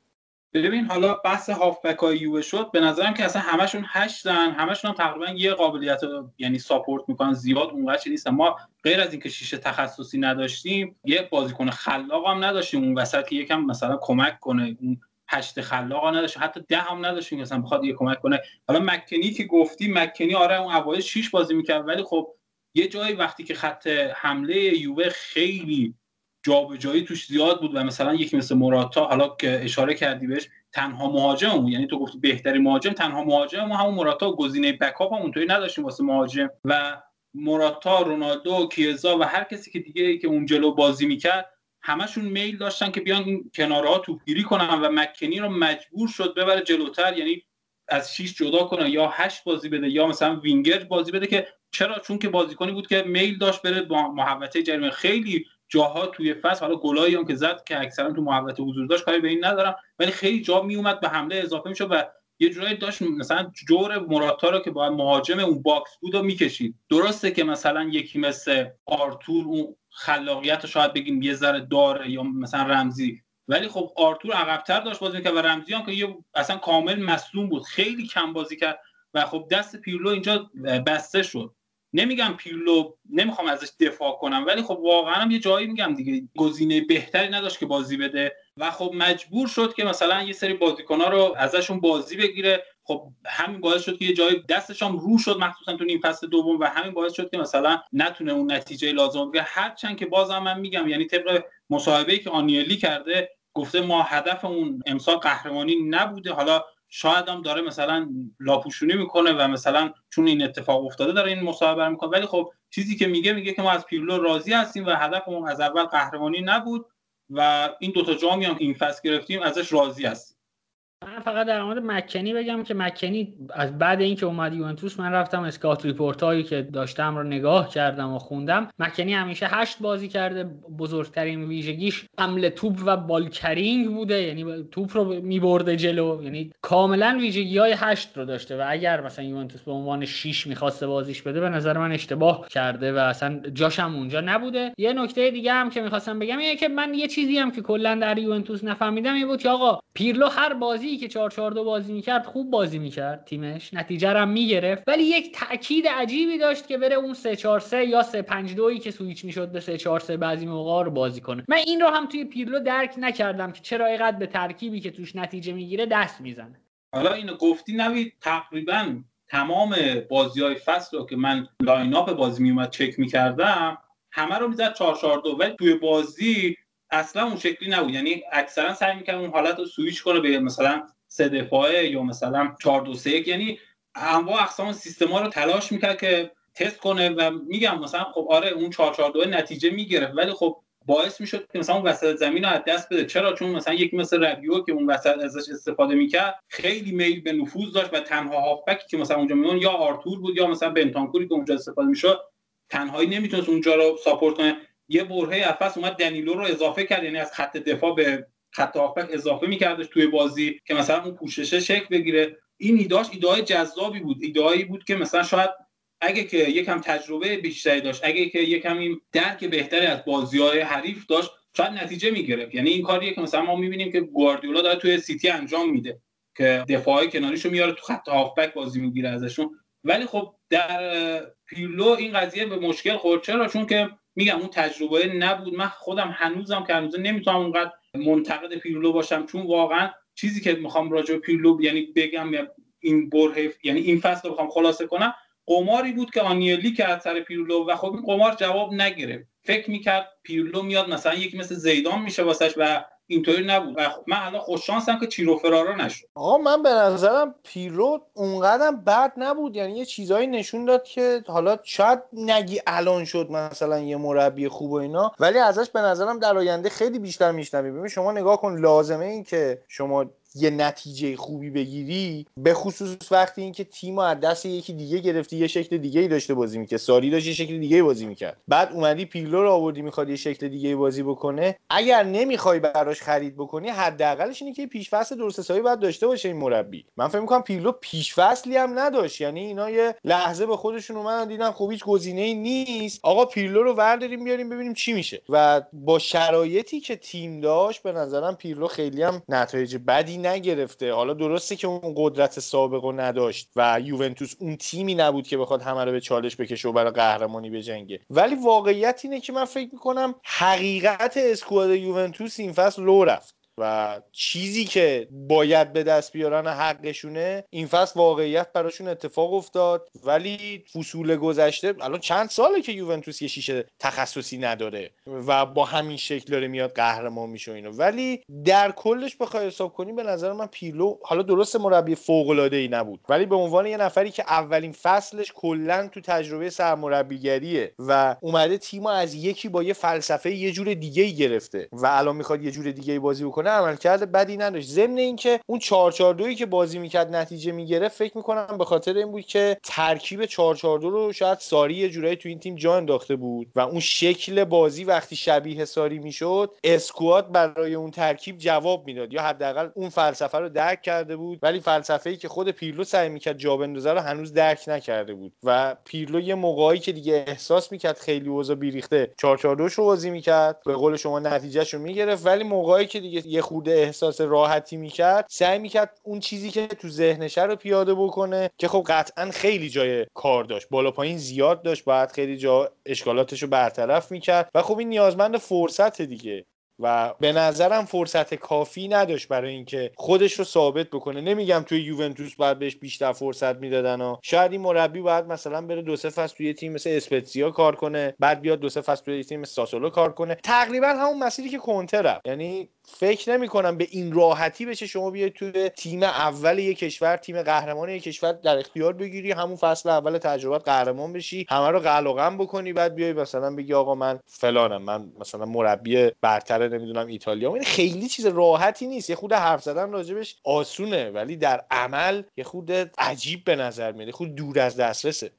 ببین حالا بحث هافبک های یووه شد به نظرم که اصلا همشون هشتن همشون هم تقریبا یه قابلیت یعنی ساپورت می‌کنن زیاد اونقدر نیستن. ما غیر از اینکه شیشه تخصصی نداشتیم یه بازیکن خلاق هم نداشتیم. اون وسط که یکم مثلا کمک کنه اون هشت خلاق نداشتیم. حتی ده هم نداشتیم مثلا بخواد یه کمک کنه. حالا مکنی که گفتی مکنی آره اون اوایل 6 بازی می‌کرد ولی خب یه جایی وقتی که خط حمله یووه خیلی جابجایی توش زیاد بود و مثلا یکی مثل موراتا حالا که اشاره کردی بهش تنها مهاجم یعنی تو گفتی بهتری مهاجم تنها مهاجم ما همون موراتا گزینه بکاپ هم اونطوری نداشتیم واسه مهاجم. و موراتا رونالدو کیزا و هر کسی که دیگه که اون جلو بازی می‌کرد همشون میل داشتن که بیان این کنارها توپگیری کنن و مکنی رو مجبور شد ببره جلوتر. یعنی از 6 جدا کنه یا هشت بازی بده یا مثلا وینگر بازی بده که چرا؟ چون که بازیکنی بود که میل داشت بره تا محوطه جریمه. خیلی جاها توی فصل حالا گلایی هم که زد که اکثرا تو محوطه حضور داشت کاری به این ندارم. ولی خیلی جا می اومد به حمله اضافه می‌شد و یه جورایی داشت مثلا جور مراتا رو که با مهاجم اون box بود می‌کشید. درسته که مثلا یکی مثل آرتور اون خلاقیت شاید بگیم یه ذره داره یا مثلا رمزی. ولی خب آرتور عقبتر داشت بازی می‌کرد و رمزی هم که یه اصلا کامل مصدوم بود. خیلی کم بازی کرد و خب دست پیرلو اینجا بسته شد. نمیگم پیرلو نمی‌خوام ازش دفاع کنم ولی خب واقعا هم یه جایی میگم دیگه گزینه بهتری نداشت که بازی بده و خب مجبور شد که مثلا یه سری بازیکن‌ها رو ازشون بازی بگیره. خب همین باعث شد که یه جایی دستش هم رو شد مخصوصا تو نیم فصل دوم و همین باعث شد که مثلا نتونه اون نتیجه لازم بگیره. هرچند که بازم من میگم یعنی طبق مصاحبه‌ای که آنیلی کرده گفته ما هدفمون امسال قهرمانی نبوده. حالا شاید هم داره مثلا لاپوشونی می‌کنه و مثلا چون این اتفاق افتاده داره این مصاحبه می‌کنه. ولی خب چیزی که میگه میگه که ما از پیرلو راضی هستیم و هدفمون از اول قهرمانی نبود و این دوتا جامی هم این فصل گرفتیم ازش راضی هستیم. من فقط در مورد مکنی بگم که مکنی از بعد اینکه اومد یوونتوس من رفتم اسکات ریپورت هایی که داشتم رو نگاه کردم و خوندم. مکنی همیشه هشت بازی کرده بزرگترین ویژگیش حمل توپ و ball carrying بوده. یعنی توپ رو میبرده جلو. یعنی کاملا ویژگی های هشت رو داشته و اگر مثلا یوونتوس به عنوان 6 می‌خواسته بازیش بده به نظر من اشتباه کرده و اصلا جاشم اونجا نبوده. یه نکته دیگه هم که می‌خواستم بگم اینه که من یه چیزی هم که کلا در یوونتوس نفهمیدم این بود که آقا پیرلو هر بازی که 442 بازی می‌کرد خوب بازی می‌کرد تیمش. نتیجه هم می‌گرفت. ولی یک تاکید عجیبی داشت که بره اون 343 یا 352 که سویچ می‌شد به 343 بعضی موقع رو بازی کنه. من این رو هم توی پیرلو درک نکردم که چرا اینقدر به ترکیبی که توش نتیجه می‌گیره دست می‌زنه. حالا اینو گفتی نوید تقریبا تمام بازی های فصل رو که من lineup بازی میومد چک می‌کردم همه رو می‌زد 442 ولی توی بازی اصلا اون شکلی نبود. یعنی اکثرا سعی می‌کنه اون حالت رو سویچ کنه به مثلا سه دفاعه یا مثلا 4 2 3 یعنی انواع اقسام سیستما رو تلاش می‌کرد که تست کنه و میگم مثلا خب آره اون 4 4 2 نتیجه می‌گرفت ولی خب باعث می‌شد که مثلا اون وسط زمین رو از دست بده. چرا؟ چون مثلا یکی مثل ربیو که اون وسط ازش استفاده می‌کرد خیلی میل به نفوذ داشت و تنها هافبکی که مثلا اونجا می‌موند یا آرتور بود یا مثلا بنتانکوری که اونجا استفاده می‌شد تنهایی نمی‌تونست اونجا رو ساپورت کنه. یه برهه افس اومد دنیلو رو اضافه کرد یعنی از خط دفاع به خط هافبک اضافه میکردش توی بازی که مثلا اون پوششه شکل بگیره. این ایداش ایده جذابی بود ایدهایی بود که مثلا شاید اگه که یکم تجربه بیشتری داشت اگه که یکم این درک بهتری از بازی های حریف داشت شاید نتیجه می‌گرفت. یعنی این کاریه که مثلا ما می‌بینیم که گواردیولا داره توی سیتی انجام میده که دفاعی کناریشو میاره تو خط هافبک بازی می‌گیره ازشون. ولی خب در پیرلو این قضیه به مشکل خورد. چرا؟ چون که میگم اون تجربه نبود. من خودم هنوزم که هنوز نمی‌تونم اونقدر منتقد پیرلو باشم چون واقعا چیزی که می‌خوام راجع به پیرلو یعنی بگم این بره یعنی این فصل رو بخوام خلاصه کنم قماری بود که آنیلی کرد سر پیرلو و خب این قمار جواب نگرفت. فکر می‌کرد پیرلو میاد مثلا یک مثل زیدان میشه واسش و اینطوری نبود. و من الان خوش شانسم که چیرو فرارا نشد. آقا من به نظرم پیرو اونقدر بد نبود. یعنی یه چیزایی نشون داد که حالا شاید نگی الان شد مثلا یه مربی خوب و اینا. ولی ازش به نظرم در آینده خیلی بیشتر میشنویم. ببین شما نگاه کن لازمه این که شما یه نتیجه خوبی بگیری به خصوص وقتی اینکه تیم از دست یکی دیگه گرفتی یه شکل دیگه ای داشته بازی می‌کرد. ساری داشت یه شکل دیگه بازی می‌کرد. بعد اومدی پیلو رو آوردی می‌خواد یه شکل دیگه بازی بکنه. اگر نمی‌خوای براش خرید بکنی حداقلش اینه که پیش فصل درست حسابی باید داشته باشه این مربی. من فکر می‌کنم پیش فصلی هم نداشت. یعنی اینا یه لحظه به خودشون اومدن دیدن خب هیچ گزینه ای نیست. آقا پیلو رو ورداریم بیاریم ببینیم چی میشه. و با شرایطی که تیم داشت به نظرم پیلو خیلی هم نتایج بدی نگرفته. حالا درسته که اون قدرت سابق رو نداشت و یوونتوس اون تیمی نبود که بخواد همه رو به چالش بکشه و برای قهرمانی بجنگه. ولی واقعیت اینه که من فکر می‌کنم حقیقت اسکواد یوونتوس این فصل لو رفت. و چیزی که باید به دست بیارن حقشونه این فصل واقعیت براشون اتفاق افتاد. ولی فصول گذشته الان چند ساله که یوونتوس یه شیشه تخصصی نداره و با همین شکل داره میاد قهرمان میشه اینو ولی در کلش بخوای حساب کنی به نظر من پیلو حالا درست مربی فوق العاده ای نبود ولی به عنوان یه نفری که اولین فصلش کلا تو تجربه سرمربیگریه و اومده تیم از یکی با یه فلسفه یه جور دیگه ای گرفته و الان می‌خواد یه جور دیگه ای بازی بکنه عملکرد بدی نداشت. ضمن اینکه اون 442 که بازی می‌کرد نتیجه می‌گرفت فکر می‌کنم به خاطر این بود که ترکیب 442 رو شاید ساری یه جورایی تو این تیم جا انداخته بود و اون شکل بازی وقتی شبیه ساری می‌شد اسکواد برای اون ترکیب جواب می‌داد یا حداقل اون فلسفه رو درک کرده بود. ولی فلسفه ای که خود پیرلو سعی می‌کرد جا بندازه رو هنوز درک نکرده بود و پیرلو یه موقعی که دیگه احساس می‌کرد خیلی اوضاع بیریخته 442 رو بازی می‌کرد به قول شما نتیجهش رو می‌گرفت. ولی موقعی که دیگه یه خورده احساس راحتی می‌کرد. سعی می‌کرد اون چیزی که تو ذهنش رو پیاده بکنه که خب قطعا خیلی جای کار داشت. بالا پایین زیاد داشت. باید خیلی جا اشکالاتش رو برطرف می‌کرد. و خب این نیازمند فرصت دیگه. و به نظرم فرصت کافی نداشت برای اینکه خودش رو ثابت بکنه. نمیگم توی یوونتوس باید بهش بیشتر فرصت می‌دادن و شاید این مربی باید مثلا بره دو سه فصل توی تیم مثل اسپتزیا کار کنه بعد بیاد دو سه فصل توی تیم ساسولو کار کنه. تقریبا همون مسیری که کنته رفت. یعنی فکر نمی کنم به این راحتی بشه شما بیاید توی تیم اول یک کشور تیم قهرمان یک کشور در اختیار بگیری همون فصل اول تجربات قهرمان بشی همه رو قلقم بکنی بعد بیای مثلا بگی آقا من فلانم من مثلا مربی برتر نمی‌دونم ایتالیا. این خیلی چیز راحتی نیست. یه خود حرف زدن راجبش آسونه ولی در عمل یه خود عجیب به نظر میاد خود دور از دسترسه.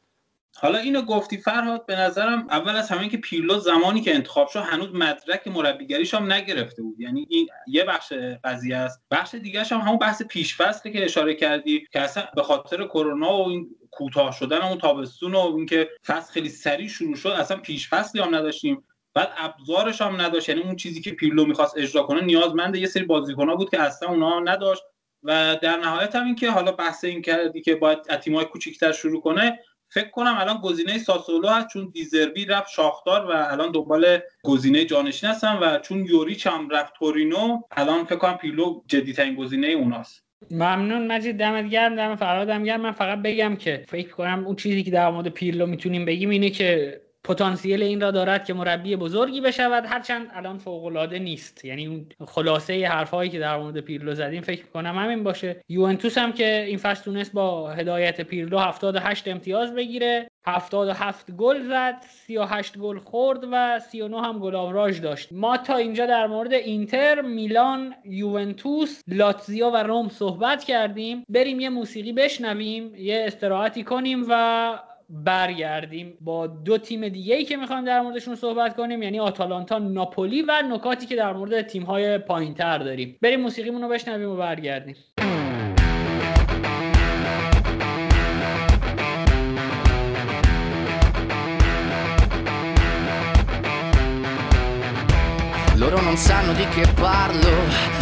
حالا اینو گفتی فرهاد به نظرم اول از همه که پیرلو زمانی که انتخاب شد هنوز مدرک مربیگریش هم نگرفته بود. یعنی این یه بخش قضیه است. بخش دیگه هم همون بحث پیش فصله که اشاره کردی که اصلا به خاطر کرونا و این کوتاه شدن اون تابستون و اینکه فصل خیلی سریع شروع شد اصلا پیش فصلی هم نداشتیم. بعد ابزارش هم نداشت. یعنی اون چیزی که پیرلو می‌خواست اجرا کنه نیازمند یه سری بازیکن‌ها بود که اصلا اونها نداشت. و در نهایت هم این که حالا بحث این کردی که باید تیم‌های کوچیک‌تر شروع کنه فکر کنم الان گزینه ساسولو هست چون دیزربی رفت شاختار و الان دنبال گزینه جانشین هستن و چون یوریچ هم رفت تورینو الان فکر کنم پیلو جدیترین گزینه اوناست. ممنون مجید دمت گرم دم فرادم گرم. من فقط بگم که فکر کنم اون چیزی که در مورد پیرلو می‌تونیم بگیم اینه که پتانسیل این را دارد که مربی بزرگی بشود هرچند الان فوق العاده نیست. یعنی اون خلاصه حرفهایی که در مورد پیرلو زدیم فکر کنم همین باشه. یوونتوس هم که این فصل تونست با هدایت پیرلو 78 امتیاز بگیره. 77 گل زد 38 گل خورد و 39 هم گل آوراژ داشت. ما تا اینجا در مورد اینتر میلان یوونتوس لاتزیو و روم صحبت کردیم. بریم یه موسیقی بشنویم یه استراحتی کنیم و برگردیم با دو تیم دیگه ای که می‌خوایم در موردشون صحبت کنیم یعنی آتالانتا ناپولی و نکاتی که در مورد تیم های پایین تر داریم. بریم موسیقیمون رو بشنویم و برگردیم. Loro non sanno di che parlo.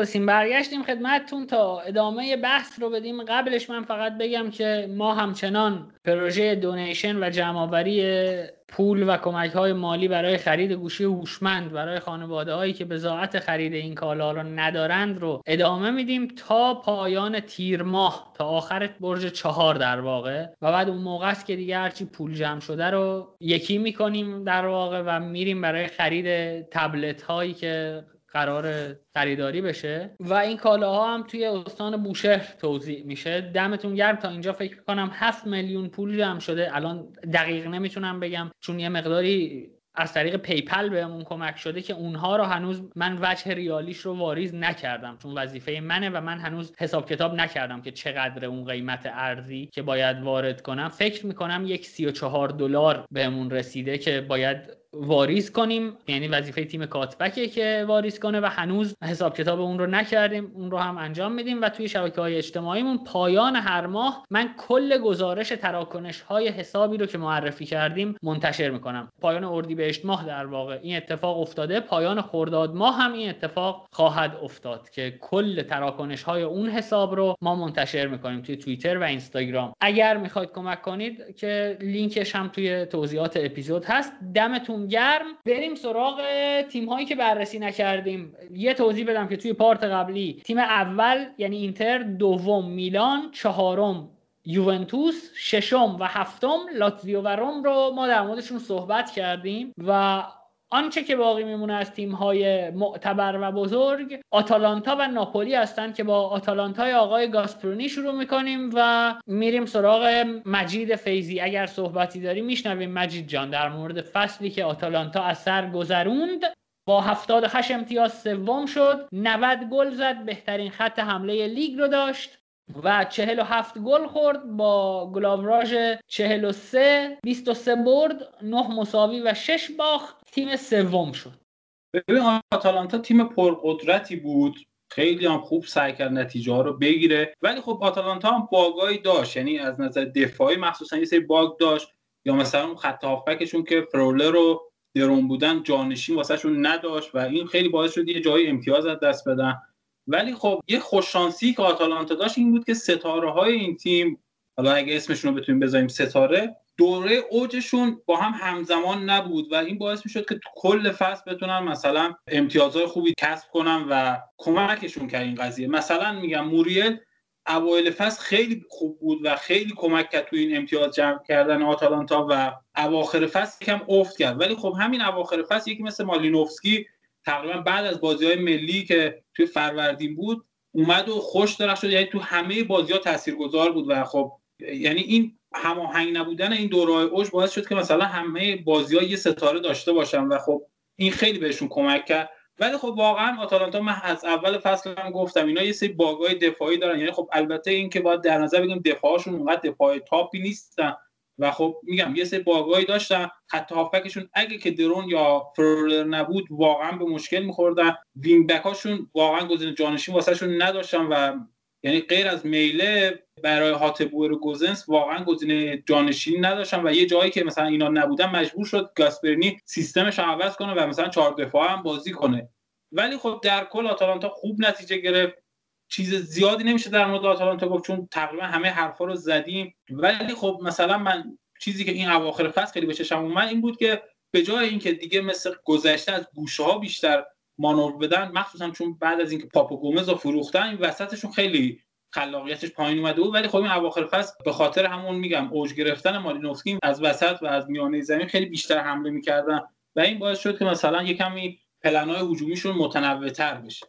مخلصیم برگشتیم خدمتتون تا ادامه بحث رو بدیم. قبلش من فقط بگم که ما همچنان پروژه دونیشن و جمعآوری پول و کمک های مالی برای خرید گوشی هوشمند برای خانواده هایی که بزاعت خرید این کالا رو ندارند رو ادامه میدیم تا پایان تیر ماه تا آخر برج چهار در واقع. و بعد اون موقع است که دیگه هرچی پول جمع شده رو یکی می‌کنیم در واقع و میریم برای خرید تبلت هایی که قراره خریداری بشه. و این کالاها هم توی استان بوشهر توزیع میشه. دمتون گرم. تا اینجا فکر می‌کنم 7 میلیون پول جمع شده. الان دقیق نمی‌تونم بگم. چون یه مقداری از طریق PayPal بهمون کمک شده که اونها رو هنوز من وجه ریالیش رو واریز نکردم. چون وظیفه منه و من هنوز حساب کتاب نکردم که چقدر اون قیمت ارزی که باید وارد کنم. فکر می‌کنم یک سی و چهار دلار بهمون رسیده که باید واریز کنیم. یعنی وظیفه تیم کاتبکه که واریز کنه و هنوز حساب کتاب اون رو نکردیم اون رو هم انجام میدیم و توی شبکه های اجتماعیمون پایان هر ماه من کل گزارش تراکنش های حسابی رو که معرفی کردیم منتشر می‌کنم. پایان اردیبهشت ماه در واقع. این اتفاق افتاده. پایان خرداد ماه هم این اتفاق خواهد افتاد که کل تراکنش های اون حساب رو ما منتشر می‌کنیم توی توییتر و اینستاگرام. اگر می‌خواید کمک کنید که لینکش هم توی توضیحات اپیزود هست. دمتون گرم بریم سراغ تیم هایی که بررسی نکردیم. یه توضیح بدم که توی پارت قبلی تیم اول یعنی اینتر دوم میلان چهارم یوونتوس ششم و هفتم لاتزیو و روم رو ما در موردشون صحبت کردیم و آنچه که باقی میمونه از تیم های معتبر و بزرگ آتالانتا و ناپولی هستند که با آتالانتای آقای گاسپرونی شروع می‌کنیم و میریم سراغ مجید فیزی اگر صحبتی داری میشنویم. مجید جان در مورد فصلی که آتالانتا از سر گذروند با 78 امتیاز سوم شد 90 گل زد بهترین خط حمله لیگ رو داشت و 47 گل خورد با گلاوراژ 43 23 برد 9 مساوی و 6 باخت. تیم سوم شد. ببین آتالانتا تیم پرقدرتی بود. خیلی هم خوب سعی کرد نتیجه ها رو بگیره. ولی خب آتالانتا هم باگایی داشت. یعنی از نظر دفاعی مخصوصا یه سری باگ داشت. یا مثلا اون خط هافبکشون که فرولر رو درون بودن جانشین واسهشون نداشت و این خیلی باعث شد یه جایی امتیاز از دست بدن. ولی خب یه خوششانسی که آتالانتا داشت این بود که ستاره های این تیم حالا اگه اسمشون رو بتونیم بذاریم ستاره دوره اوجشون با هم همزمان نبود و این باعث می‌شد که کل فصل بتونن مثلا امتیازهای خوبی کسب کنن و کمکشون کرد این قضیه. مثلا میگم موریل اوایل فصل خیلی خوب بود و خیلی کمک کرد تو این امتیاز جمع کردن آتالانتا و اواخر فصل یکم افت کرد. ولی خب همین اواخر فصل یکی مثل مالینوفسکی تقریبا بعد از بازی های ملی که توی فروردین بود اومد و خوش درخشید یعنی تو همه بازی ها تاثیرگذار بود و خب یعنی این هماهنگ نبودن این دوره اوج باعث شد که مثلا همه بازی ها یه ستاره داشته باشن و خب این خیلی بهشون کمک کرد. ولی خب واقعا آتالانتا من از اول فصل هم گفتم اینا یه سری bug ای دفاعی دارن. یعنی خب البته این که باید در نظر بگیریم دفاعشون اونقدر دفاع top ی نیستن و خب میگم یه سری bug ایی داشتن. خط هافبکشون اگه که درون یا فرولر نبود واقعا به مشکل میخوردن. وینگ بکاشون واقعا گزینه جانشین واسهشون نداشتن و یعنی غیر از میله برای هاتبور گوزنس واقعا گزینه جانشین نداشتن و یه جایی که مثلا اینا نبودن مجبور شد گاسپرینی سیستمش رو عوض کنه و مثلا چهار دفاع هم بازی کنه. ولی خب در کل آتالانتا خوب نتیجه گرفت. چیز زیادی نمیشه در مورد آتالانتا گفت چون تقریبا همه حرفا رو زدیم. ولی خب مثلا من چیزی که این اواخر فصل خیلی به چشم اومد این بود که به جای اینکه دیگه مثل گذشته از گوشه ها بیشتر مانور بدن مخصوصا چون بعد از اینکه پاپو گومز رو فروختن این وسطشون خیلی خلاقیتش پایین اومده بود ولی خب این اواخر فصل به خاطر همون میگم اوج گرفتن مالینوفسکی از وسط و از میانه زمین خیلی بیشتر حمله می‌کردن و این باعث شد که مثلا یه کمی پلنای هجومیشون متنوع‌تر بشه.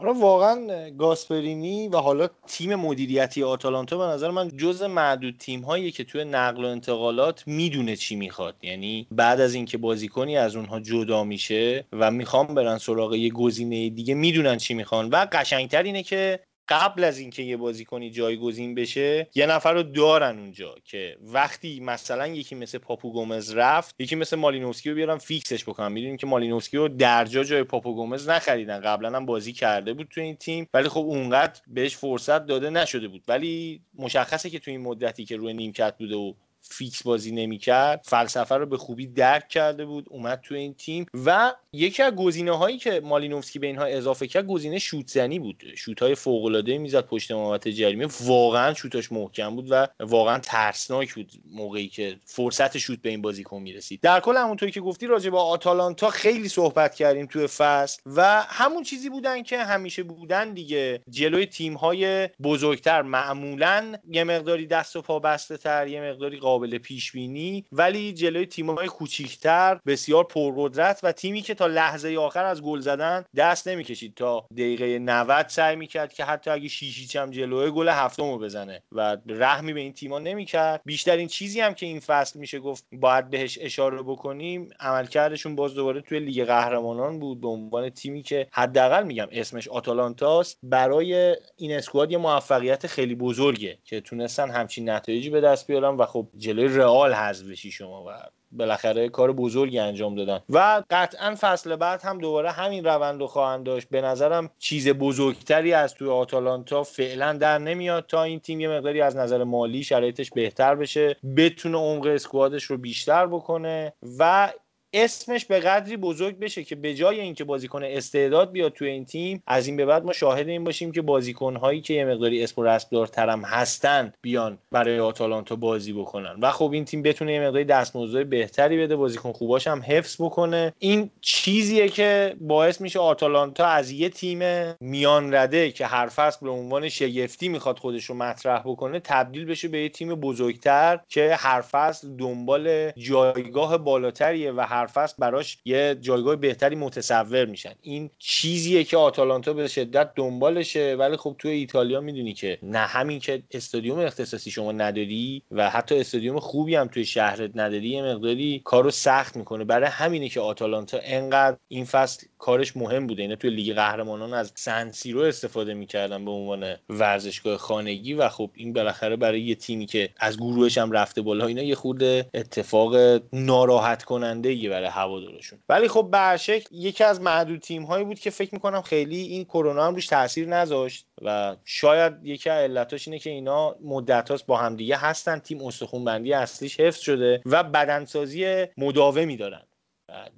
حالا واقعا گاسپرینی و حالا تیم مدیریتی آتالانتا به نظر من جز معدود تیم هایی که توی نقل و انتقالات می‌دونه چی می‌خواد. یعنی بعد از اینکه بازیکنی از اونها جدا میشه و می‌خوام برن سراغ یه گزینه دیگه می‌دونن چی می‌خوان. و قشنگتر اینه که قبل از اینکه یه بازیکنی جایگزین بشه یه نفر رو دارن اونجا که وقتی مثلا یکی مثل پاپو گومز رفت یکی مثل مالینوسکی رو بیارن fix ش بکنن. می‌دونیم که مالینوفسکی رو درجا جای پاپو گومز نخریدن. قبلا هم بازی کرده بود تو این تیم ولی خب اونقدر بهش فرصت داده نشده بود. ولی مشخصه که تو این مدتی که روی نیمکت بوده و fix بازی نمی‌کرد. فلسفه رو به خوبی درک کرده بود اومد تو این تیم و یکی از گزینه هایی که مالینوفسکی به اینها اضافه کرد گزینه شوت زنی بود. شوت های فوق العاده می‌زد پشت محوطه جریمه. واقعا شوتاش محکم بود و واقعا ترسناک بود موقعی که فرصت شوت به این بازیکن می‌رسید. در کل همونطوری که گفتی راجع به آتالانتا خیلی صحبت کردیم توی فصل و همون چیزی بودن که همیشه بودن دیگه. جلوی تیم های بزرگتر معمولا یه مقداری دست و پا بسته تر یه مقداری قابل پیش بینی ولی جلوی تیم‌های کوچیکتر بسیار پرقدرت و تیمی که تا لحظه آخر از گل زدن دست نمی‌کشید. تا دقیقه 90 سعی می‌کرد که حتی اگه شیشیچ هم جلوه گل هفتم بزنه و رحمی به این تیما نمی‌کرد. بیشترین چیزی هم که این فصل میشه گفت باید بهش اشاره بکنیم عملکردشون باز دوباره توی لیگ قهرمانان بود. به عنوان تیمی که حداقل میگم اسمش آتالانتاست برای این اسکواد یه موفقیت خیلی بزرگه که تونستن همچین نتایجی به دست بیارن و خب جلوی رئال حذف بشی شما و بالاخره کار بزرگی انجام دادن. و قطعا فصل بعد هم دوباره همین روند رو خواهند داشت. به نظرم چیز بزرگتری از توی آتالانتا فعلا در نمیاد تا این تیم یه مقداری از نظر مالی شرایطش بهتر بشه بتونه عمق اسکوادش رو بیشتر بکنه و اسمش به قدری بزرگ بشه که به جای اینکه بازیکن استعداد بیاد توی این تیم از این به بعد ما شاهد این باشیم که بازیکن هایی که یه مقداری اسم و رسم هستن بیان برای آتالانتا بازی بکنن. و خب این تیم بتونه یه مقداری دستمزد بهتری بده بازیکن خوباش هم حفظ بکنه. این چیزیه که باعث میشه آتالانتا از یه تیم میان رده که هر فصل به عنوان شگفتی می‌خواد خودش رو مطرح بکنه تبدیل بشه به یه تیم بزرگتر که هر فصل دنبال جایگاه بالاتریه و هر هر فصل براش یه جایگاه بهتری متصور میشن. این چیزیه که آتالانتا به شدت دنبالشه ولی خب توی ایتالیا می‌دونی که نه همین که استادیوم اختصاصی شما نداری و حتی استادیوم خوبی هم توی شهرت نداری یه مقداری کارو سخت می‌کنه. برای همینه که آتالانتا انقدر این فصل کارش مهم بوده. اینا توی لیگ قهرمانان از سنسیرو استفاده می‌کردن به عنوان ورزشگاه خانگی و خب این بالاخره برای یه تیمی که از گروهش هم رفته بالا اینا یه خورده اتفاق ناراحت کننده برای هوادارشون. ولی خب برشک یکی از معدود تیم هایی بود که فکر می‌کنم خیلی این کرونا هم روش تاثیر نذاشت و شاید یکی از علتاش اینه که اینا مدت با همدیگه هستن تیم استخون بندی اصلیش حفظ شده و بدنسازی مداومی دارن.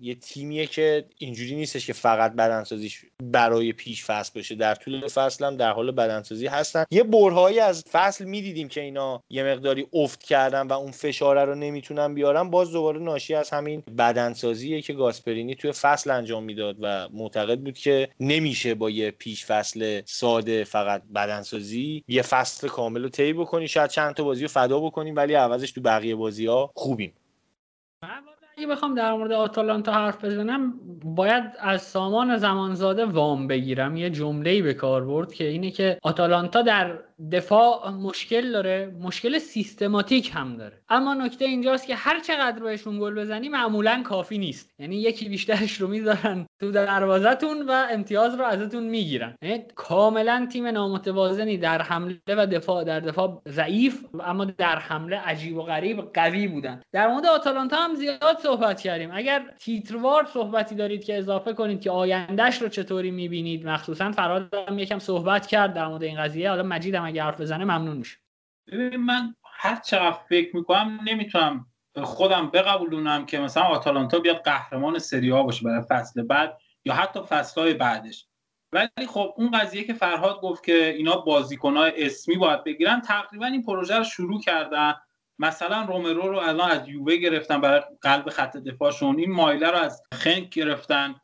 یه تیمیه که اینجوری نیستش که فقط بدنسازیش برای پیش فصل باشه. در طول فصل هم در حال بدنسازی هستن. یه برهایی از فصل می‌دیدیم که اینا یه مقداری افت کردن و اون فشاره رو نمی‌تونن بیارن. باز دوباره ناشی از همین بدنسازیه که گاسپرینی توی فصل انجام می‌داد و معتقد بود که نمیشه با یه پیش فصل ساده فقط بدنسازی یه فصل کامل رو طی بکنی. شاید چند تا بازی رو فدا بکنیم ولی عوضش تو بقیه بازی ها خوبیم اگه بخوام در مورد آتالانتا حرف بزنم باید از سامان زمانزاده وام بگیرم. یه جمله به کار برد که اینه که آتالانتا در دفاع مشکل داره مشکل سیستماتیک هم داره. اما نکته اینجاست که هر چقدر بهشون گل بزنی معمولا کافی نیست. یعنی یکی بیشترش رو می‌ذارن تو دروازتون و امتیاز رو ازتون می‌گیرن. یعنی کاملا تیم نامتوازنی در حمله و دفاع در دفاع ضعیف اما در حمله عجیب و غریب قوی بودن. در مورد آتالانتا هم زیاد صحبت کردیم. اگر تیتروار صحبتی دارید که اضافه کنید که آیندهش رو چطوری می‌بینید مخصوصا فراد هم یکم صحبت کرد در مورد این قضیه. حالا مجید اگه حرف بزنه ممنون میشه ببین من هر چقدر فکر می‌کنم نمی‌تونم خودم بقبولونم که مثلا آتالانتا بیاد قهرمان سری ها باشه برای فصل بعد یا حتی فصلهای بعدش. ولی خب اون قضیه که فرهاد گفت که اینا بازیکنهای اسمی باید بگیرن تقریبا این پروژه رو شروع کردن. مثلا رومرو رو الان از یووه گرفتن برای قلب خط دفاعشون. این مایله رو از خنک گرفتن.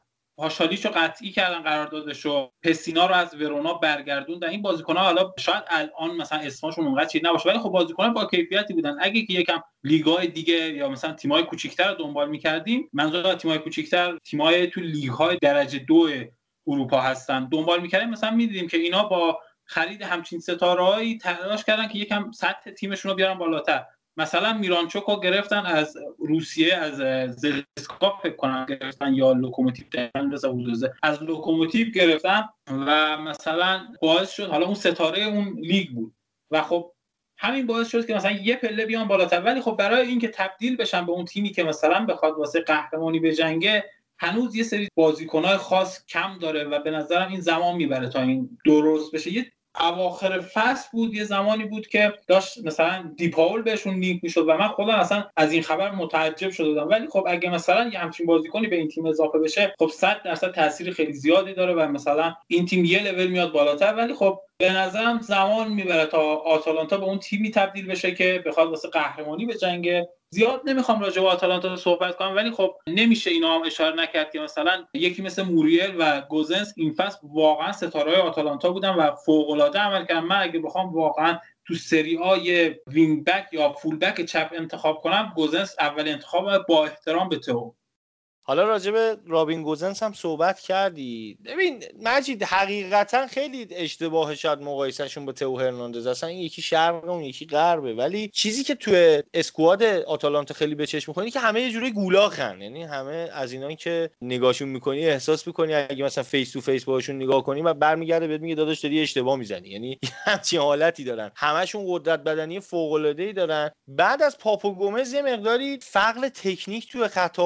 پاشالیشو قطعی کردن قراردادشو. پسینا رو از ورونا برگردوندن. این بازیکن‌ها حالا شاید الان مثلا اسمشون اونقدر چیز نباشه ولی خب بازیکن‌ها با کیفیتی بودن. اگه که یکم لیگ‌های دیگه یا مثلا تیم‌های کوچیک‌تر رو دنبال می‌کردیم منظور از تیم‌های کوچیک‌تر تیم‌های تو لیگ‌های درجه دو اروپا هستن. دنبال می‌کردیم مثلا می‌دیدیم که اینا با خرید همچین ستارهایی تلاش کردن که یکم سطح تیمشون رو بیارن بالاتر. مثلا میرانچوک رو گرفتن از روسیه از زسکا فکر کنم گرفتن یا لوکوموتیو از لوکوموتیو گرفتن و مثلا باعث شد حالا اون ستاره اون لیگ بود. و خب همین باعث شد که مثلا یه پله بیان بالاتر. ولی خب برای اینکه تبدیل بشن به اون تیمی که مثلا بخواد واسه قهرمانی بجنگه هنوز یه سری بازیکنهای خاص کم داره و به نظرم این زمان می‌بره تا این درست بشه. یه اواخر فصل بود یه زمانی بود که داشت مثلا دی‌پاول بهشون لینک می‌شد و من خودم اصلا از این خبر متعجب شده بودم. ولی خب اگه مثلا یه همچین بازیکنی به این تیم اضافه بشه خب 100 درصد تاثیر خیلی زیادی داره و مثلا این تیم یه لول میاد بالاتر. ولی خب به نظرم زمان می‌بره تا آتالانتا به اون تیمی تبدیل بشه که بخواد واسه قهرمانی بجنگه زیاد نمی‌خوام راجع به آتالانتا صحبت کنم ولی خب نمیشه اینا هم اشاره نکرد که مثلا یکی مثل موریل و گوزنس این فصل واقعا ستاره آتالانتا بودن و فوق العاده عمل کردن. من اگه بخوام واقعا تو سری آ یه wing back یا full back چپ انتخاب کنم گوزنس اول انتخاب با احترام به تو. حالا راجع رابین گوزنس هم صحبت کردی. ببین مجید حقیقتا خیلی اشتباه شاید مقایسهشون با تئو هرناندز. اصلا این یکی شرق اون یکی غربه. ولی چیزی که توی squad آتالانتا خیلی به چشم می‌خوره که همه یه جوری گولاخن یعنی همه از اینایی که نگاهشون می‌کنی احساس می‌کنی اگه مثلا face to face باهاشون نگاه کنی و برمیگرده بهت میگه داداش داری اشتباه می‌زنی. یعنی همچین حالتی دارن. همشون قدرت بدنی فوق العاده ای دارن. بعد از پاپو گومز یه مقداری فقر تکنیک توی خط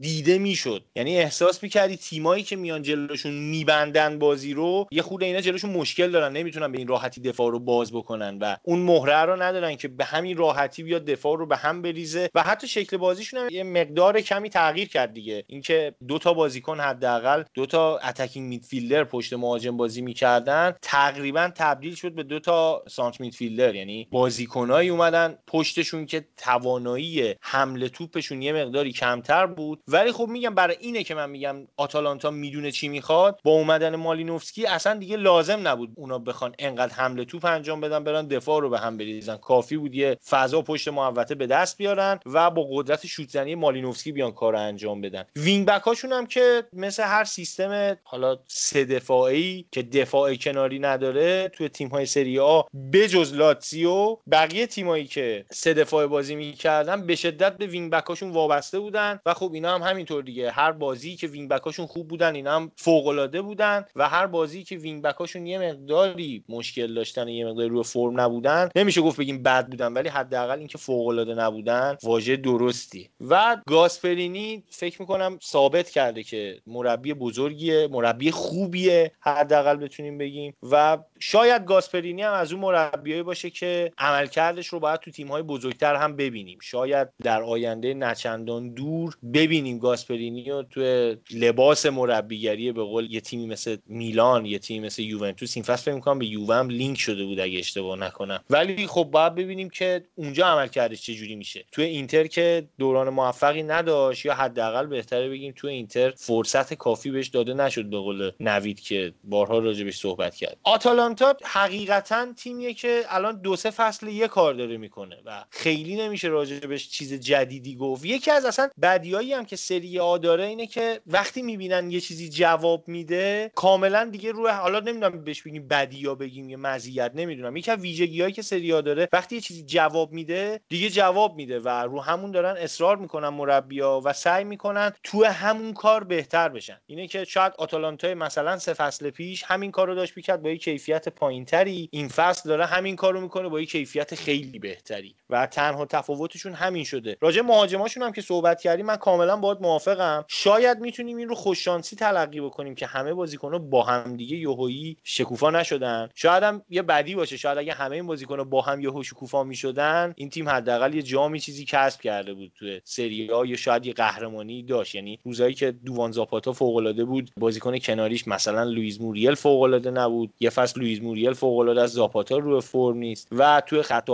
دیده می‌شد. یعنی احساس می‌کردی تیمایی که میان جلوشون میبندن بازی رو یه خود اینا جلوشون مشکل دارن نمی‌تونن به این راحتی دفاع رو باز بکنن و اون مهره رو ندارن که به همین راحتی بیاد دفاع رو به هم بریزه و حتی شکل بازیشون هم یه مقدار کمی تغییر کرد دیگه. اینکه دو تا بازیکن حداقل دو تا اتکینگ میدفیلدر پشت مهاجم بازی می‌کردن تقریبا تبدیل شد به دو تا سانت میدفیلدر یعنی بازیکنایی اومدن پشتشون که توانایی حمله توپشون یه مقداری کمتر بود ولی خب میگم برای اینه که من میگم آتالانتا می‌دونه چی می‌خواد. با اومدن مالینوفسکی اصلا دیگه لازم نبود اونا بخوان انقدر حمله توپ انجام بدن برن دفاع رو به هم بریزن. کافی بود یه فضا پشت محوطه به دست بیارن و با قدرت شوتزنی مالینوفسکی بیان کار رو انجام بدن. wing back هاشون هم که مثل هر سیستم حالا سه دفاعی که دفاع کناری نداره توی تیم های سری آ بجز لاتزیو بقیه تیمایی که سه دفاع بازی می‌کردن به شدت به wing back هاشون وابسته بودن و خب اینا هم همینطور دیگه. هر بازی که wing back اشون خوب بودن اینا هم فوق العاده بودن و هر بازی که wing back اشون یه مقداری مشکل داشتن یه مقداری روی فرم نبودن نمیشه گفت بگیم بد بودن ولی حداقل اینکه فوق العاده نبودن واژه درستی. و گاسپرینی فکر می‌کنم ثابت کرده که مربی بزرگیه مربی خوبیه حداقل بتونیم بگیم. و شاید گاسپرینی هم از اون مربیایی باشه که عملکردش رو باید تو تیم‌های بزرگتر هم ببینیم. شاید در آینده نچندان دور ببینیم ببینیم گاسپرینی رو توی لباس مربیگری به قول یه تیمی مثل میلان یه تیمی مثل یوونتوس این فصل فکر می‌کنم به یووه لینک شده بود اگه اشتباه نکنم. ولی خب باید ببینیم که اونجا عمل کردش چه جوری میشه. توی اینتر که دوران موفقی نداشت یا حداقل بهتره بگیم توی اینتر فرصت کافی بهش داده نشد به قول نوید که بارها راجبش صحبت کرد. آتالانتا حقیقتا تیمیه که الان دو سه فصل یه کار داره می‌کنه و خیلی نمیشه راجبش چیز جدیدی گفت. یکی از اصلا بدیایی هم که سری آ داره اینه که وقتی می‌بینن یه چیزی جواب میده کاملا دیگه روی حالا نمی‌دونم بهش بگیم بدی یا بگیم یه مزیت نمی‌دونم. یکی از ویژگیهایی که سری آ داره وقتی یه چیزی جواب میده دیگه جواب میده و رو همون دارن اصرار می‌کنن مربیا و سعی می‌کنن تو همون کار بهتر بشن. اینه که شاید آتالانتا مثلا سه فصل پیش همین کارو داشت می‌کرد با یه کیفیت پایینتری این فصل داره همین کارو می‌کنه با یه کیفیت خیلی بهتری و تنها تفاوتشون همین شده. راجع مهاجماشون هم که صحبت کردیم من کاملا باید موافقم. شاید می‌تونیم این رو خوششانسی تلقی بکنیم که همه بازیکن‌ها با هم دیگه یهویی شکوفا نشدن. شاید هم یه بدی باشه. شاید اگه همه این بازیکن‌ها با هم یهو شکوفا می‌شدن این تیم حداقل یه جامی چیزی کسب کرده بود تو سری یا شاید یه قهرمانی داشت. یعنی روزایی که دووان زاپاتا فوق‌العاده بود بازیکن کناریش مثلا لوئیز موریل فوق‌العاده نبود. یه فصل لوئیز موریل فوق‌العاده از زاپاتا رو فرم نیست. و توی خط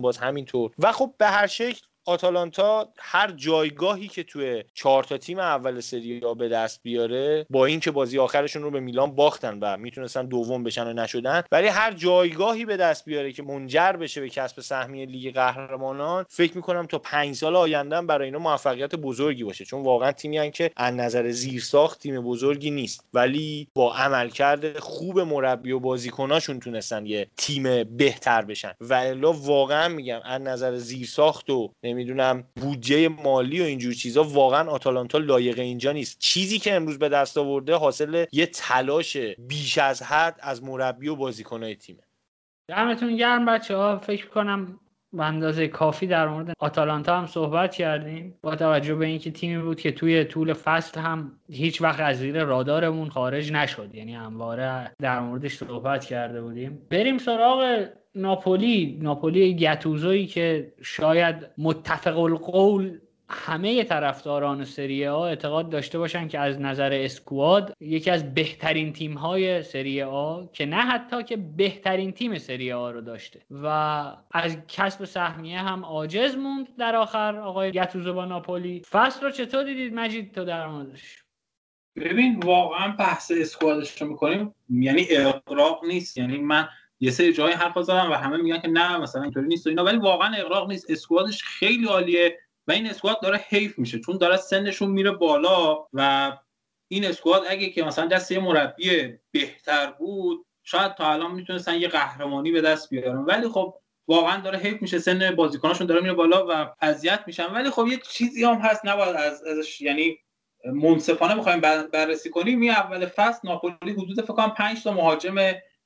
باز همینطور. و خب به هر شکل آتالانتا هر جایگاهی که توی چهار تا تیم اول سری آ به دست بیاره با اینکه بازی آخرشون رو به میلان باختن و می‌تونستن دوم بشن و نشدن ولی هر جایگاهی به دست بیاره که منجر بشه به کسب سهمیه لیگ قهرمانان فکر می‌کنم تا پنج سال آینده برای اینا موفقیت بزرگی باشه. چون واقعا تیمی که از نظر زیرساخت تیم بزرگی نیست. ولی با عملکرد خوب مربی و بازیکناشون تونستن یه تیم بهتر بشن. و واقعا میگم از نظر زیرساخت و نمی‌دونم بودجه مالی و اینجور چیزا واقعا آتالانتا لایق اینجا نیست. چیزی که امروز به دست آورده حاصل یه تلاش بیش از حد از مربی و بازیکنای تیمه. دمتون گرم بچه ها فکر کنم به اندازه کافی در مورد آتالانتا هم صحبت کردیم. با توجه به اینکه تیمی بود که توی طول فصل هم هیچ وقت از زیر رادارمون خارج نشد. یعنی همواره در موردش صحبت کرده بودیم. بریم سراغ ناپولی ناپولی گتوزویی که شاید متفق القول همه طرفداران سری آ اعتقاد داشته باشن که از نظر اسکواد یکی از بهترین تیم های سری آ که نه حتی که بهترین تیم سری آ رو داشته. و از کسب سهمیه هم عاجز موند در آخر. آقای گتوزو با ناپولی. فصل رو چطور دیدید مجید تو در موردش؟ ببین واقعا بحث اسکوادش رو می‌کنیم. یعنی اقراق نیست. یعنی من یه سری جای حرف زدم و همه میگن که نه مثلا اینطوری نیست و اینا. ولی واقعا اقراق نیست. اسکوادش خیلی عالیه و این اسکواد داره حیف میشه. چون داره سنشون میره بالا و این اسکواد اگه که مثلا دست یه مربی بهتر بود شاید تا الان می‌تونستن یه قهرمانی به دست بیارن. ولی خب واقعا داره حیف میشه. سن بازیکناشون داره میره بالا و اذیت میشن. ولی خب یه چیزی هم هست. نباید از ازش یعنی منصفانه بخوایم بررسی کنیم. این اول فصل ناپولی حدود فکر کنم 5 تا مهاجم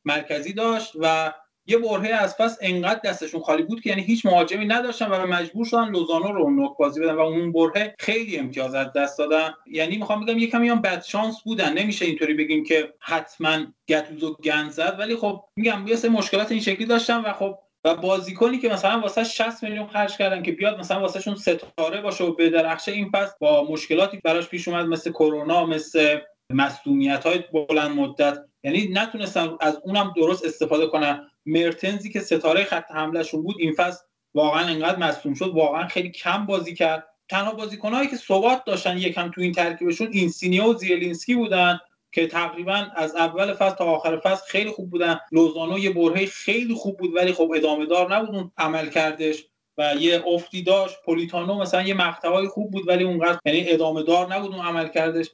مرکزی داشت و یه برهه از پس انقدر دستشون خالی بود که یعنی هیچ مهاجمی نداشتن و مجبور شدن لوزانو رو نوک بازی بدن و اون برهه خیلی امتیاز از دست دادن. یعنی می‌خوام بگم یه کمی هم بد شانس بودن. نمیشه اینطوری بگیم که حتما گتوزو گند زد ولی خب میگم یه سه مشکلات این شکلی داشتن و خب و بازیکنی که مثلا واسه 60 میلیون خرج کردن که بیاد مثلا واسه شون ستاره باشه و بدرخشه این پس با مشکلاتی براش پیش اومد مثل کرونا مثل مصدومیت های بلند مدت. یعنی نتونستن از اونم درست استفاده کنن. مرتنزی که ستاره خط حملهشون بود این فصل واقعا انقدر مصدوم شد واقعا خیلی کم بازی کرد. تنها بازیکنهایی که ثبات داشتن یکم تو این ترکیبشون اینسینیه و زیلینسکی بودن که تقریبا از اول فصل تا آخر فصل خیلی خوب بودن. لوزانو یه برهه خیلی خوب بود ولی خب ادامه دار نبود اون عملکردش. و یه افتی داشت. پولیتانو مثلا یه مقطعای خوب بود ولی اونقدر یعنی ادامه دار نبود اون عملکردش.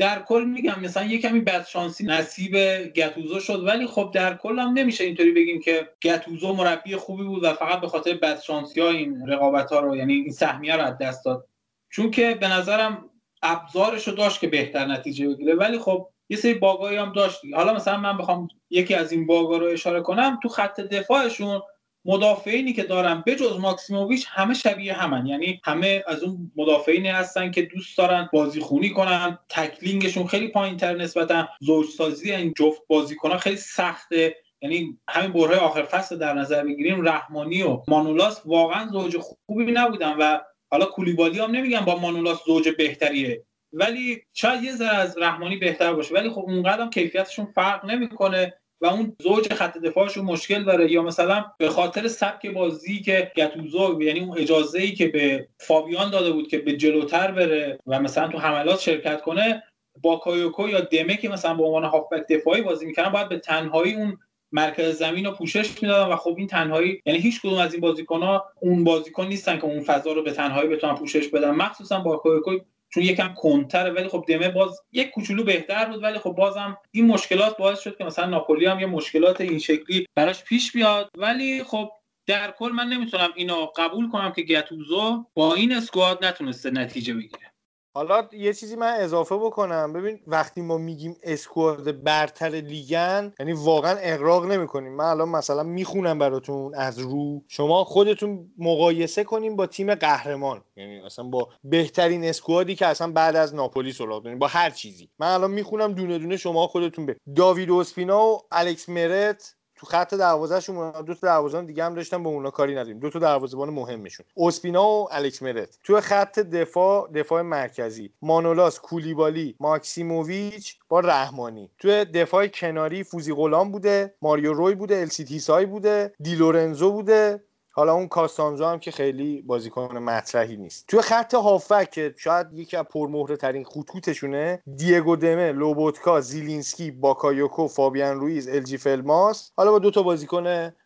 در کل میگم مثلا یه کمی بدشانسی نصیب گتوزو شد ولی خب در کل هم نمیشه اینطوری بگیم که گتوزو مربی خوبی بود و فقط به خاطر بدشانسی ها این رقابت ها رو یعنی این سهمیه رو از دست داد. چون که به نظرم ابزارش رو داشت که بهتر نتیجه بگیره ولی خب یه سری باگایی هم داشت حالا مثلا من بخوام یکی از این باگا رو اشاره کنم تو خط دفاعشون مدافعینی که دارن بجز ماکسیموویچ همه شبیه همن. یعنی همه از اون مدافعینی هستن که دوست دارن بازی خونی کنن. تکلینگشون خیلی پایین تر نسبتا زوجسازی این جفت بازیکنان خیلی سخته. یعنی همین برهای آخر فصل در نظر بگیریم رحمانی و مانولاس واقعا زوج خوبی نبودن و حالا کولیبالی هم نمیگم با مانولاس زوج بهتریه. ولی شاید یه ذره از رحمانی بهتر باشه. ولی خب اونقدر کیفیتشون فرق نمی‌کنه. و اون زوج خط دفاعشون مشکل داره. یا مثلا به خاطر سبک بازی که گتوزو یعنی اون اجازه ای که به فابیان داده بود که به جلوتر بره و مثلا تو حملات شرکت کنه با کایوکو یا دمه که مثلا به عنوان هافبک دفاعی بازی می‌کنن باید به تنهایی اون مرکز زمین رو پوشش می‌دادن و خب این تنهایی یعنی هیچ کدوم از این بازیکن ها اون بازیکن نیستن که اون فضا رو به تنهایی بتونن پوشش بدن. مخصوصا با کایوکو چون یکم کنتره ولی خب دمه باز یک کوچولو بهتر بود ولی خب بازم این مشکلات باعث شد که مثلا ناپولی هم یه مشکلات این شکلی براش پیش بیاد. ولی خب در کل من نمی‌تونم اینو قبول کنم که گتوزو با این اسکواد نتونسته نتیجه بگیره. حالا یه چیزی من اضافه بکنم. ببین وقتی ما میگیم squad برتر لیگن یعنی واقعا اغراق نمی‌کنیم. من الان مثلا می‌خونم براتون از رو. شما خودتون مقایسه کنیم با تیم قهرمان. یعنی اصلا با بهترین squad ی که اصلا بعد از ناپولی سراغ داریم. با هر چیزی. من الان می‌خونم دونه دونه شما خودتون به داوید اوسپینا و الکس مرت تو خط دروازهشون دو تا دروازه‌بان دیگه هم داشتن به اونا کاری نداریم. دو تا دروازه‌بان مهمشون اوسپینا و الکس مرت تو خط دفاع دفاع مرکزی. مانولاس کولیبالی ماکسیموویچ با رحمانی. تو دفاع کناری فوزی غلام بوده ماریو روی بوده السید هیسای بوده دی لورنزو بوده. حالا اون کاستانزو هم که خیلی بازیکن مطرحی نیست. توی خط هافبک که شاید یکی از پرمهره ترین خطوطشونه دیگو دمه لوبوتکا زیلینسکی باکایوکو فابیان رویز الیف الماس. حالا با دو تا بازیکن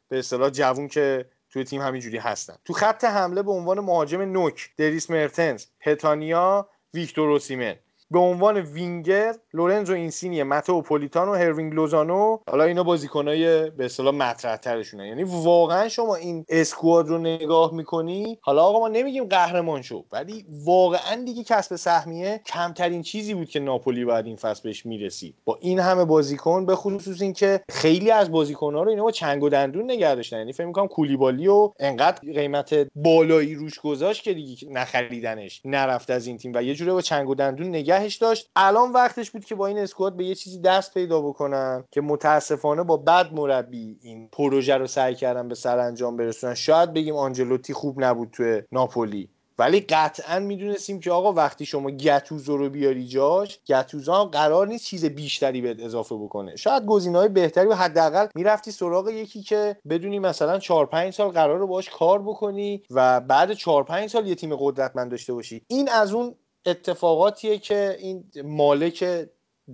به اصطلاح جوون که توی تیم همینجوری هستن. تو خط حمله به عنوان مهاجم نوک دریس مرتنز پتانیا ویکتور اوسیمن. به عنوان وینگر لورنزو اینسینیه متئو پولیتانو هیروینگ لوزانو. حالا اینا بازیکنای به اصطلاح مطرح ترشونه یعنی واقعا شما این squad رو نگاه می‌کنی حالا آقا ما نمیگیم قهرمان شو ولی واقعا دیگه کسب سهمیه کمترین چیزی بود که ناپولی بعد این فصل بهش می‌رسید. با این همه بازیکن به خصوص اینکه خیلی از بازیکن‌ها رو اینا با چنگ و دندون نگه یعنی فکر می‌کنم کولیبالی و انقدر قیمت بالایی روش گذاشت که دیگه نخریدنش نرفت از این تیم و یه جوری با چنگ و دندون نگهش داشت. الان وقتش بود که با این اسکواد به یه چیزی دست پیدا بکنن که متاسفانه با بد مربی این پروژه رو سعی کردن به سرانجام برسونن. شاید بگیم آنجلوتی خوب نبود توی ناپولی. ولی قطعا می‌دونستیم که آقا وقتی شما گتوزو رو بیاری جاش گتوزو هم قرار نیست چیز بیشتری بهت اضافه بکنه. شاید های بهتری و حداقل می‌رفتی سراغ یکی که بدونی مثلا 4 5 سال قراره باهاش کار بکنی و بعد 4 5 سال یه تیم قدرتمند داشته باشی. این از اون اتفاقاتیه که این مالک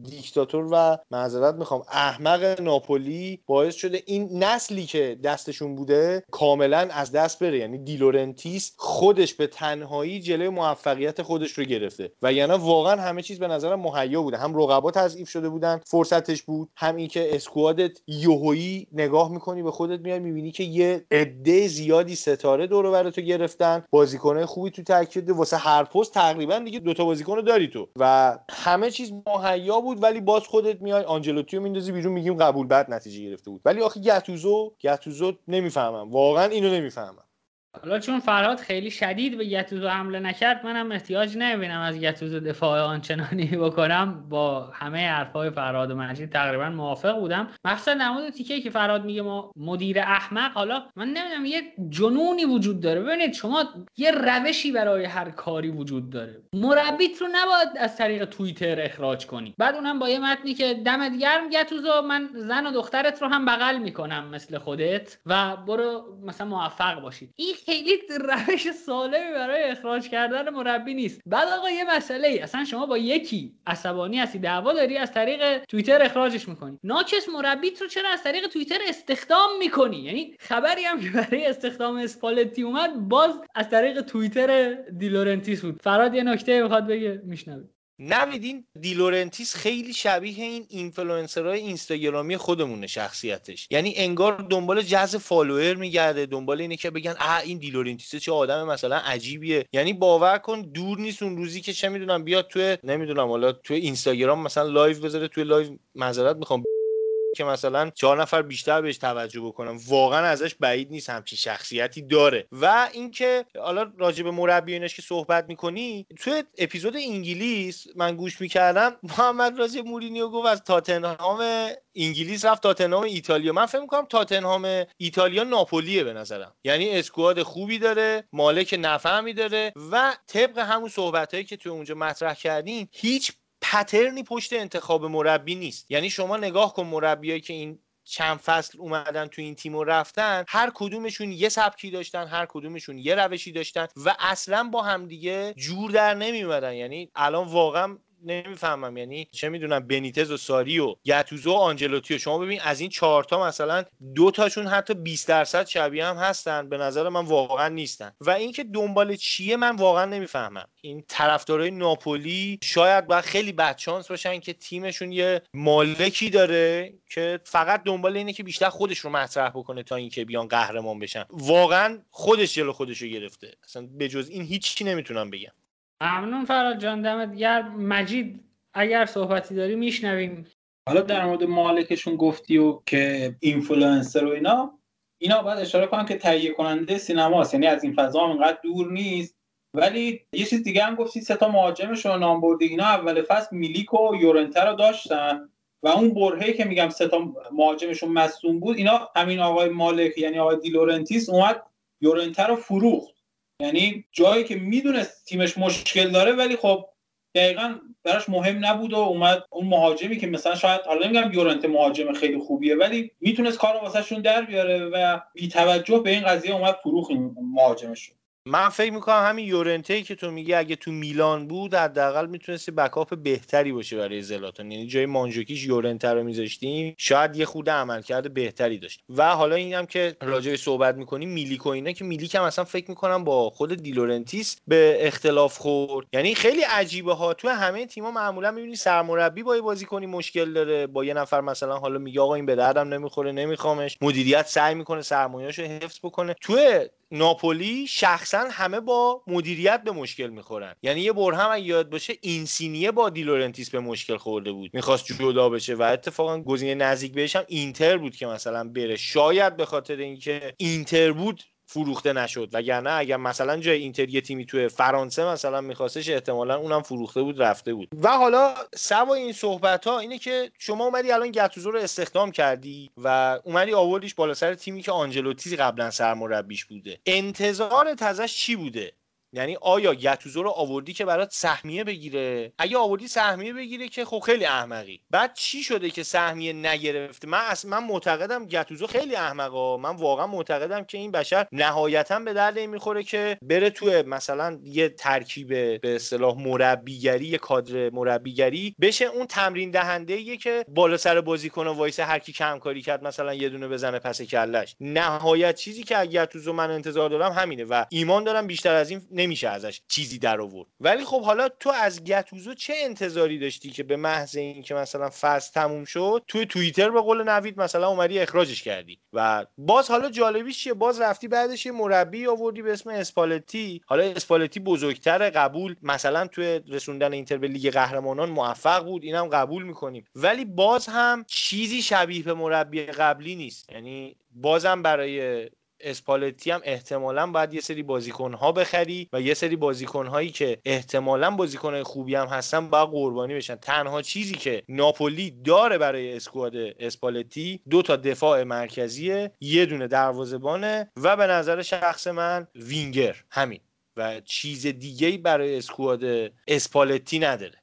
دیکتاتور و معذرت می‌خوام احمق ناپولی باعث شده این نسلی که دستشون بوده کاملا از دست بره. یعنی دیلورنتیس خودش به تنهایی جلوی موفقیت خودش رو گرفته. و یعنی واقعا همه چیز به نظرم مهیا بوده. هم رقبا تضعیف شده بودن فرصتش بود. هم این که squad ت یوهویی نگاه می‌کنی به خودت میای می‌بینی که یه عده زیادی ستاره دور و تو گرفتن. بازیکنهای خوبی تو ترکیب واسه هر پست تقریبا دیگه دوتا بازیکن رو داری تو. و همه چیز مهیا بود ولی باز خودت میای آنجلوتی رو میندازی بیرون میگیم قبول بعد نتیجه گرفته بود. ولی آخه گتوزو گتوزو نمی‌فهمم. واقعا اینو نمی‌فهمم. حالا چون فرهاد خیلی شدید به گتوزو حمله نکرد منم احتیاج نمی‌بینم از گتوزو دفاع آنچنانی بکنم. با همه حرفهای فرهاد و مجید تقریبا موافق بودم. مخصوصا در مورد تیکه که فرهاد میگه ما مدیر احمق حالا من نمی‌دونم یه جنونی وجود داره. ببینید شما یه روشی برای هر کاری وجود داره. مربیت رو نباید از طریق توییتر اخراج کنی. بعد اونم با یه متنی که دمت گرم گتوزو من زن و دخترت رو هم بغل می‌کنم مثل خودت و برو مثلا موفق باشید خیلی روش سالمی برای اخراج کردن مربی نیست. بعد آقا یه مسئله ای اصلا شما با یکی عصبانی هستی دعوا داری از طریق توییتر اخراجش می‌کنی. ناچس مربیت رو چرا از طریق توییتر استخدام می‌کنی؟ یعنی خبری هم که برای استخدام اسپالتی اومد باز از طریق توییتر دیلورنتیس بود. فراد یه نکته می‌خواد بگه؟ میشنوید نوید این دیلورنتیس خیلی شبیه این اینفلوئنسرهای اینستاگرامی خودمونه شخصیتش. یعنی انگار دنبال جذب follower میگرده دنبال اینه که بگن اه این دیلورنتیس چه آدم مثلا عجیبیه. یعنی باور کن دور نیست اون روزی که چه می‌دونم بیاد توی نمی‌دونم حالا توی اینستاگرام مثلا لایو بذاره توی لایو معذرت می‌خوام. که مثلا چهار نفر بیشتر بهش توجه بکنم. واقعا ازش بعید نیست همچین شخصیتی داره. و اینکه حالا راجع به مربیانش که صحبت می‌کنی توی اپیزود انگلیس من گوش می‌کردم محمد راجع مورینیو گفت از تاتنهام انگلیس رفت تاتنهام ایتالیا. من فکر می‌کنم تاتنهام ایتالیا ناپولیه به نظرم. یعنی اسکواد خوبی داره مالک نفهمی داره و طبق همون صحبت که توی اونجا مطرح کردین هیچ پترنی پشت انتخاب مربی نیست. یعنی شما نگاه کن مربیایی که این چند فصل اومدن تو این تیم و رفتن هر کدومشون یه سبکی داشتن هر کدومشون یه روشی داشتن و اصلا با همدیگه جور در نمیومدن یعنی الان واقعا نمی‌فهمم. یعنی چه می‌دونم بنیتز و ساری و گتوزو و آنجلوتی. و شما ببین از این چهارتا مثلا دو تاشون حتی 20 درصد شبیه هم هستن. به نظر من واقعا نیستن. و اینکه دنبال چیه من واقعا نمی‌فهمم. این طرفدارای ناپولی شاید باید خیلی بدشانس باشن که تیمشون یه مالکی داره که فقط دنبال اینه که بیشتر خودش رو مطرح بکنه تا اینکه بیان قهرمان بشن. واقعا خودش جلو خودش رو گرفته. اصلا به جز این هیچی نمی‌تونم بگم. ممنون فرهاد جان دمت گرم. مجید اگر صحبتی داری میشنویم. حالا در مورد مالکشون گفتی و که اینفلوئنسر و اینا اینا باید اشاره کنم که تهیه کننده سینماست. یعنی از این فضا هم اینقدر دور نیست. ولی یه چیز دیگه هم گفتی سه تا مهاجمش رو نام بردی. اینا اول فصل میلیک و یورنته رو داشتن. و اون برهه که میگم سه تا مهاجمشون مصدوم بود اینا همین آقای مالک یعنی آقای دیلورنتیس اومد یورنته رو فروخت. یعنی جایی که می‌دونست تیمش مشکل داره ولی خب دقیقا براش مهم نبود و اومد اون مهاجمی که مثلا شاید حالا نمیگم یورنت مهاجم خیلی خوبیه ولی می‌تونست کار واسهشون در بیاره و بی توجه به این قضیه اومد فروخت این مهاجمشون. من فکر می‌کنم همین یورنته که تو میگی اگه تو میلان بود حداقل می‌تونستی backup بهتری باشه برای زلاتان. یعنی جای مانجوکیش یورنته رو میذاشتیم شاید یه خرده عملکرد بهتری داشت و حالا اینم که راجع صحبت می‌کنیم میلیک و اینا که میلیک هم اصلا فکر می‌کنم با خود دیلورنتیس به اختلاف خورد. یعنی خیلی عجیبه ها. تو همه تیم‌ها معمولا می‌بینی سرمربی با بازیکنی مشکل داره. با یه نفر مثلا حالا میگه آقا این به دردم نمی‌خوره نمیخوامش. مدیریت سعی می‌کنه سرمایه‌اشو حفظ بکنه. تو ناپولی شخصا همه با مدیریت به مشکل می‌خورن. یعنی یه بار هم یادت باشه اینسینیه با دیلورنتیس به مشکل خورده بود. می‌خواست جدا بشه و اتفاقا گزینه نزدیک بهش هم اینتر بود که مثلا بره. شاید به خاطر اینکه اینتر بود فروخته نشد. وگرنه اگر مثلا جای اینتر یه تیمی توی فرانسه مثلا میخواستش احتمالا اونم فروخته بود رفته بود. و حالا سوا این صحبت ها اینه که شما اومدی الان گتوزو رو استخدام کردی و اومدی آوردیش بالا سر تیمی که آنجلوتی قبلا سرمربیش بوده. انتظارت ازش چی بوده؟ یعنی آیا گتوزو رو آوردی که برات سهمیه بگیره؟ اگه آوردی سهمیه بگیره که خب خیلی احمقی. بعد چی شده که سهمیه نگرفته؟ من اصلا من معتقدم گتوزو خیلی احمقا من واقعا معتقدم که این بشر نهایتا به درد می‌خوره که بره تو مثلا یه ترکیب به اصطلاح مربیگری یه کادر مربیگری بشه اون تمرین دهنده ایه که بالا سر بازیکن وایسه هر کی کم کاری کرد مثلا یه دونه بزنه پس کلش. نهایت چیزی که اگه گتوزو من انتظار دارم همینه و ایمان دارم بیشتر از این نمیشه ازش چیزی در آورد. ولی خب حالا تو از گتوزو چه انتظاری داشتی که به محض اینکه مثلا فصل تموم شد توی توییتر به قول نوید مثلا اومدی اخراجش کردی و باز حالا جالبیش چیه؟ باز رفتی بعدش یه مربی آوردی به اسم اسپالتی. حالا اسپالتی بزرگتر قبول مثلا توی رسوندن اینتر به لیگ قهرمانان موفق بود اینم قبول می‌کنیم. ولی باز هم چیزی شبیه به مربی قبلی نیست. یعنی بازم برای اسپالتی هم احتمالا باید یه سری بازیکن ها بخری و یه سری بازیکن هایی که احتمالا بازیکن خوبی هم هستن باید قربانی بشن. تنها چیزی که ناپولی داره برای squad اسپالتی دو تا دفاع مرکزیه یه دونه دروازه‌بانه و به نظر شخص من وینگر. همین. و چیز دیگه برای اسکواد اسپالتی نداره.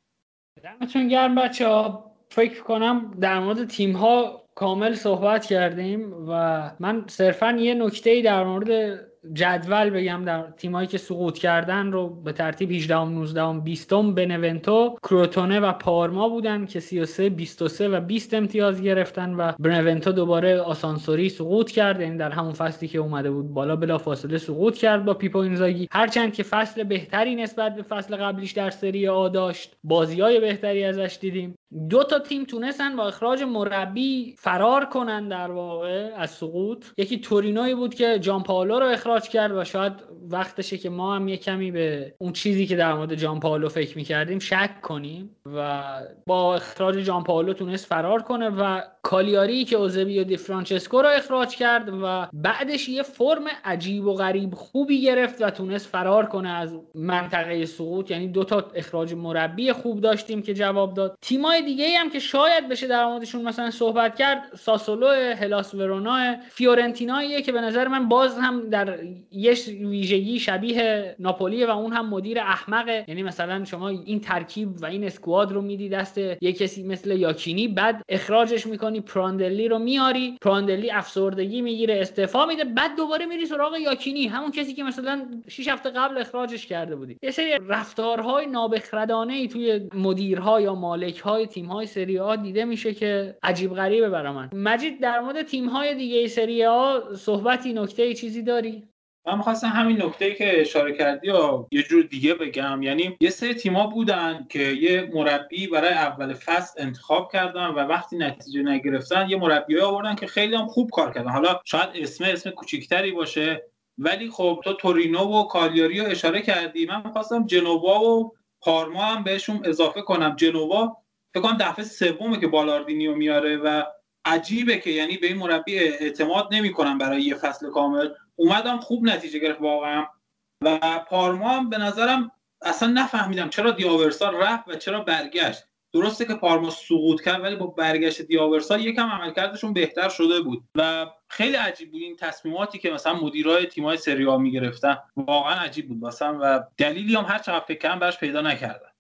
دمتون گرم بچه ها فکر کنم در مورد تیم ها کامل صحبت کردیم و من صرفا یه نکته در مورد جدول بگم در تیمایی که سقوط کردن رو به ترتیب 18 19 20 بنونتو کروتونه و پارما بودن که 33 23 و 20 امتیاز گرفتن و بنونتو دوباره آسانسوری سقوط کرد یعنی در همون فصلی که اومده بود بالا بلا فاصله سقوط کرد با پیپو اینزاگی. هرچند که فصل بهتری نسبت به فصل قبلیش در سری آ داشت بازی های بهتری ازش دیدیم. دو تا تیم تونستن با اخراج مربی فرار کنن در واقع از سقوط. یکی تورینوی بود که جان پاولو رو اخراج کرد و شاید وقتشه که ما هم یه کمی به اون چیزی که در مورد جان پاولو فکر می‌کردیم شک کنیم و با اخراج جان پاولو تونست فرار کنه و کالیاری که اوزبیو دی فرانچسکو رو اخراج کرد و بعدش یه فرم عجیب و غریب خوبی گرفت و تونست فرار کنه از منطقه سقوط. یعنی دو تا اخراج مربی خوب داشتیم که جواب داد. تیمای دیگه هم که شاید بشه در موردشون مثلا صحبت کرد ساسولو هلاس ورونا فیورنتیناییه که به نظر من باز هم در یه ویژگی شبیه ناپولی و اون هم مدیر احمقه. یعنی مثلا شما این ترکیب و این اسکواد رو میدی دست یه کسی مثل یاکینی بعد اخراجش می‌کنی پراندلی رو میاری پراندلی افسردگی می‌گیره استعفا میده بعد دوباره میری سراغ یاکینی. همون کسی که مثلا 6 هفته قبل اخراجش کرده بودی. یه سری رفتارهای نابخردانه ای توی مدیرها یا مالکهای تیم‌های سری آ دیده میشه که عجیب غریبه برای من. مجید در مورد تیم‌های دیگه سری آ صحبتی نکته چیزی داری؟ من می‌خواستم همین نکته ای که اشاره کردی یا یه جور دیگه بگم. یعنی یه سری تیما بودن که یه مربی برای اول فصل انتخاب کردن و وقتی نتیجه نگرفتن یه مربی آوردن که خیلی هم خوب کار کردن. حالا شاید اسم اسم کوچیکتری باشه ولی خب تو تورینو و کالیاری رو اشاره کردی. من می‌خواستم جنوا و پارما هم بهشون اضافه کنم. جنوا فکر کنم دفعه سومه که بالاردینیو میاره و عجیبه که یعنی به این مربی اعتماد نمی‌کنن برای یه فصل کامل. اومدم خوب نتیجه گرفت واقعا. و پارما هم به نظرم اصلا نفهمیدم چرا دیاورسا رفت و چرا برگشت. درسته که پارما سقوط کرد ولی با برگشت دیاورسا یکم عملکردشون بهتر شده بود. و خیلی عجیب بود این تصمیماتی که مثلا مدیرای تیمای سری می‌گرفتن. واقعا عجیب بود واسم و دلیلی هم هر چقدر فکر کردم براش پیدا نکردم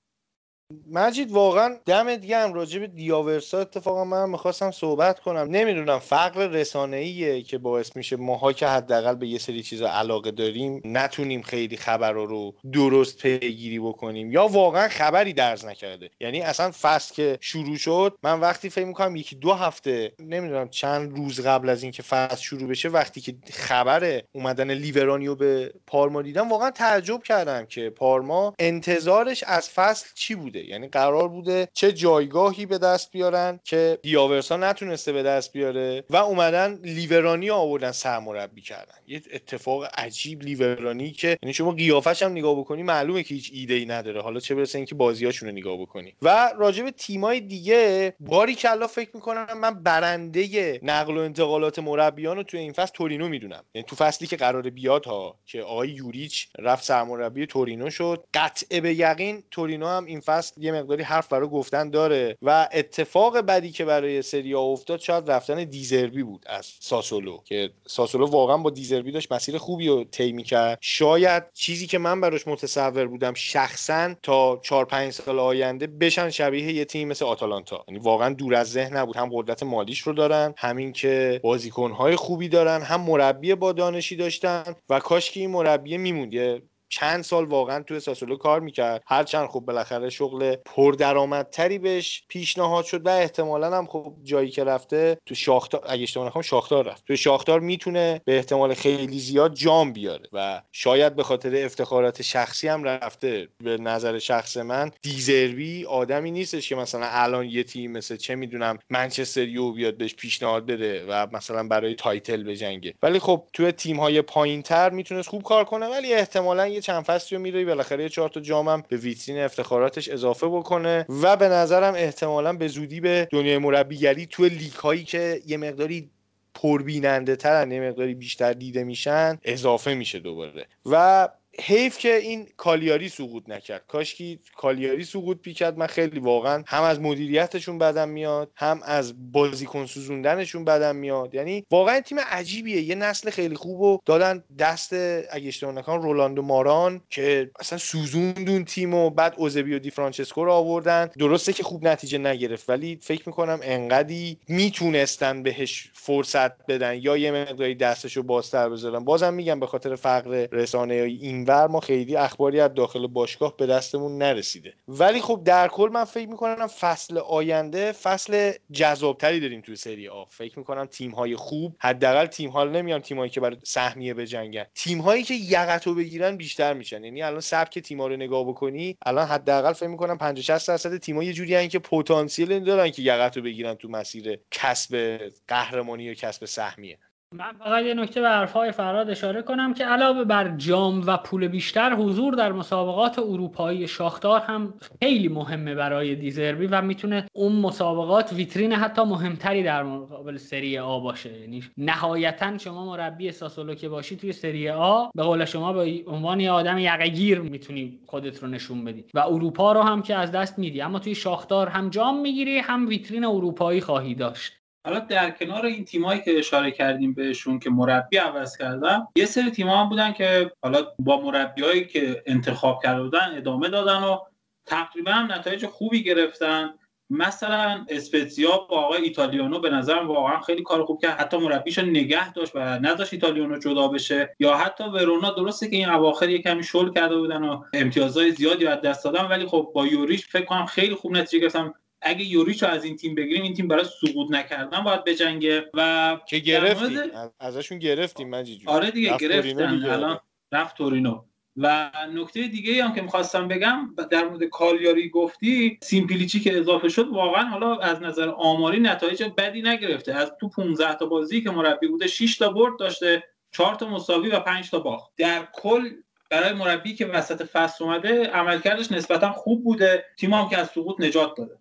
مجید واقعا دمت گرم راجع به دیاورسا اتفاقا من می‌خواستم صحبت کنم. نمی‌دونم فقر رسانه‌ایه که باعث میشه ماها که حداقل به یه سری چیزا علاقه داریم نتونیم خیلی خبر رو درست پیگیری بکنیم یا واقعا خبری درز نکرده. یعنی اصلا فصل که شروع شد من وقتی فکر می‌کنم یکی دو هفته نمی‌دونم چند روز قبل از اینکه فصل شروع بشه وقتی که خبر اومدن لیورانیو به پارما دیدم واقعا تعجب کردم که پارما انتظارش از فصل چی بوده. یعنی قرار بوده چه جایگاهی به دست بیارن که دیاورسا نتونسته به دست بیاره و اومدن لیورانی آوردن سرمربی کردن. یه اتفاق عجیب لیورانی که یعنی شما قیافش هم نگاه بکنی معلومه که هیچ ایده ای نداره. حالا چه برسه اینکه بازیاشون رو نگاه بکنی. و راجع به تیمای دیگه باری کلا فکر می‌کنم من برنده نقل و انتقالات مربیان رو تو این فصل تورینو می‌دونم. یعنی تو فصلی که قرار بیاد ها که آقای یوریچ رفت سرمربی تورینو شد. قطع به یقین تورینو هم این فصل یه مقداری حرف برای گفتن داره و اتفاق بدی که برای سریا افتاد شاید رفتن دیزربی بود از ساسولو که ساسولو واقعا با دیزربی داشت مسیر خوبی رو طی کرد شاید چیزی که من براش متصور بودم شخصا تا 4 5 سال آینده بشن شبیه یه تیم مثل آتالانتا. یعنی واقعا دور از ذهن نبود هم قدرت مالیش رو دارن همین که بازیکنهای خوبی دارن هم مربی با دانشی داشتن و کاش که این مربی میموند. چند سال واقعا توی ساسولو کار می‌کرد. هرچند خب بالاخره شغل پردرآمدتری بهش پیشنهاد شد و احتمالا هم خب جایی که رفته تو شاختار اگه اشتباه نکنم شاختار رفت. تو شاختار می‌تونه به احتمال خیلی زیاد جام بیاره و شاید به خاطر افتخارات شخصی هم رفته. به نظر شخص من دزربی آدمی نیستش که مثلا الان یه تیم مثل چه می‌دونم منچستر یو بیاد بهش پیشنهاد بده و مثلا برای title بجنگه. ولی خب توی تیم های پایین تر می‌تونست خوب کار کنه ولی احتمالا یه چند فصلی رو میره بالاخره یه چهار تا جامم به ویترین افتخاراتش اضافه بکنه و به نظرم احتمالا به زودی به دنیای مربیگری توی لیگ هایی که یه مقداری پربیننده تر یه مقداری بیشتر دیده میشن اضافه میشه دوباره. و حیف که این کالیاری سقوط نکرد. کاش که کالیاری سقوط بیکرد من خیلی واقعا هم از مدیریتشون بدم میاد هم از بازیکن سوزوندنشون بدم میاد. یعنی واقعا تیم عجیبیه. یه نسل خیلی خوب و دادن دست اگه اشتباه نکنم رولاندو ماران که اصلا سوزوندون تیم و بعد اوزبیو دی فرانچسکو رو آوردن. درسته که خوب نتیجه نگرفت ولی فکر می‌کنم انقدی می‌تونستن بهش فرصت بدن یا یه مقداری دستشو بازتر بذارن. بازم میگم به خاطر فقر رسانه این اینور ما خیلی اخباری از داخل باشگاه به دستمون نرسیده. ولی خب در کل من فکر می‌کنم فصل آینده فصل جذابتری داریم توی سری آ. فکر می‌کنم تیم های خوب حداقل تیم ها نمیان تیم که برای سهمیه بجنگن. تیم هایی که یقتو بگیرن بیشتر میشن. یعنی الان سبک تیم رو نگاه بکنی الان حداقل فکر می‌کنم 50 60 درصد تیم ها یه جوری که پتانسیل دارن که یقتو بگیرن تو مسیر کسب قهرمانی و کسب سهمیه. من فقط یه نکته به حرفهای فراد اشاره کنم که علاوه بر جام و پول بیشتر حضور در مسابقات اروپایی شاختار هم خیلی مهمه برای دیزربی و می‌تونه اون مسابقات ویترین حتی مهمتری در مقابل سری آ باشه. یعنی نهایتا شما مربی ساسولو که باشی توی سری آ به قول شما به عنوان یه آدم یقگیر می‌تونی خودت رو نشون بدی و اروپا رو هم که از دست میدی. اما توی شاختار هم جام می‌گیری هم ویترین اروپایی خواهی داشت. حالا در کنار این تیمایی که اشاره کردیم بهشون که مربی عوض کردن یه سری تیم‌ها هم بودن که حالا با مربیایی که انتخاب کرده بودن ادامه دادن و تقریبا هم نتایج خوبی گرفتن. مثلا اسپتزیا با آقای ایتالیانو به نظرم واقعا خیلی کار خوب کرد. حتی مربیش نگه داشت و نذاشت ایتالیانو جدا بشه. یا حتی ورونا درسته که این اواخر یه کمی شل کرده بودن و امتیازهای زیادی از دست دادن ولی خب با یوریش فکر کنم خیلی خوب نتیجه گرفتن. اگه یوریچ از این تیم بگیریم این تیم برای سقوط نکردن باید بجنگه و که گرفتیم. ازشون گرفتیم مجید آره دیگه گرفتن. الان رفت تورینو. و نکته دیگه هم که می‌خواستم بگم در مورد کالیاری گفتی سیمپلیچی که اضافه شد واقعا حالا از نظر آماری نتایج بدی نگرفته. از تو 15 تا بازی که مربی بوده 6 تا برد داشته 4 تا مساوی و 5 تا باخت. در کل برای مربی که وسط فصل اومده عملکردش نسبتا خوب بوده. تیم هم که از سقوط نجات داده.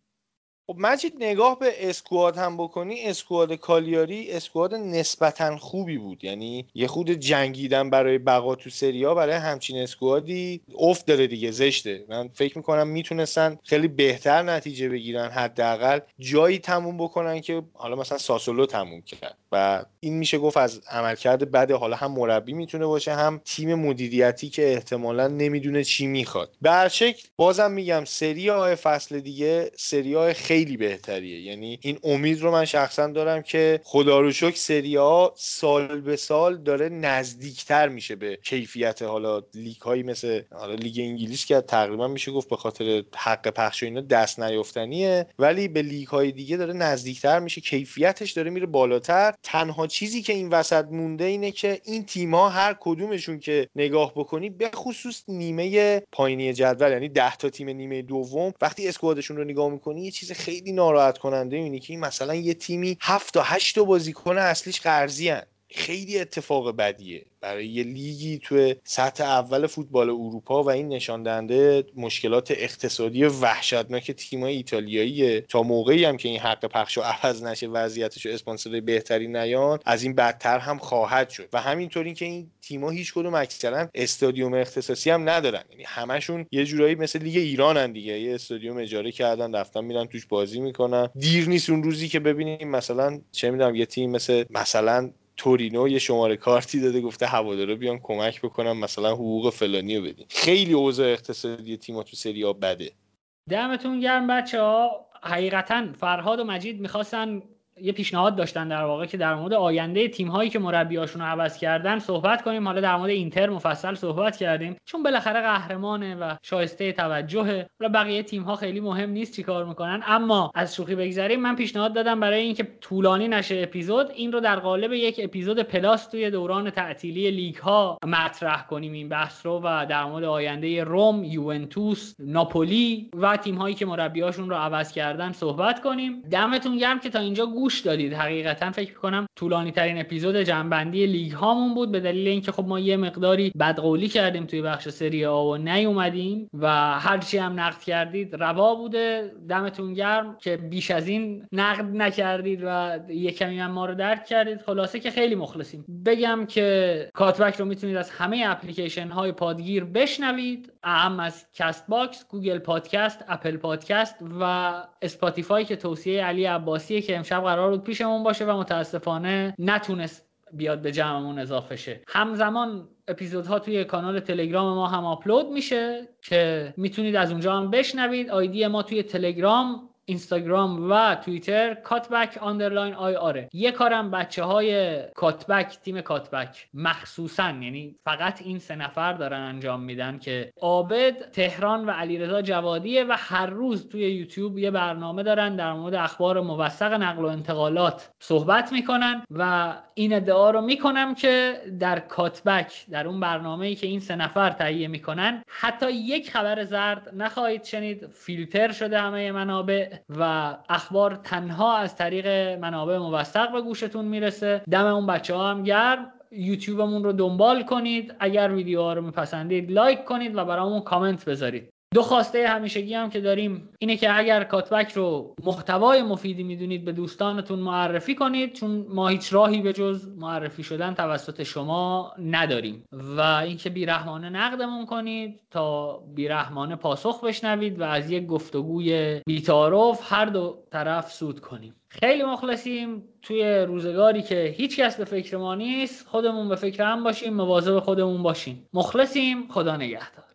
خب مجید نگاه به اسکواد هم بکنی اسکواد کالیاری اسکواد نسبتا خوبی بود. یعنی یه خود جنگیدن برای بقا تو سریا برای همچین اسکوادی افت داره دیگه زشته. من فکر می‌کنم می‌تونستن خیلی بهتر نتیجه بگیرن حداقل. جایی تموم بکنن که حالا مثلا ساسولو تموم کرد. و این میشه گفت از عملکرد بد حالا هم مربی می‌تونه باشه هم تیم مدیریتی که احتمالا نمی‌دونه چی می‌خواد. به شکل بازم میگم سری آ فصل دیگه سری آی خیلی بهتریه. یعنی این امید رو من شخصا دارم که خدا رو شکر سری آ سال به سال داره نزدیکتر میشه به کیفیت حالا لیگ هایی مثل حالا لیگ انگلیس که تقریبا میشه گفت به خاطر حق پخش و اینا دست نیافتنیه ولی به لیگ های دیگه داره نزدیکتر میشه. کیفیتش داره میره بالاتر. تنها چیزی که این وسط مونده اینه که این تیم‌ها هر کدومشون که نگاه بکنی به خصوص نیمه پایینی جدول یعنی 10 تا تیم نیمه دوم وقتی squad شون رو نگاه می‌کنی یه چیز خیلی ناراحت کننده اینه که مثلا یه تیمی 7 تا 8 تا بازیکن اصلیش قرضی خیلی اتفاق بدیه. برای یه لیگی توی سطح اول فوتبال اروپا و این نشان دهنده مشکلات اقتصادی وحشتناک تیمای ایتالیاییه. تا موقعی هم که این حق پخش و عوض نشه وضعیتش و اسپانسر بهتری نیان از این بدتر هم خواهد شد. و همینطوری که این تیما هیچ کدوم اکثرا استادیوم اختصاصی هم ندارن. یعنی همشون یه جورایی مثل لیگ ایرانن دیگه. یه استادیوم اجاره کردن رفتن میرن توش بازی می‌کنن. دیر نیست اون روزی که ببینیم مثلا چه می‌دونم یه تیم مثل مثلا تورینو یه شماره کارتی داده گفته هوادارا بیان کمک بکنم مثلا حقوق فلانی رو بدین. خیلی اوضاع اقتصادی تیم‌ها تو سری بده. دمتون گرم بچه ها حقیقتا فرهاد و مجید می‌خواستن یه پیشنهاد داشتن در واقع که در مورد آینده تیم هایی که مربیاشون رو عوض کردن صحبت کنیم. حالا در مورد اینتر مفصل صحبت کردیم. چون بالاخره قهرمانه و شایسته توجهه و بقیه تیم ها خیلی مهم نیست چیکار می‌کنن. اما از شوخی بگذریم. من پیشنهاد دادم برای اینکه طولانی نشه اپیزود این رو در قالب یک اپیزود پلاس توی دوران تعطیلی لیگ ها مطرح کنیم. این بحث رو و در مورد آینده روم یوونتوس ناپولی و تیم هایی که مربیاشون رو عوض کردن صحبت کنیم. دمتون گرم که تا اینجا گوش دادید. حقیقتا فکر کنم طولانی ترین اپیزود جمع‌بندی لیگ هامون بود به دلیل اینکه خب ما یه مقداری بدقولی کردیم توی بخش سری آ و نیومدیم و هرچی هم نقد کردید روا بوده. دمتون گرم که بیش از این نقد نکردید و یه کمی هم ما رو درک کردید. خلاصه که خیلی مخلصیم. بگم که Cutback رو می‌تونید از همه اپلیکیشن های پادگیر بشنوید. اعم از Castbox Google Podcasts Apple Podcasts و Spotify که توصیه علی عباسیه که امشب قرار بود پیشمون باشه و متاسفانه نتونست بیاد به جمعمون اضافه شه. همزمان اپیزودها توی کانال تلگرام ما هم آپلود میشه که می‌تونید از اونجا هم بشنوید. آیدی ما توی تلگرام اینستاگرام و توییتر Cutback underline IR ه. یه کارم بچه های Cutback تیم Cutback مخصوصا یعنی فقط این سه نفر دارن انجام میدن که عابد تهران و علیرضا جوادیه و هر روز توی یوتیوب یه برنامه دارن در مورد اخبار موثق نقل و انتقالات صحبت می‌کنن و این ادعا رو می‌کنم که در Cutback در اون برنامه‌ای که این سه نفر تهیه می‌کنن حتی یک خبر زرد نخواهید شنید. فیلتر شده همه منابع. و اخبار تنها از طریق منابع موثق به گوشتون می‌رسه. دم اون بچه ها هم گرم. یوتیوبمون رو دنبال کنید. اگر ویدیوها رو میپسندید لایک کنید و برامون کامنت بذارید. دو خواسته همیشگی هم که داریم اینه که اگر کاتبک رو محتوای مفیدی می‌دونید به دوستانتون معرفی کنید چون ما هیچ راهی به جز معرفی شدن توسط شما نداریم. و اینکه بیرحمانه نقدمون کنید تا بیرحمانه پاسخ بشنوید و از یک گفتگوی بیتارف هر دو طرف سود کنیم. خیلی مخلصیم. توی روزگاری که هیچ کس به فکر ما نیست خودمون به فکر هم باشیم مواظب خودمون باشیم. مخلصیم. خدا نگهدار.